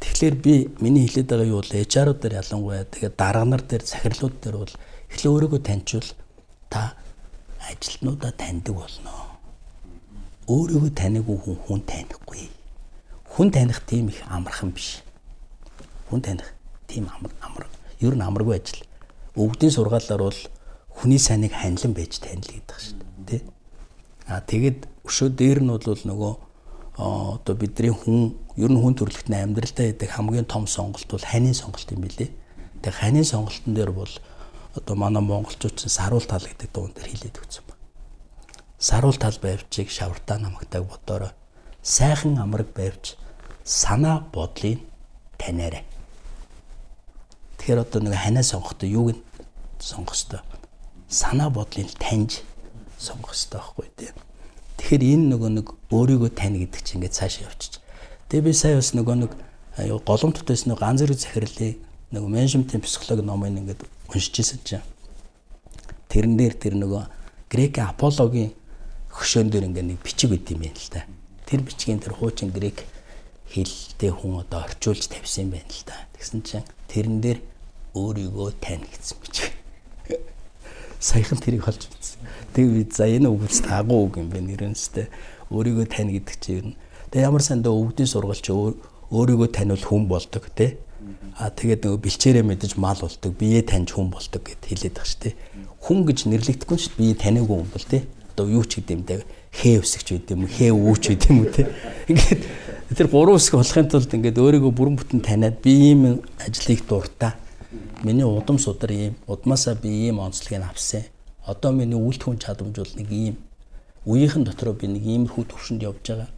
Тэгэхээр би миний хэлээд байгаа юу бол HR-ууд дээр ялангуяа тэгээд дарга нар дээр захирлууд дээр бол эхлээ өөрийгөө таньчвал та ажилтнуудаа таньдаг болно. Өөрийгөө танигүй хүн хүн танихгүй. Хүн таних тийм их амархан биш. Хүн таних тийм амар амар. Ер нь амаргүй ажил. Өвдгийн сургаалаар бол хүний сайныг ханилан байж танил гэдэг шүү дээ. Тэ? А тэгээд өшөө дээр нь бол нөгөө одоо бидний хүн ер нь хүн төрөлхтний амьдралдаа байдаг хамгийн том сонголт бол ханийн сонголт юм билээ. Тэгээ ханийн сонголтын дээр бол одоо манай монголчууд ч саруул тал гэдэг дуун дээр хилээд өгсөн ба. Саруул тал байвчийг шавартаа намагтайг бодорой. Сайхан амраг байвч санаа бодлыг танаарай. Тэгэхээр одоо нэг ханаа сонгохдоо юуг нь сонгох ёстой? Санаа бодлыг таньж сонгох ёстой байхгүй тийм. Тэгэхээр энэ нөгөө нэг өөрийгөө тань гэдэг чинь ингээд цаашаа явчих. Тэгээ би сая бас нөгөө нэг голомтдоос нэг ганц зэрэг захирлыг нөгөө менежментийн психологи номыг ингээд уншиж ирсэн чинь тэрэн дээр тэр нөгөө грек апологийн хөшөөн дээр ингээд нэг бичиг өгд юм байна л да. Тэр бичгийн тэр хуучин грек хэлтэй хүн одоо орчуулж тавьсан юм байна л да. Тэгсэн чинь тэрэн дээр өөрийгөө тань гэсэн бич. *laughs* Саяхан тэрийг холж үзсэн. Тэг би за энэ үгс тагуу үг юм байна нэрэнстэй. Өөрийгөө тань гэдэг чинь ер нь тэг ямар сандаа өвдгийн сургалч өөрийгөө таниул хүн болдог тий. А тэгээд нөгөө бэлчээрээ мэдэж мал болдог, бие таньж хүн болдог гэд хэлээд байгаа шүү дээ. Хүн гэж нэрлэгдэхгүй шүү дээ. Бие таниагүй хүн бол тий. Одоо юу ч гэдэм дээ хээ өсгч байд юм хээ өвч байд юм тий. Ингээд тэр гурван үсэг болохын тулд ингээд өөрийгөө бүрэн бүтэн таниад би ийм ажлыг дуртай. Миний удам судар ийм, удмаасаа би ийм онцлогийг авсан. Одоо миний үйлдэх хүн чадамж бол нэг ийм үеийнхэн дотроо би нэг иймэрхүү төвшөнд явж байгаа.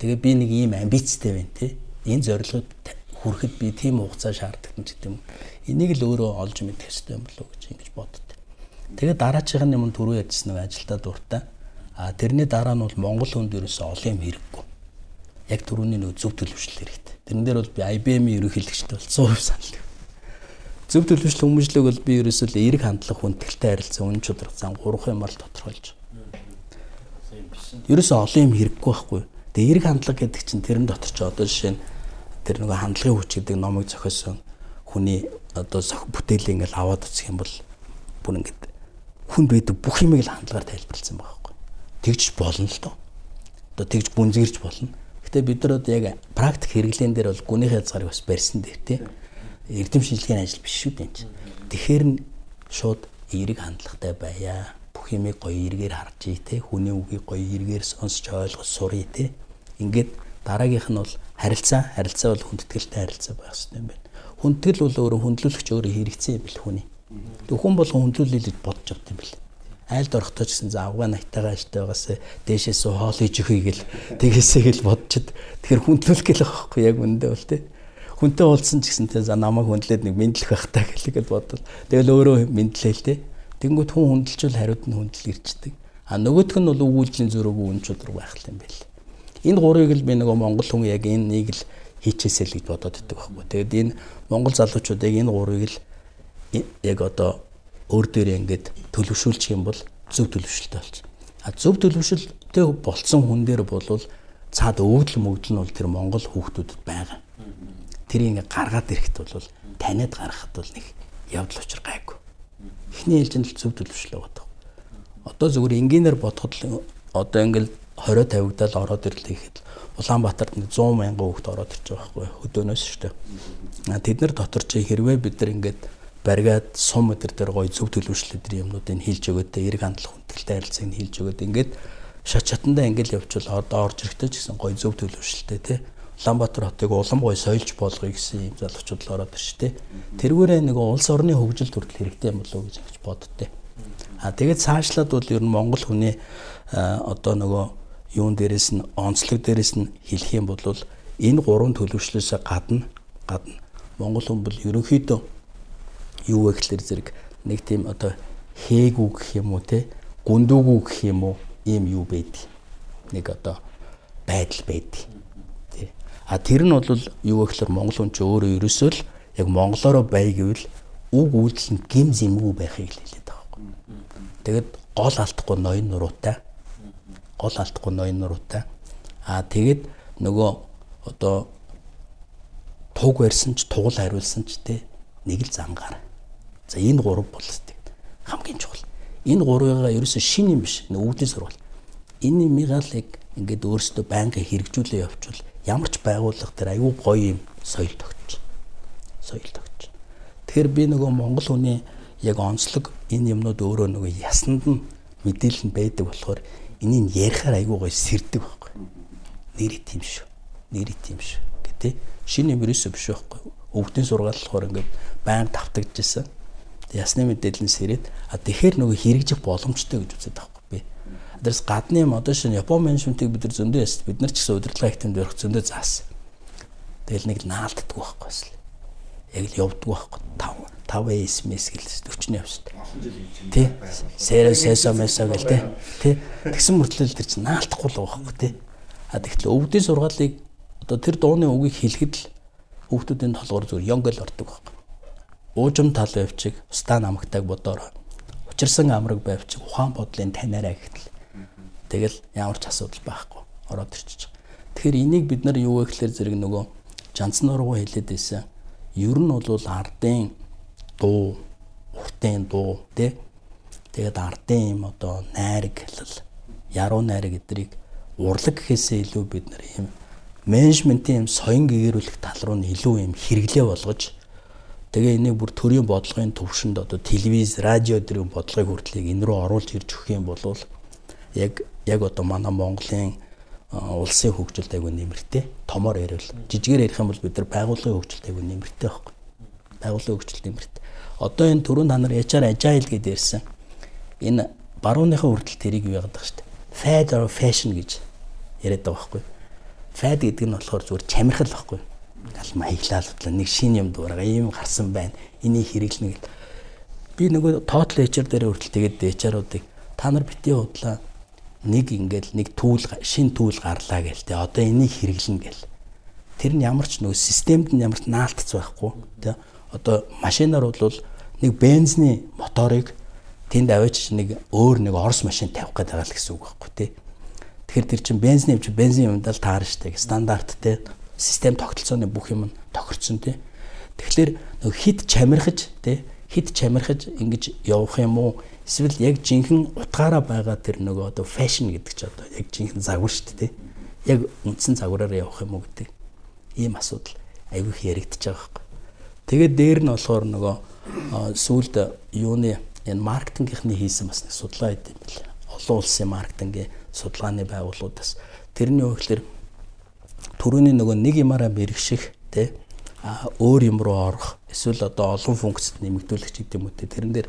Тэгээ би нэг ийм амбицтай байна тий. Энэ зорилгод хүрэхэд би тийм хугацаа шаарддаг юм ч гэдэм. Энийг л өөрөө олж мэдэх хэрэгтэй юм болов уу гэж ингэж боддог. Тэгээ дараачихын юм түрүү ярьсан нэг ажилдаа дуртай. А тэрний дараа нь бол Монгол хүнд ерөөсөө олон юм хэрэггүй яг түрүүний нөө зөв төлөвшөл хэрэгтэй. Тэрэн дээр бол би IBM-ийн ерөнхийлөгчтэй бол 100% санал. Зөв төлөвшөл хүмүүжлэг бол би ерөөсөө л эерэг хандлах хүндэлтэй харилцаа үн чудраг зан гурван юмар л тодорхойлж. Ерөөсөө олон юм хэрэггүй байхгүй. Тэгээ эерэг хандлага гэдэг чинь тэрэн дотор ч одоо жишээ нь тэр нөгөө хандлагын хүч гэдэг номыг зохиосон хүний одоо бүтээлээ ингээл аваад үзэх юм бол бүр ингээд хүнд байдаг бүх юмыг л хандлагаар тайлбарлсан байгаа байхгүй. Тэгж болно л доо. Одоо тэгж гүнзгэрч болно Гэтэ бид нар одоо яг практик хэрэглэн дээр бол гүнийхээ хязгаарыг бас барьсан дээр тий. Эрдэм шинжилгээний ажил биш шүү дээ. Тэгэхээр нь шууд эерэг хандлагатай байя. Бүх юмыг гоё эргээр харж ий тий. Хүний үгийг гоё эргээр сонсч ойлгож сурыг тий. Ингээд дараагийнх нь бол харилцаа, харилцаа бол хүндэтгэлтэй харилцаа байх хэрэгтэй юм байна. Хүндэтгэл бол өөрөө хүндлүүлэгч өөрөө хэрэгцээ юм бэл хүний. Тэг хүн бол хүндлүүлэлт бодож байгаа юм бэл. Айлд орохдоо ч гэсэн за авгаа найтайгаа аштайгаас дээшээс хоол хийж өгье гэл тэгээсээ гэл бодчихэд тэгэхээр хүндлүүлэх гэл байхгүй яг үндэ бол тий хүнтэй уулзсан ч гэсэн тий за намайг хүндлээд нэг мэдлэх байх та гэлгээд бодвол тэгэл өөрөө мэдлээл тий тэнгуут хүн хүндэлжүүл хариуд нь хүндэл ирчдэг. А нөгөөх нь бол өгүүлжлийн зөрөөгүй үн чудар байх юм байл энэ гурыг л би нөгөө монгол хүн яг энэ нэг л хийчээсэй л гэж бодоод байдаг байхгүй тэгэд энэ монгол залуучууд яг энэ гурыг л яг одоо өөр дээрээ ингээд төлөвшүүлчих юм бол зөв төлөвшөлтэй болж. А зөв төлөвшөлтэй болцсон хүн дээр бол цаад өвдөл мөгдөл нь бол тэр Монгол хүүхдүүдэд байгаа. Тэрийг ингээд гаргаад ирэхэд бол таниад гаргахад бол нэг явдал учир гайгүй. Эхний ээлжинд л зөв төлөвшлөө байдаг. Одоо зүгээр энгийнээр бодоход одоо ингээд 20 50-дал ороод ирлээ гэхэд Улаанбаатарт 100 мянган хүүхд ороод ирж байгаа байхгүй хөдөөнөөс шүү дээ. Тэд нар дотор чи хэрвээ бид нар ингээд бариад сум өдр дээр гоё зөв төлөвшлөл өдр юмнуудыг хэлж өгөөд эерэг хандлах хүндэлтэй харилцааг нь хэлж өгөөд ингээд шат чатандаа ингээд явуучвал одоо орж ирэхдээ ч гэсэн гоё зөв төлөвшлөлтэй тий Улаанбаатар хотыг улам гоё соёлж болгоё гэсэн юм залуучууд ороод ирж тий тэргүүрээ нэг улс орны хөгжилд хүртэл хэрэгтэй юм болов уу гэж боддтой. А тэгээд цаашлаад бол ер нь монгол хүний одоо нөгөө юун дээрээс нь онцлог дээрээс нь хэлэх юм бол энэ гурван төлөвшлөөс гадна гадна монгол хүн бол ерөнхийдөө юу вэ гэхэлэр зэрэг нэг тийм одоо хээгүү гэх юм уу те гүндүүгүү гэх юм уу ийм юу байдаг нэг одоо байдал байдаг тий а тэр нь бол юу гэхэлэр монгол хүн ч өөрөө ерөөсөө л яг монголоороо бай гэвэл үг үйлдэл нь гим зэмгүй байхыг л хэлээд байгаа юм. Тэгэд гол алдахгүй ноён нуруутай гол алдахгүй ноён нуруутай а тэгэд нөгөө одоо туг барьсан ч тугал хариулсан ч те нэг л замгаар За энэ гурав бол хамгийн чухал. Энэ гурвыгаа ерөөсөө шин юм биш. Өвдөж сурвал. Энэ мигалыг ингээд өөрсдөө байнга хэрэгжүүлээ явуучвал ямар ч байгууллага дээр аюу гоё юм соёл тогтч. Соёл тогтч. Тэгэхээр би нөгөө монгол хүний яг онцлог энэ юмнууд өөрөө нөгөө ясанд нь мэдээлэл нь байдаг болохоор энийг ярихаар аюу гоё сэрдэг байхгүй. Нэрээ тийм шүү. Нэрээ тийм шүү. Гэтэ шинэ юм ерөөсөө биш байхгүй. Өвдөн сургаал болохоор ингээд байн тавтагдчихсан. Ясны мэдээлэл нь сэрээд а тэгэхээр нөгөө хэрэгжих боломжтой гэж үздэг байхгүй би. Адраас гадны юм одоо шинэ Япон менежментийг бид нар зөндөө яст. Бид нар ч гэсэн удирдлага хэмтэмд өрөх зөндөө заасан. Тэгэл нэг наалддаг байхгүй бас л. Яг л явддаг байхгүй. 5 5 SMS гэл 40-ны явсан. Тэ. Сэра сэсо месо гэл тэ. Тэ. Тэгсэн мөртлөө тэр чинь наалдахгүй л байгаа байхгүй тэ. А тэгэхээр өвдгийн сургаалыг одоо тэр дууны үгийг хэлэхэд л хүүхдүүдийн толгоор зүгээр ёнгол ордог байхгүй. Уужим тал байвчиг, устаа намагтайг бодоор учирсан амраг байвчиг ухаан бодлын танаараа гэхтэл тэгэл ямар ч асуудал байхгүй ороод ирчих. Тэгэхээр энийг бид нар юу вэ гэхээр зэрэг нөгөө жанцнаргуу хэлээд байсан. Ер нь бол ардын дуу, уртын дуу тий. Тэгээд ардын юм одоо найраг хэлэл, яруу найраг эдрийг урлаг гэхээсээ илүү бид нар ийм менежментийн юм соён гээрүүлэх тал руу нь илүү юм хэрэглээ болгож тэгээ энийг бүр төрийн бодлогын төвшөнд одоо телевиз, радио дэрийн бодлогыг хүртлийг энэ рүү оруулж ирж өгөх юм бол яг яг одоо манай Монголын улсын хөгжилт айгүй нэмэртэй. Томоор ярил. Жижигээр ярих юм бол бид нар байгууллагын хөгжилт айгүй нэмэртэй байхгүй. Байгууллагын хөгжилт нэмэртэй. Одоо энэ түрүүн та нар HR agile гэдээ ярьсан. Энэ барууныхаа хүртэл тэрийг юу яагаад шүү дээ. Fad or fashion гэж яриад байгаа байхгүй. Fad гэдэг нь болохоор зүгээр чамирхал байхгүй. Гал маяглал нэг шин юм дуурайгаа ийм гарсан байна. Энийг хэрэглэнэ гэл. Би нөгөө total HR дээр хүртэл тэгээд HR-уудыг та нар битгий худлаа нэг ингээл нэг түүл шин түүл гарлаа гээл те. Одоо энийг хэрэглэнэ гээл тэр нь ямар ч нөгөө системд нь ямар ч наалтц байхгүй те. Одоо машинаар бол нэг бензины моторыг тэнд аваач нэг өөр нэг орос машин тавих гэдэг л гэсэн үг байхгүй те. Тэгэхээр тэр чин бензин юм чи бензин юмдаа л таарна штэ. Стандарт те. Систем тогтолцооны бүх юм тохирцсон те. Тэгэхээр нөгөө хит чамирхаж те. Хит чамирхаж ингэж явах юм уу Эсвэл яг жинхэнэ утгаараа байгаа тэр нөгөө одоо фэшн гэдэг чи одоо яг жинхэнэ загвар шүү дээ. Яг үндсэн загвараар явах юм уу гэдэг ийм асуудал аягүй их яригдчихэж байгаа байхгүй. Тэгээд дээр нь болохоор нөгөө сүүлд юуны энэ маркетингийнхний хийсэн бас судалгаа байд юм бэл. Олон улсын маркетингийн судалгааны байгууллагуудаас тэрний өгөхлөр төрөний нөгөө нэг юмараа мэрэгших тий өөр юм руу орох эсвэл одоо олон функцэд нэмэгдүүлэх гэдэг юм үү тэрэн дээр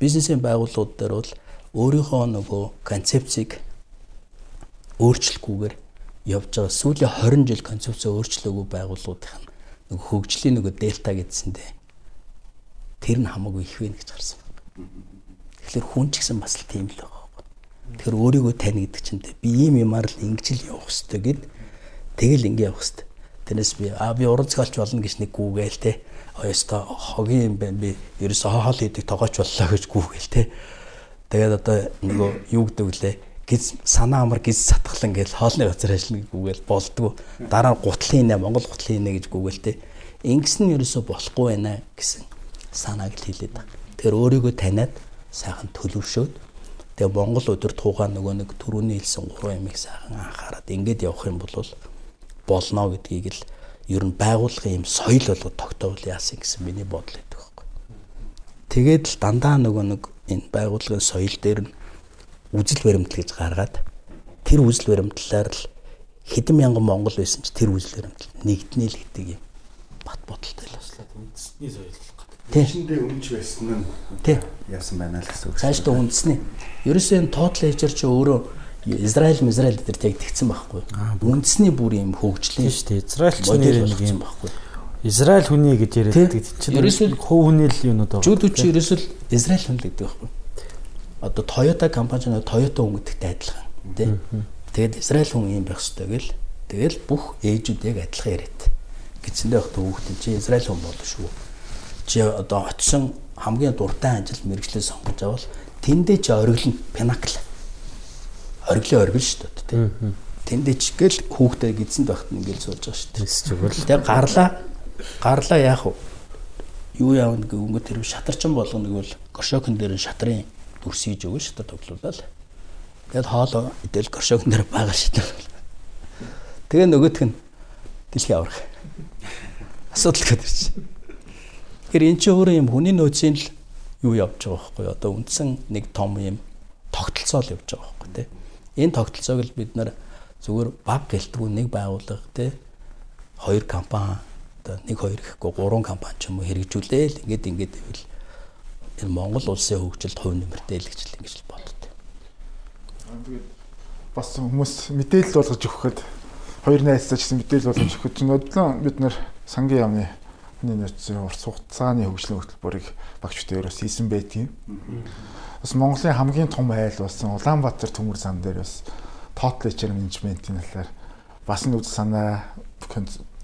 бизнесийн байгууллагууд дээр бол өөрийнхөө нөгөө концепцийг өөрчлөхгүйгээр явж байгаа сүүлийн 20 жил концепцээ өөрчлөөгүй байгууллагуудын нөгөө хөгжлийн нөгөө дельта гэдсэндээ тэр нь хамаагүй их вэ гэж харсан байна. Тэгэхээр хүн ч гэсэн бас л тийм л байгаа. Тэгэхээр өөрийгөө тань гэдэг чинь би ийм юмар л ингэж л явах хэрэгтэй гэд тэгэл ингэ явах хэрэгтэй. Тэрнээс би а би уран зохиолч болно гэж нэг гүгээл те ёстой хогийн юм байна би ерөөсө хоол хийдэг тогооч боллоо гэж гүүгээл те. Тэгээд одоо нөгөө юу гэдэг вүлээ гиз санаа амар гиз сатгалан гэж хоолны газар ажиллана гүүгээл болдгоо. Дараа нь гутлын нэ Монгол гутлын нэ гэж гүүгээл те. Ингэсэн нь ерөөсө болохгүй байна гэсэн санааг л хэлээд байгаа. Тэр өөрийгөө таниад сайхан төлөвшөөд тэгээ Монгол өдөр туугаа нөгөө нэг төрөний хэлсэн гурван ямиг сайхан анхаарад ингээд явах юм бол болно гэдгийг л ер нь байгууллагын юм соёл болго тогтоовол яасан гэсэн миний бодол байдаг байхгүй. Тэгээд л дандаа нөгөө нэг энэ байгууллагын соёл дээр нь үжил баримтал гэж гаргаад тэр үжил баримтлаар л хэдэн мянган монгол байсан ч тэр үжил баримтал нэгднэ л гэдэг юм бат бодолтой л баслаа үндэсний соёл Тэшиндээ өмч байсан нь тий яасан байна л гэсэн үг. Цаашдаа үндэсний. Ерөөсөө энэ total HR чи өөрөө Израиль Израиль дээр яг тэгсэн байхгүй. Үндэсний бүр юм хөгжлийн шүү дээ. Израиль ч нэр нэг юм байхгүй. Израиль хүний гэж яриад чинь ерөөсөө хов хүний л юунууд байгаа. Жүд үчи ерөөсөө Израиль хүн л гэдэг байхгүй. Одоо Toyota компани Toyota хүн гэдэгтэй адилхан тий. Тэгээд Израиль хүн юм байх хэрэгтэй гэл. Тэгэл бүх ээжүүд яг адилхан яриад. Гитсэндээ байх хүүхдэн чи Израиль хүн болно шүү. Чи одоо очисон хамгийн дуртай ажил мэрэгчлээ сонгож авал тэндээ чи ориглон пинакл ориглын оргил шүү дээ тий. Тэндээ ч гэл хүүхдээ гидсэнд багт ингээл сууж байгаа шүү дээ. Зүгээр л. Тэгээ гарлаа гарлаа яах вэ? Юу яавна өнгө тэр шатарчин болгоныг бол гошокон дээр шатрын дүрсийж өгөн шатар тоглуулаад. Тэгээд хоол идэл горшогн дээр байгаа шатар. Тэгээ нөгөөх нь дэлхийн аврах. Асуудал гэдэг чинь. Тэгэхээр эн чинь өөрөө юм хүний нөөцийн л юу явж байгаа байхгүй одоо үндсэн нэг том юм тогтолцоо л явж байгаа байхгүй тий. Энэ тогтолцоог л бид нар зүгээр баг гэлтгүй нэг байгууллага тий хоёр компани одоо нэг хоёр гэхгүй гурван компани ч юм уу хэрэгжүүлээл ингээд ингээд ивэл энэ Монгол улсын хөгжилд хувь нэмэртэй л гэж л ингэж боддог. Тэгээд бас хүмүүс мэдээлэл болгож өгөхөд хоёр найзтай ч гэсэн мэдээлэл болгож чинь өдлөө бид нэр сангийн яамны хүний нөөцийн урт хугацааны хөгжлийн хөтөлбөрийг багчтай ерөөс хийсэн байдгийг. Бас Монголын хамгийн том айл болсон Улаанбаатар төмөр зам дээр бас total HR менежментийн талаар бас нэг санаа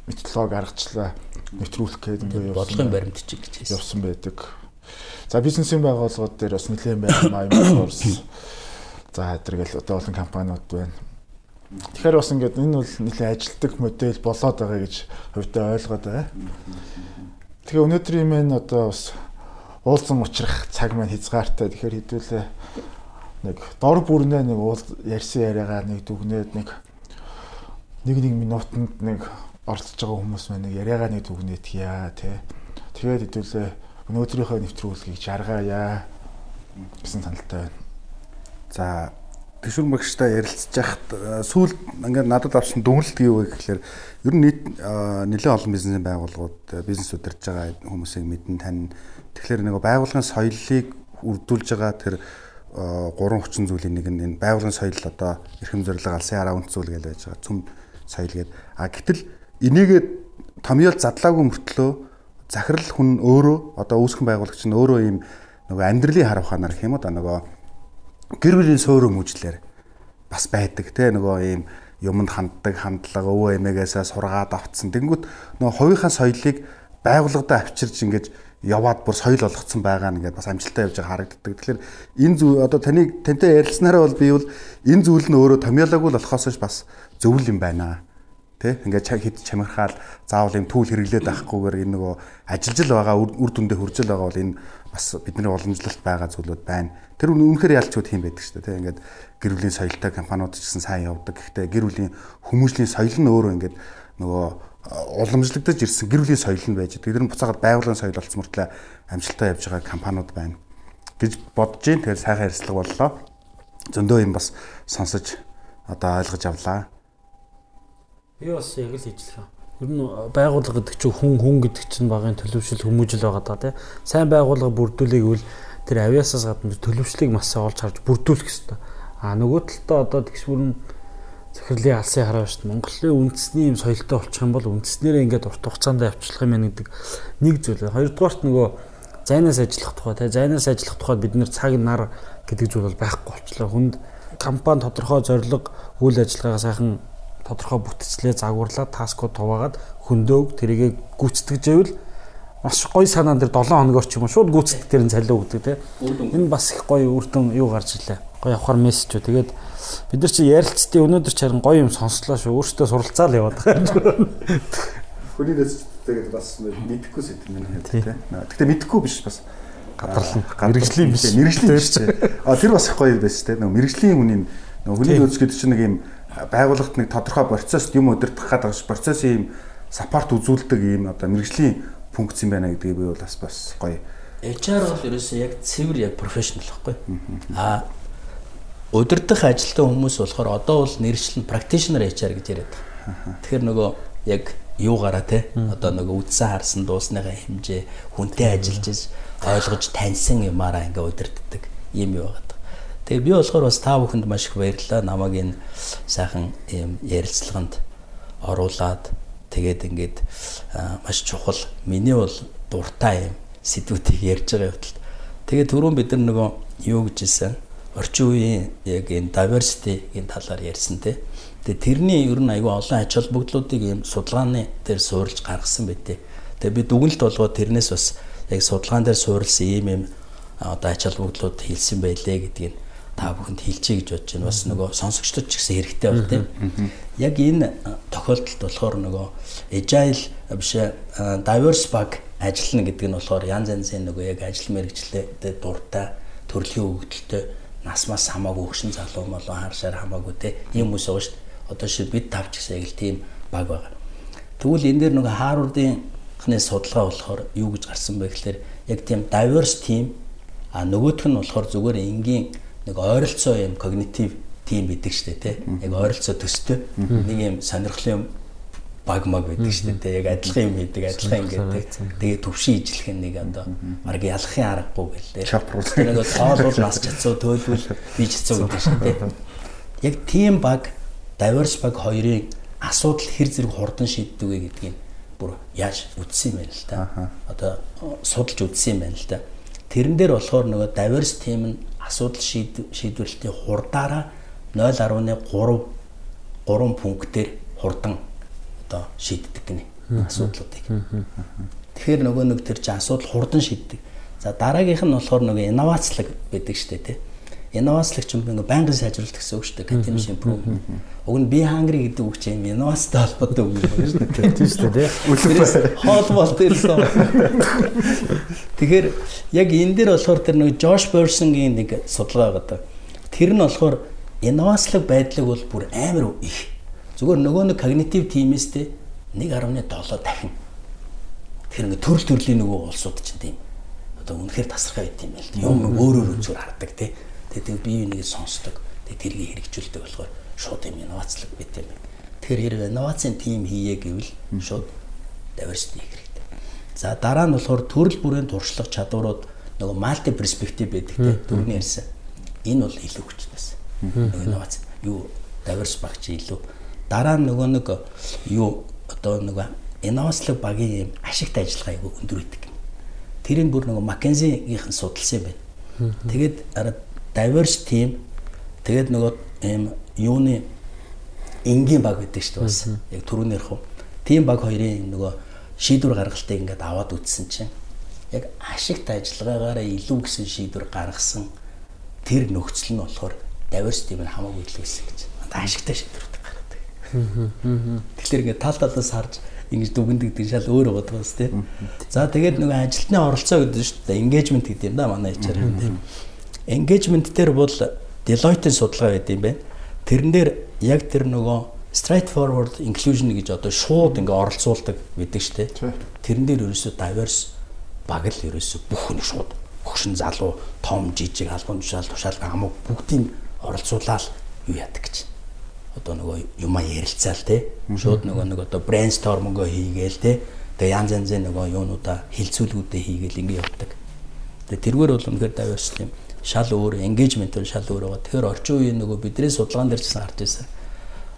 методологи аргачлаа нэвтрүүлэх гэдэг ингээд бодлогын баримт чиг гэж хэлсэн. Явсан байдаг. За бизнесийн байгууллагууд дээр бас нэлээд байна. Microsoft *coughs* за хэдэргээл одоо олон компаниуд байна. Тэгэхээр бас ингээд энэ бол нэлээд ажилтдаг модель болоод байгаа гэж хувьдаа ойлгоод байгаа. Тэгээ өнөөдрийн мэн одоо бас уулзсан учрах цаг маань хязгаартай. Тэгэхээр хэдүүлээ нэг дор бүрнээ нэг уул ярьсан яриагаа нэг дүгнээд нэг нэг нэг минутанд нэг орцож байгаа хүмүүс маань нэг яриагаа нэг дүгнээд тгийа тий. Тэгээд хэдүүлээ өнөөдрийнхөө нэвтрүүлгийг жаргаая гэсэн саналтай байна. За төшөр багштай ярилцж байхад сүүл ингээд надад авсан дүгнэлт юу вэ гэхээр ер нь нийт нэлээд олон бизнесийн байгууллагууд бизнес удирдах байгаа хүмүүсийг мэдэн тань тэгэхээр нэг байгууллагын соёлыг үрдүүлж байгаа тэр гурван хүчин зүйлийн нэг нь энэ байгууллагын соёл одоо эрхэм зорилго алсын хараа үнд зүйл гэж байж байгаа цөм соёл гэдэг. А гэтэл энийгээ томьёол задлаагүй мөртлөө захирал хүн өөрөө одоо үүсгэн байгуулагч нь өөрөө ийм нөгөө амьдралын хар ухаанаар гэх юм уу да нөгөө гэр бүлийн суурь хүмүүжлэр бас байдаг те нөгөө ийм юмд ханддаг хандлага өвөө эмээгээсээ сургаад авцсан. Тэнгүүт нөгөө хувийнхаа соёлыг байгууллагада авчирж ингэж яваад бүр соёл болгоцсон байгаа нэгээд бас амжилттай явж байгаа харагддаг. Тэгэхээр энэ зүйл одоо таны тантай ярилцсанараа бол би бол энэ зүйл нь өөрөө томьёолоогүй л болохоос бас зөвл юм байна Тэ ингээд хэд чамирхаал заавал юм түүл хэрэглээд байхгүйгээр энэ нөгөө ажиллаж л байгаа үр дүндээ хүрж л байгаа бол энэ бас бидний уламжлалт байгаа зүйлүүд байна. Тэр үнэхээр ялчуд хийм байдаг шүү дээ. Ингээд гэр бүлийн соёлтой компаниуд ч гэсэн сайн явдаг. Гэхдээ гэр бүлийн хүмүүжлийн соёл нь өөрөө ингээд нөгөө уламжлагдаж ирсэн гэр бүлийн соёл нь байж. Тэр нь буцаагаад байгууллагын соёл болсон мөртлөө амжилттай явж байгаа компаниуд байна гэж бодож гин. Тэгэхээр сайхан ярилцлага боллоо. Зөндөө юм бас сонсож одоо ойлгож авлаа. Би бас яг л хийжлээ. Ер нь байгууллага гэдэг чинь хүн хүн гэдэг чинь багын төлөвшил хүмүүжил байгаа даа тий. Сайн байгууллага бүрдүүлээгүүл тэр авиасаас гадна төлөвшлийг маш сайн олж харж бүрдүүлэх хэрэгтэй. А нөгөө талдаа одоо тэгш бүрэн захирлын алсын хараа шүү дээ. Монголын үндэсний юм соёлтой болчих юм бол үндэснэрээ ингээд урт хугацаанд авчлах юм гэдэг нэг зүйл. Хоёрдугаарт нөгөө зайнаас ажиллах тухай тий. Зайнаас ажиллах тухай бид нэр цаг нар гэдэг зүйл бол байхгүй болчлоо. Хүнд компани тодорхой зорилго үйл ажиллагаагаа сайхан тодорхой бүтцлээ загварлаад таскууд хуваагаад хөндөөг тэрийгэ гүйцэтгэжэвэл маш гоё санаан дээр 7 хоногор ч юм уу шууд гүйцэтгэх дээр нь цалиу өгдөг тийм. Энэ бас их гоё үрдэн юу гарч ирлээ. Гоё явахаар мессеж үү. Тэгээд бид нар чи ярилцтыг өнөөдөр ч харин гоё юм сонслоо шүү. Өөртөө суралцаа л яваад байгаа. Хүний дэс тэгээд бас мэдэхгүй сэт юм байна тийм. Гэхдээ мэдэхгүй биш бас гадарлан мэрэгжлийн биш мэрэгжлийн биш. А тэр бас их гоё байсан тийм. Мэрэгжлийн хүний нөгөө хүний нөөц гэдэг чинь нэг юм байгууллагт нэг тодорхой процесс юм удирдах гэдэг ш процессын ийм саппорт үзүүлдэг ийм одоо мэрэгжлийн функц юм байна гэдгийг би бол бас бас гоё. HR бол ерөөсөө яг цэвэр яг профешнл байхгүй. Аа удирдах ажилтан хүмүүс болохоор одоо бол нэршлэн practitioner HR гэж яриад байгаа. Тэгэхээр нөгөө яг юугаараа те одоо нөгөө үдсэн харсан дуусныхаа хэмжээ хүнтэй ажиллаж ойлгож таньсан юмараа ингээ удирддаг юм юу байгаа. Тэгээ би болохоор бас та бүхэнд маш их баярлалаа. Намайг энэ сайхан юм ярилцлаганд оруулаад тэгээд ингээд маш чухал миний бол дуртай юм сэдвүүдийг ярьж байгаа явдал. Тэгээд түрүүн бид нар нөгөө юу гэж хэлсэн орчин үеийн яг энэ diversity-ийн талаар ярьсан тий. Тэгээ тэрний ер нь аюу олон ач холбогдлуудыг ийм судалгааны дээр суурилж гаргасан байдээ. Тэгээ би дүгнэлт болгоод тэрнээс бас яг судалгаан дээр суурилсан ийм ийм одоо ач холбогдлууд хэлсэн байлээ гэдгийг та бүхэнд хэлчихье гэж бодож байна. Бас нөгөө сонсогчдод ч гэсэн хэрэгтэй байна тийм. Яг энэ тохиолдолд болохоор нөгөө agile биш diverse bug ажиллана гэдэг нь болохоор янз янзын нөгөө яг ажил мэргэжлээ дуртай төрөлхийн хөвгөлтэй нас мас хамаагүй хөшин залуу молоо харшаар хамаагүй те ийм хүмүүс байгаа шүү дээ. Одоо шиг бид тавч гэсэн яг л тийм баг байгаа. Тэгвэл энэ дээр нөгөө хны судалгаа болохоор юу гэж гарсан бэ гэхээр яг тийм diverse team а нөгөөх нь болохоор зүгээр энгийн нэг ойролцоо юм когнитив тим бидэг штэ тий. Яг ойролцоо төстэй нэг юм сонирхлын баг маг байдаг шүү дээ. Яг адилхан юм хийдэг, адилхан юм гэдэг. Тэгээ төвшин ижлэх нэг одоо марг ялахын аргагүй гэлээ. Тэр нэг тоолвол нас чацуу, төөлвөл би чацуу гэдэг шүү дээ. Яг тийм баг, diverse баг хоёрын асуудал хэр зэрэг хурдан шийддэг вэ гэдгийг бүр яаж үтсэн юм байна л да. Одоо судалж үтсэн юм байна л да. Тэрэн дээр болохоор нөгөө diverse team нь асуудал шийдвэрлэлтийн хурдаараа 0.13 3 пунктээр хурдан одоо шийддэг гинэ асуудлуудыг. Тэгэхээр нөгөө нэг тэр чинь асуудал хурдан шийддэг. За дараагийнх нь болохоор нөгөө инновацлог шүү дээ тий. Инновацлог ч юм ингээ байнгын сайжруулалт гэсэн үг шүү дээ. Continuous improvement. Уг нь би хангри гэдэг үг чинь инновацтай холбоотой үг юм шүү дээ. Тийм шүү дээ. Үлээ хоолбол тэрсэн. Тэгэхээр яг энэ дээр болохоор тэр нөгөө Josh Berson-гийн нэг судалгаа байгаа. Тэр нь болохоор инновацлог байдлыг бол бүр амар их Зүгээр нөгөө нэг когнитив тимээстэй 1.7 дахин тэр нэг төрөл төрлийн нөгөө улсууд чинь тийм одоо үнэхээр тасархай байт юм байл. Юм өөрөөр үзүүр хардаг тий. Тэгээд бие биенийг сонсдог. Тэгээд тэргийг хэрэгжүүлдэг болохоор шууд юм инновацлог байт юм. Тэгэхээр хэрэг инновацийн тим хийе гэвэл шууд diversity хэрэгтэй. За дараа нь болохоор төрөл бүрийн туршлага чадварууд нөгөө малти перспектив байдаг тий. Дөрөвний ярьсан. Энэ бол илүү. Нөгөө инновац юу diverse багч илүү дараа нь нөгөө нэг юу одоо нөгөө инновацлог багийн юм ашигт ажиллагаа айгүй өндөр идэг. Тэрийг бүр нөгөө McKinsey-ийн судалсан байна. Тэгээд diverse team тэгээд нөгөө юм юуны энгийн баг гэдэг шүү дээ бас. Яг түрүүнийх хөө. Тим баг хоёрын нөгөө шийдвэр гаргалтыг ингээд аваад үтсэн чинь яг ашигт ажиллагаагаараа илүү гэсэн шийдвэр гаргасан тэр нөхцөл нь болохоор diverse team нь хамаагүй илүү гэсэн гэж. Ашигтай шийдвэр Тэгэхээр ингээд тал талаас харж ингэж дүгндэг шал өөр бодгоос тий. За тэгээд нөгөө ажилтны оролцоо гэдэг нь шүү дээ. Engagement гэдэг юм да манай HR тийм. Engagement дээр бол Deloitte-ийн судалгаа байд юм байна. Тэрэн дээр яг тэр нөгөө straightforward inclusion гэж одоо шууд ингээ оролцуулдаг гэдэг дээ. Тэрэн дээр ерөөсөө diverse баг л ерөөсөө бүх хүн шууд хөгшин залуу, том, жижиг, албан тушаал, тушаал хамаг бүгдийг оролцуулаад юу яадаг гэж одоо нөгөө юмаа ярилцаал те шууд нөгөө нэг одоо брейнстормгоо хийгээл те тэгээ янз янзын нөгөө юунуудаа хилцүүлгүүдээ хийгээл ингэ явдаг. Тэгээ тэргээр бол үнэхээр diverse юм шал өөр engagement бол шал өөр байгаа. Тэгэхээр орчин үеийн нөгөө бидний судалгаан дээр ч гэсэн харж байсан.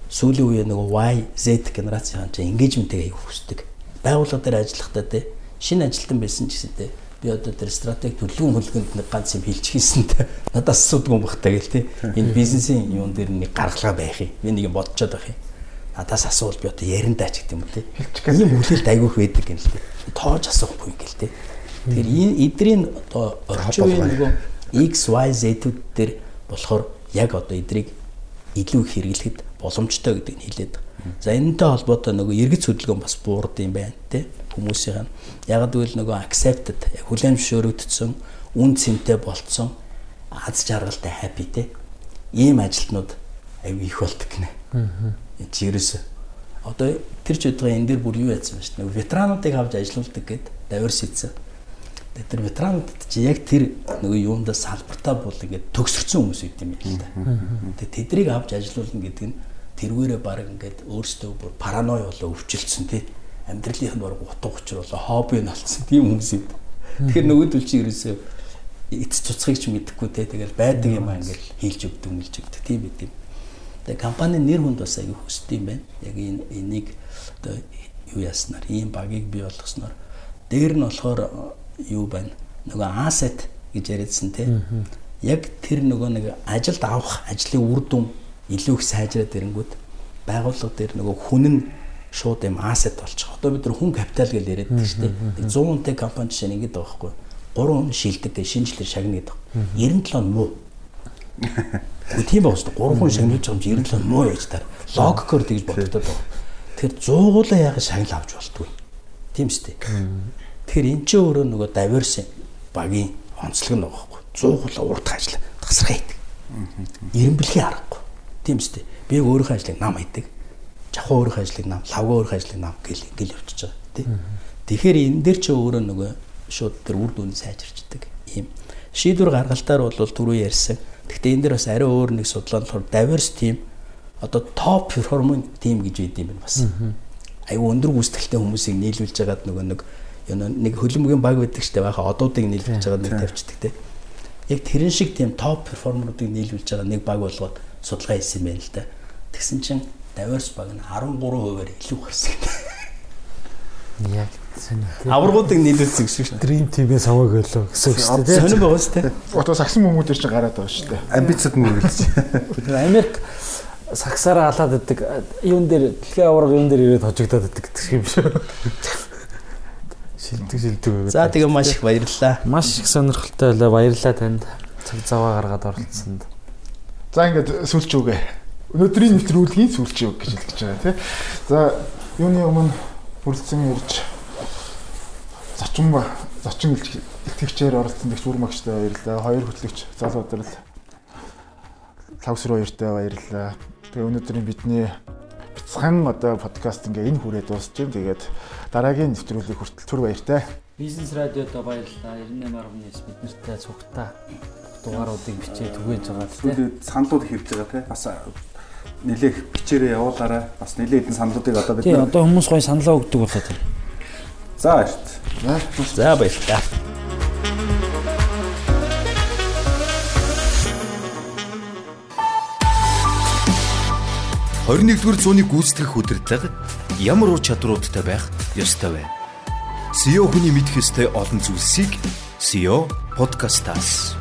Сүүлийн үеийн нөгөө Y, Z генерацийн чинь engagement-ийг аяг хүсдэг. Байгууллага дээр ажиллахдаа те шинэ ажилтан байсан ч гэсэн те би одоо тэр стратеги төлөвлөгөө хөлгөнд нэг ганц юм хэлж хийсэнтэй надаас асуудаг юм бахтай гэл тий энэ бизнесийн юун дээр нэг гаргалгаа байх юм. Би нэг юм бодцоод байх юм. Надаас асуувал би одоо яриндаа ч гэдэг юм тий ийм хүлээлт айгүйх байдаг юм л тий тоож асуухгүй гэл тий тэгэхээр энэ эдрийн одоо орчин үеийн нөгөө X Y Z-үүд дээр болохоор яг одоо эдрийг илүү их хэрэглэхэд боломжтой гэдэг нь хэлээд. За энэнтэй холбоотой нөгөө эргэц хөдөлгөөн бас буурд юм байна тий хүмүүсийн яг гэвэл нөгөө accepted хүлээн зөвшөөрөгдсөн үн цэнтэй болцсон аз жаргалтай happy те ийм ажилтнууд аюу их болдог гинэ. Аа. Чи ерөөсө одоо тэр ч удаа энэ дэр бүр юу яасан ба шүү дээ. Ветерануудыг авч ажилуулдаг гэд diversity. Тэгээд тэр ветерануудад чи яг тэр нөгөө юундаа салбартаа бол ингээд төгсөрсөн хүмүүс үйт юм байна л да. Тэгээд тэдрийг авч ажилуулна гэдэг нь тэрвэрээ баг ингээд өөрсдөө бүр параной болоо өвчлцсөн тий амьдралынх нь баг утга учир болоо хобби нь болсон *laughs* тийм хүмүүс юм. Тэгэхээр нөгөөдөл чи ерөөсөө эц цуцхыг ч мэдэхгүй те тэгэл байдаг юм аа ингээл хийлж өгдөг мэлж өгдөг тийм байт юм. Тэгээ компани нэр хүнд бас аягүй хөсдөг юм байна. Яг энэ энийг одоо юу яснаар ийм багийг бий болгосноор дээр нь болохоор юу байна нөгөө asset гэж яриадсан те. Яг тэр нөгөө нэг ажилд авах ажлын үр дүн илүү их сайжраад ирэнгүүт байгууллага дээр нөгөө хүн нь шууд юм asset болчих. Одоо бид нар хүн капитал гэж яриад байдаг шүү дээ. 100 хүнтэй компани жишээ нь ингэдэг байхгүй. 3 хүн шилдэг гэж шинжлэх шагна гэдэг. 97 нь муу. Үгүй тийм байна шүү дээ. 3 хүн шагнуулж байгаа юм чи 97 нь муу яаж таар. Логикоор тэгж боддог байна. Тэр 100 гуулаа яг шагнал авч болтгүй. Тийм шүү дээ. Тэгэхээр эн чинь өөрөө нөгөө diverse багийн онцлог нь байгаа байхгүй. 100 гол урдах ажил тасархаа хийдэг. Ирэмблэхийн аргагүй. Тийм үстэй. Би өөрийнхөө ажлыг нам хийдэг. Жахуу өөрийнхөө ажлыг нам, лавга өөрийнхөө ажлыг нам гэл ингээл явчихж байгаа тий. Тэгэхээр энэ дээр ч өөрөө нөгөө шууд тэр үр дүн сайжирчдаг ийм шийдвэр гаргалтаар бол түрүү ярьсан. Гэхдээ энэ дээр бас арай өөр нэг судлаа болохоор diverse team одоо топ перформинг team гэж байд юм байна бас. Айгу өндөр гүйцэтгэлтэй хүмүүсийг нийлүүлж байгаад нөгөө нэг нэг хөлбөмбөгийн баг байдаг штэ байхаа одуудыг нийлүүлж байгаа нэг тавьчихдаг те. Яг тэрэн шиг тийм топ перформеруудыг нийлүүлж байгаа нэг баг болгоод судалгаа хийсэн юм байна л да. Тэгсэн чинь diverse баг нь 13%-аар илүү гарсан. Яг сонь. Аваргуудыг нийлүүлсэн гэсэн шүү дээ. Dream Team-ийн самаг өлөө гэсэн үг шүү дээ. Сонир байгаа шүү дээ. Одоо сагсан хүмүүдэр чинь гараад байгаа шүү дээ. Амбицад мөргөлж. Америк саксаараа алаад байдаг. Юун дээр дэлхийн аварга юун дээр ирээд хожигдоод байдаг гэх юм шүү. Шилдэг шилдэг байгаад. За тэгээ маш их баярлалаа. Маш их сонирхолтой байлаа. Баярлалаа танд. Цаг заваа гаргаад оролцсонд. За ингээд сүүлч үгээ. Өнөөдрийн нэвтрүүлгийн сүүлч үг гэж хэлж байгаа тийм. За юуны өмнө бүрэлдэхүүн ярьж зочин ба зочин итгэгчээр оролцсон дэгч үр магчтай баярлалаа. Хоёр хөтлөгч залуу өдрөл Лавсруу хоёртай баярлалаа. Тэгээ өнөөдрийн бидний бяцхан одоо подкаст ингээ энэ хүрээ дуусч байна. Тэгээд дараагийн нэвтрүүлгийг хүртэл түр баяртай. Бизнес радиодо баярлалаа. 98.9 биднэртэй цугтаа дугааруудыг бичээ түгээж байгаа тийм. Тэгээд саналууд хэрж байгаа те. Бас нэлээх бичээрээ явуулаарай. Бас нэлээд хэдэн саналуудыг одоо бид Тийм одоо хүмүүс гоё саналаа өгдөг болоод байна. За баярт. За баярлалаа. Хоринэгдүгээр зууны гүйцэтгэх удирдлага ямар ур чадруудтай байх ёстой вэ? SEO хүний мэдэх ёстой олон зүйлсийг SEO подкастаас